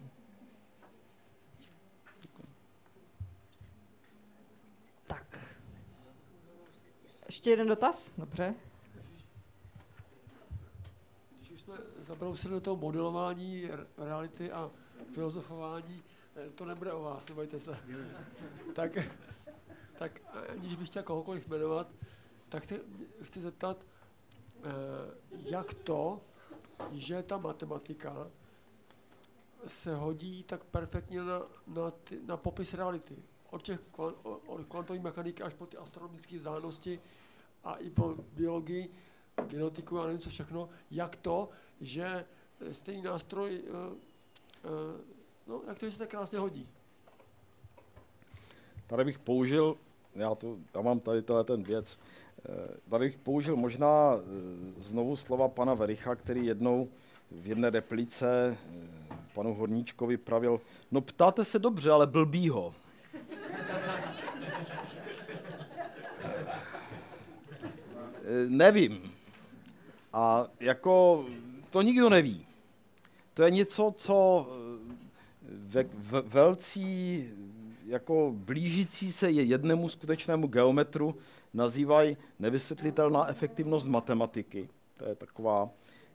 Tak. Ještě jeden dotaz? Dobře. Když už jsme zabrousili do toho modelování reality a filozofování, eh, to nebude o vás, nebojte se. *laughs* tak, tak aniž bych chtěl kohokoliv jmenovat, tak se chci zeptat, eh, jak to, že ta matematika se hodí tak perfektně na, na, ty, na popis reality. Od těch od kvantové mechaniky až po ty astronomické vzdálenosti a i po biologii, genetiku a nevím co všechno, jak to, že eh, stejný nástroj, uh, uh, no jak to, že se krásně hodí. Tady bych použil, já, to, já mám tady tenhle ten věc, Eh, tady bych použil možná eh, znovu slova pana Vericha, který jednou v jedné replice eh, panu Horníčkovi pravil, no ptáte se dobře, ale blbýho. Eh, Nevím. A jako to nikdo neví. To je něco, co eh, ve, ve, velcí, jako blížící se je jednému skutečnému geometru, nazývají nevysvětlitelná efektivnost matematiky. To je taková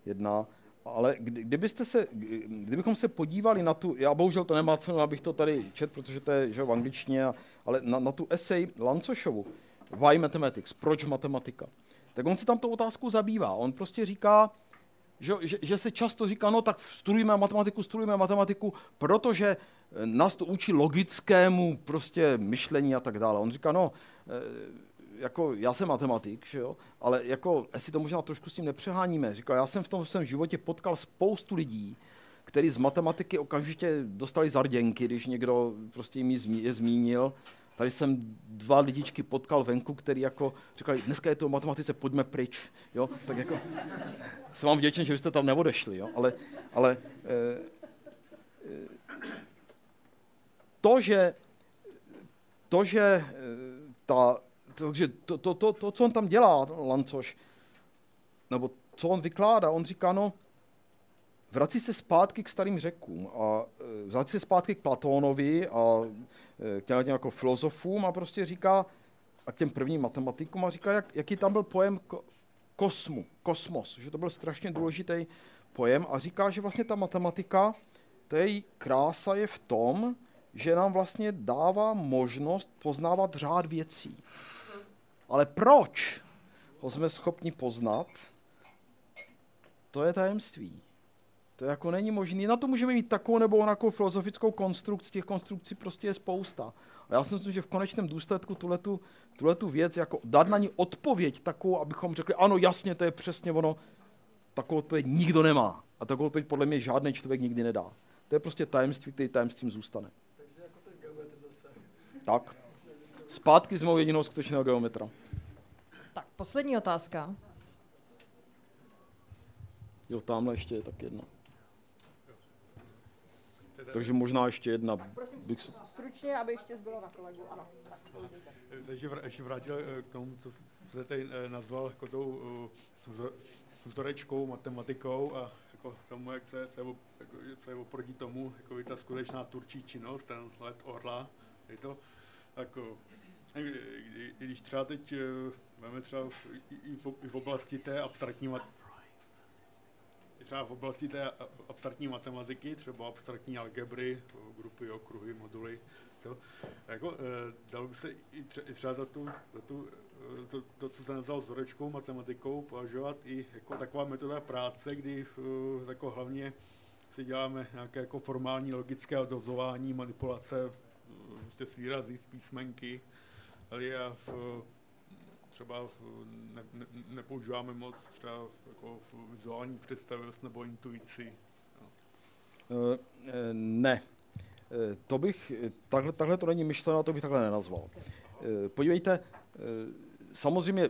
jedna. Ale kdy- kdybyste se, kdybychom se podívali na tu, já bohužel to nemá cenu, abych to tady čet, protože to je že, v angličtině, ale na, na tu esej Lancošovu, Why Mathematics, proč matematika, tak on se tam tou otázkou zabývá. On prostě říká, že, že, že se často říká, no tak studujeme matematiku, studujeme matematiku, protože eh, nás to učí logickému prostě myšlení a tak dále. On říká, no, eh, jako já jsem matematik, že jo, ale jako, jestli to možná trošku s tím nepřeháníme, říkal, já jsem v tom svém životě potkal spoustu lidí, kteří z matematiky okamžitě dostali zarděnky, když někdo prostě jim je zmínil. Tady jsem dva lidičky potkal venku, který jako říkali, dneska je to o matematice, pojďme pryč. Jo? Tak jako, jsem vám vděčen, že jste tam neodešli, jo? ale, ale eh, eh, to, že, to, že eh, ta, takže to, to, to, to, co on tam dělá, Lancoš, nebo co on vykládá, on říká, no, vrací se zpátky k starým řekům a vrací se zpátky k Platónovi a k těm jako filozofům a prostě říká, a k těm prvním matematikům a říká, jak, jaký tam byl pojem ko, kosmu, kosmos, že to byl strašně důležitý pojem a říká, že vlastně ta matematika, to její krása je v tom, že nám vlastně dává možnost poznávat řád věcí. Ale proč ho jsme schopni poznat, to je tajemství. To jako není možné. Na to můžeme mít takovou nebo onakou filozofickou konstrukci, těch konstrukcí prostě je spousta. A já si myslím, že v konečném důsledku tuhletu, tuhletu věc, jako dát na ní odpověď takovou, abychom řekli, ano, jasně, to je přesně ono, takovou odpověď nikdo nemá. A takovou odpověď podle mě žádný člověk nikdy nedá. To je prostě tajemství, který tajemstvím zůstane. Tak. Zpátky s mou jedinou skutečného geometra. Tak, poslední otázka. Jo, tamhle ještě je tak jedna. Takže možná ještě jedna. Bych se... Stručně, aby ještě zbylo na kolegu. Ano. Tak, Takže vr- ještě vrátil eh, k tomu, co jste tady eh, nazval jako tou eh, vzor- vzorečkou, matematikou a jako tomu, jak se, se, jako, se oproti tomu jako ta skutečná turčí činnost, ten let orla, je to jako, když třeba teď eh, máme třeba v- i, i, v, i v oblasti té abstraktní mat, třeba v oblasti té abstraktní matematiky, třeba abstraktní algebry, grupy, okruhy, moduly, to, jako, eh, dalo by se i, tře- i třeba za tu, za tu eh, to, to, co se nazval vzorečkou matematikou, považovat i jako taková metoda práce, kdy eh, jako hlavně si děláme nějaké jako formální logické odvozování, manipulace prostě s výrazy, s písmenky, ale a v, třeba ne, ne, nepoužíváme moc třeba jako vizuální představivost nebo intuici. Eh, eh, Ne. Eh, To bych, takhle, takhle to není myšleno, to bych takhle nenazval. Podívejte, samozřejmě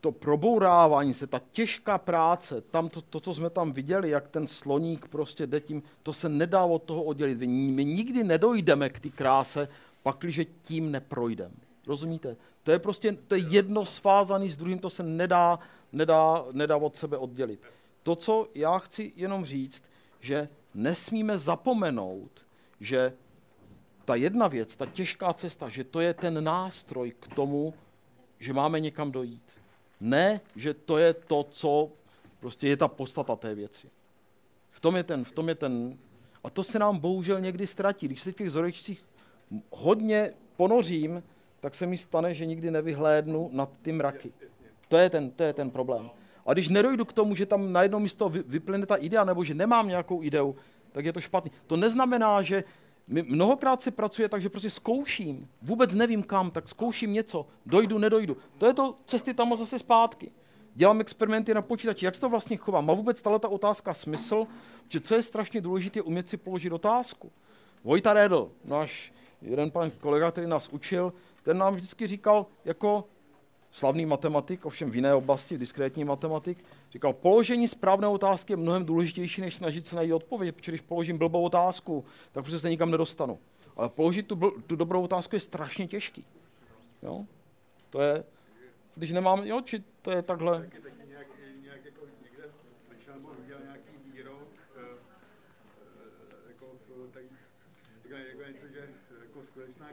to probourávání se, ta těžká práce, tam to, to, co jsme tam viděli, jak ten sloník prostě jde tím, to se nedá od toho oddělit. My nikdy nedojdeme k té kráse, pakliže tím neprojdeme. Rozumíte? To je prostě to je jedno svázané s druhým, to se nedá, nedá, nedá od sebe oddělit. To, co já chci jenom říct, že nesmíme zapomenout, že ta jedna věc, ta těžká cesta, že to je ten nástroj k tomu, že máme někam dojít. Ne, že to je to, co prostě je ta podstata té věci. V tom je ten, v tom je ten, a to se nám bohužel někdy ztratí. Když se v těch zorečcích hodně ponořím, tak se mi stane, že nikdy nevyhlédnu nad ty mraky. To je ten, to je ten problém. A když nedojdu k tomu, že tam na jedno místo vyplyne ta idea, nebo že nemám nějakou ideu, tak je to špatný. To neznamená, že my mnohokrát se pracuje tak, že prostě zkouším, vůbec nevím kam, tak zkouším něco, dojdu, nedojdu. To je to cesty tam zase zpátky. Dělám experimenty na počítači, jak se to vlastně chová. Má vůbec tato otázka smysl? Že co je strašně důležité, je umět si položit otázku. Vojta Redl, náš jeden pan kolega, který nás učil, ten nám vždycky říkal, jako slavný matematik, ovšem v jiné oblasti, diskrétní matematik, říkal, položení správné otázky je mnohem důležitější, než snažit se najít odpověď, protože když položím blbou otázku, tak prostě se nikam nedostanu. Ale položit tu, tu dobrou otázku je strašně těžký. Jo? To je, když nemám, jo, či to je takhle.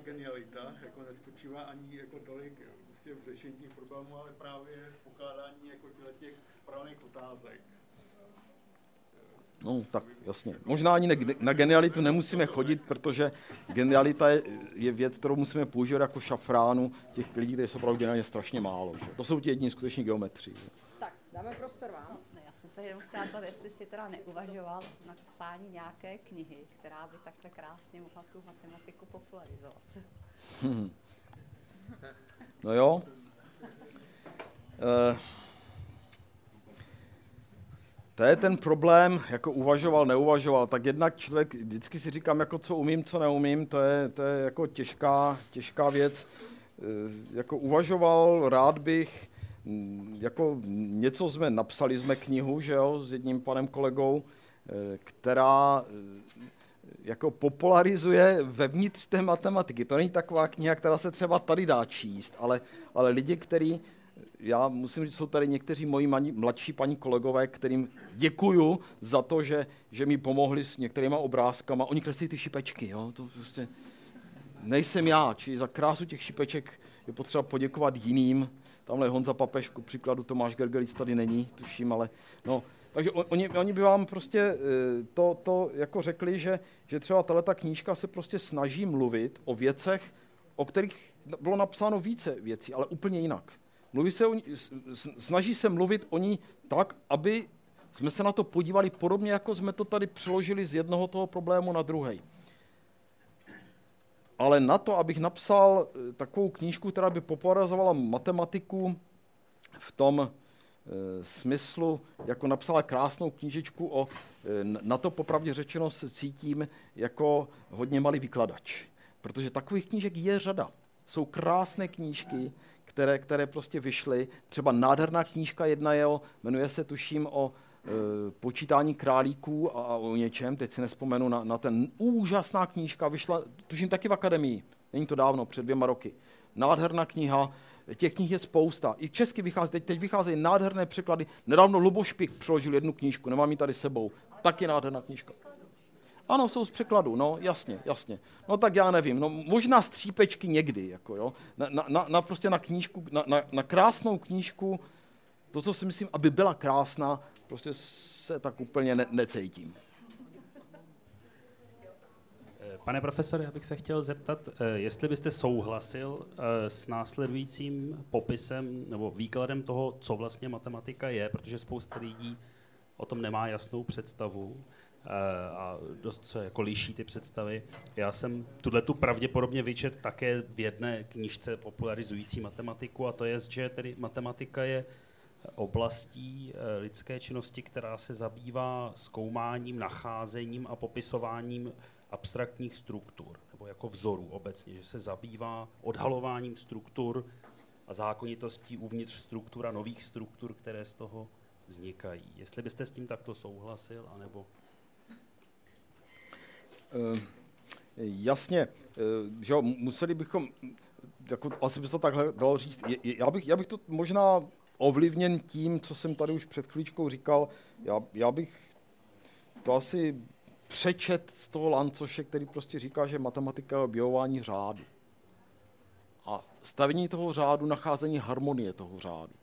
Genialita jako nespočívá ani jako tolik prostě v řešení těch problémů, ale právě v pokládání jako těch správných otázek. No, tak jasně. Možná ani na genialitu nemusíme chodit, protože genialita je, je věc, kterou musíme používat jako šafránu těch lidí, kteří jsou opravdu geniálně strašně málo. Že? To jsou ti jediní skuteční geometři. Že? Tak, dáme prostor vám. Se jenom chtěla to, jestli si teda neuvažoval na psání nějaké knihy, která by takhle krásně mohla tu matematiku popularizovat. Hmm. *laughs* No jo. Uh, to je ten problém, jako uvažoval, neuvažoval. Tak jednak člověk, vždycky si říkám, jako co umím, co neumím, to je, to je jako těžká, těžká věc. Uh, jako uvažoval, rád bych, jako něco jsme, napsali jsme knihu, že jo, s jedním panem kolegou, eh, která jako popularizuje vevnitř té matematiky. To není taková kniha, která se třeba tady dá číst, ale, ale lidi, kteří, já musím říct, jsou tady někteří moji mani, mladší paní kolegové, kterým děkuju za to, že, že mi pomohli s některýma obrázkama. Oni kreslí ty šipečky, jo? to prostě nejsem já, či za krásu těch šipeček je potřeba poděkovat jiným. Tamhle Honza Papeš, ku příkladu Tomáš Gergelic tady není, tuším, ale no, takže oni, oni by vám prostě eh, to, to jako řekli, že, že třeba tato knížka se prostě snaží mluvit o věcech, o kterých bylo napsáno více věcí, ale úplně jinak. Mluví se o ní, snaží se mluvit o ní tak, aby jsme se na to podívali podobně, jako jsme to tady přeložili z jednoho toho problému na druhý. Ale na to, abych napsal eh, takovou knížku, která by popularizovala matematiku v tom Eh, smyslu, jako napsala krásnou knížečku o, eh, na to popravdě řečeno se cítím jako hodně malý vykladač. Protože takových knížek je řada. Jsou krásné knížky, které, které prostě vyšly. Třeba nádherná knížka jedna je o, jmenuje se tuším o e, počítání králíků a, o něčem, teď si nespomenu na, na ten úžasná knížka, vyšla tuším taky v akademii, není to dávno, před dvěma roky. Nádherná kniha, těch knih je spousta. I česky vychází, teď, teď vycházejí nádherné překlady. Nedávno Luboš Pik přeložil jednu knížku, nemám ji tady sebou. Taky nádherná knížka. Ano, jsou z překladu, no, jasně, jasně. No tak já nevím, no možná střípečky někdy, jako jo. Na, na, na prostě na knížku, na, na, na krásnou knížku, to, co si myslím, aby byla krásná, prostě se tak úplně ne, necítím. Pane profesore, já bych se chtěl zeptat, eh, jestli byste souhlasil eh, s následujícím popisem nebo výkladem toho, co vlastně matematika je, protože spousta lidí o tom nemá jasnou představu eh, a dost se jako liší ty představy. Já jsem tuhle tu pravděpodobně vyčet také v jedné knižce popularizující matematiku a to je, že tedy matematika je oblastí lidské činnosti, která se zabývá zkoumáním, nacházením a popisováním abstraktních struktur, nebo jako vzorů obecně, že se zabývá odhalováním struktur a zákonitostí uvnitř struktura nových struktur, které z toho vznikají. Jestli byste s tím takto souhlasil, anebo... Uh, jasně, uh, že jo, museli bychom, jako, asi by se to takhle dalo říct, já bych, já bych to možná ovlivněn tím, co jsem tady už před chvíličkou říkal, já, já bych to asi přečet z toho Lancoše, který prostě říká, že matematika je objevování řádu. A stavění toho řádu, nacházení harmonie toho řádu.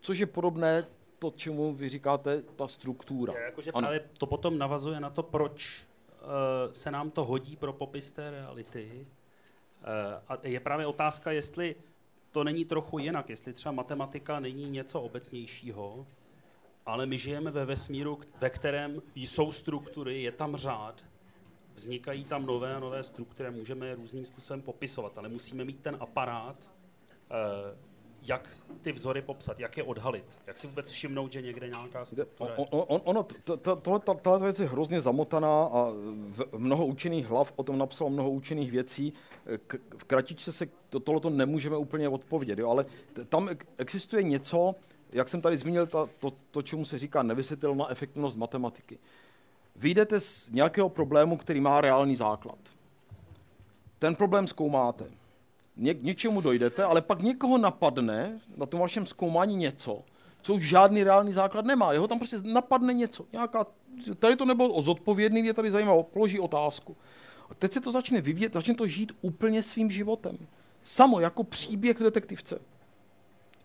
Což je podobné to, čemu vy říkáte, ta struktura. Je, jakože právě to potom navazuje na to, proč uh, se nám to hodí pro popis té reality. Uh, a je právě otázka, jestli to není trochu jinak, jestli třeba matematika není něco obecnějšího, ale my žijeme ve vesmíru, ve kterém jsou struktury, je tam řád, vznikají tam nové a nové struktury, můžeme je různým způsobem popisovat, ale musíme mít ten aparát, eh, jak ty vzory popsat, jak je odhalit, jak si vůbec všimnout, že někde nějaká struktura on, on, ono, tohle, věc je hrozně zamotaná a v mnoho učených hlav o tom napsalo mnoho učených věcí. K, v kratičce se to, tohleto nemůžeme úplně odpovědět, jo, ale tam existuje něco, jak jsem tady zmínil, ta, to, to, čemu se říká nevysvětelná efektivnost matematiky. Vyjdete z nějakého problému, který má reálný základ. Ten problém zkoumáte. Ně, něčemu dojdete, ale pak někoho napadne na tom vašem zkoumání něco, co už žádný reálný základ nemá. Jeho tam prostě napadne něco. Nějaká, tady to nebylo zodpovědný, je tady zajímavé, položí otázku. A teď se to začne vyvíjet, začne to žít úplně svým životem. Samo, jako příběh v detektivce.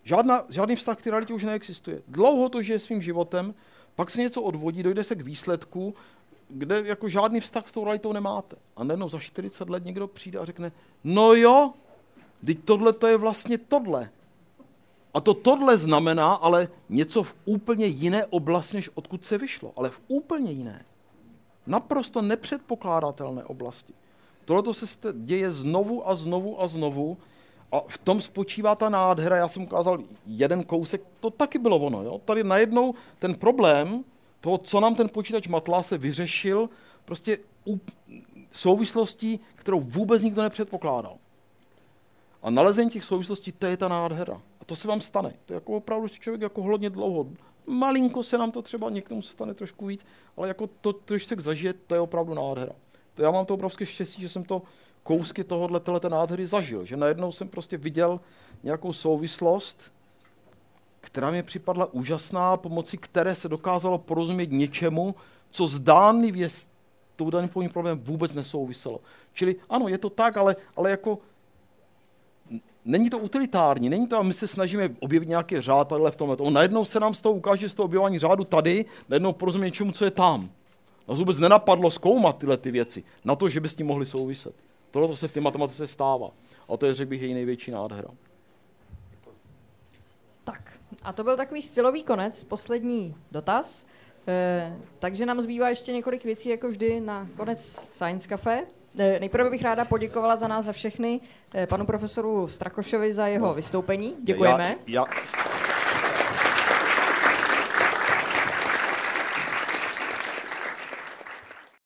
Žádná, žádný vztah k realitě už neexistuje. Dlouho to žije svým životem, pak se něco odvodí, dojde se k výsledku, kde jako žádný vztah s tou realitou nemáte. A najednou za 40 let někdo přijde a řekne, no jo, teď tohle to je vlastně tohle. A to tohle znamená ale něco v úplně jiné oblasti, než odkud se vyšlo. Ale v úplně jiné. Naprosto nepředpokládatelné oblasti. Tohle se děje znovu a znovu a znovu a v tom spočívá ta nádhera. Já jsem ukázal jeden kousek, to taky bylo ono. Jo? Tady najednou ten problém toho, co nám ten počítač matlá, se vyřešil prostě u souvislostí, kterou vůbec nikdo nepředpokládal. A nalezení těch souvislostí, to je ta nádhera. A to se vám stane. To je jako opravdu člověk jako hodně dlouho. Malinko se nám to třeba někomu stane trošku víc, ale jako to, to když se zažije, to je opravdu nádhera. To já mám to obrovské štěstí, že jsem to kousky tohohle této nádhery zažil. Že najednou jsem prostě viděl nějakou souvislost, která mi připadla úžasná, pomocí které se dokázalo porozumět něčemu, co zdánlivě s tou daným problémem vůbec nesouviselo. Čili ano, je to tak, ale, ale jako není to utilitární, není to, a my se snažíme objevit nějaké řád tady v tomhle. On najednou se nám z toho ukáže, z toho objevování řádu tady, najednou porozumět něčemu, co je tam. Nás vůbec nenapadlo zkoumat tyhle ty věci, na to, že by s tím mohli souviset. Tohle se v té matematice stává. A to je, řekl bych, její největší nádhera. Tak, a to byl takový stylový konec, poslední dotaz. E, takže nám zbývá ještě několik věcí, jako vždy, na konec Science Cafe. E, nejprve bych ráda poděkovala za nás za všechny e, panu profesoru Strakošovi za jeho vystoupení. Děkujeme. Já, já,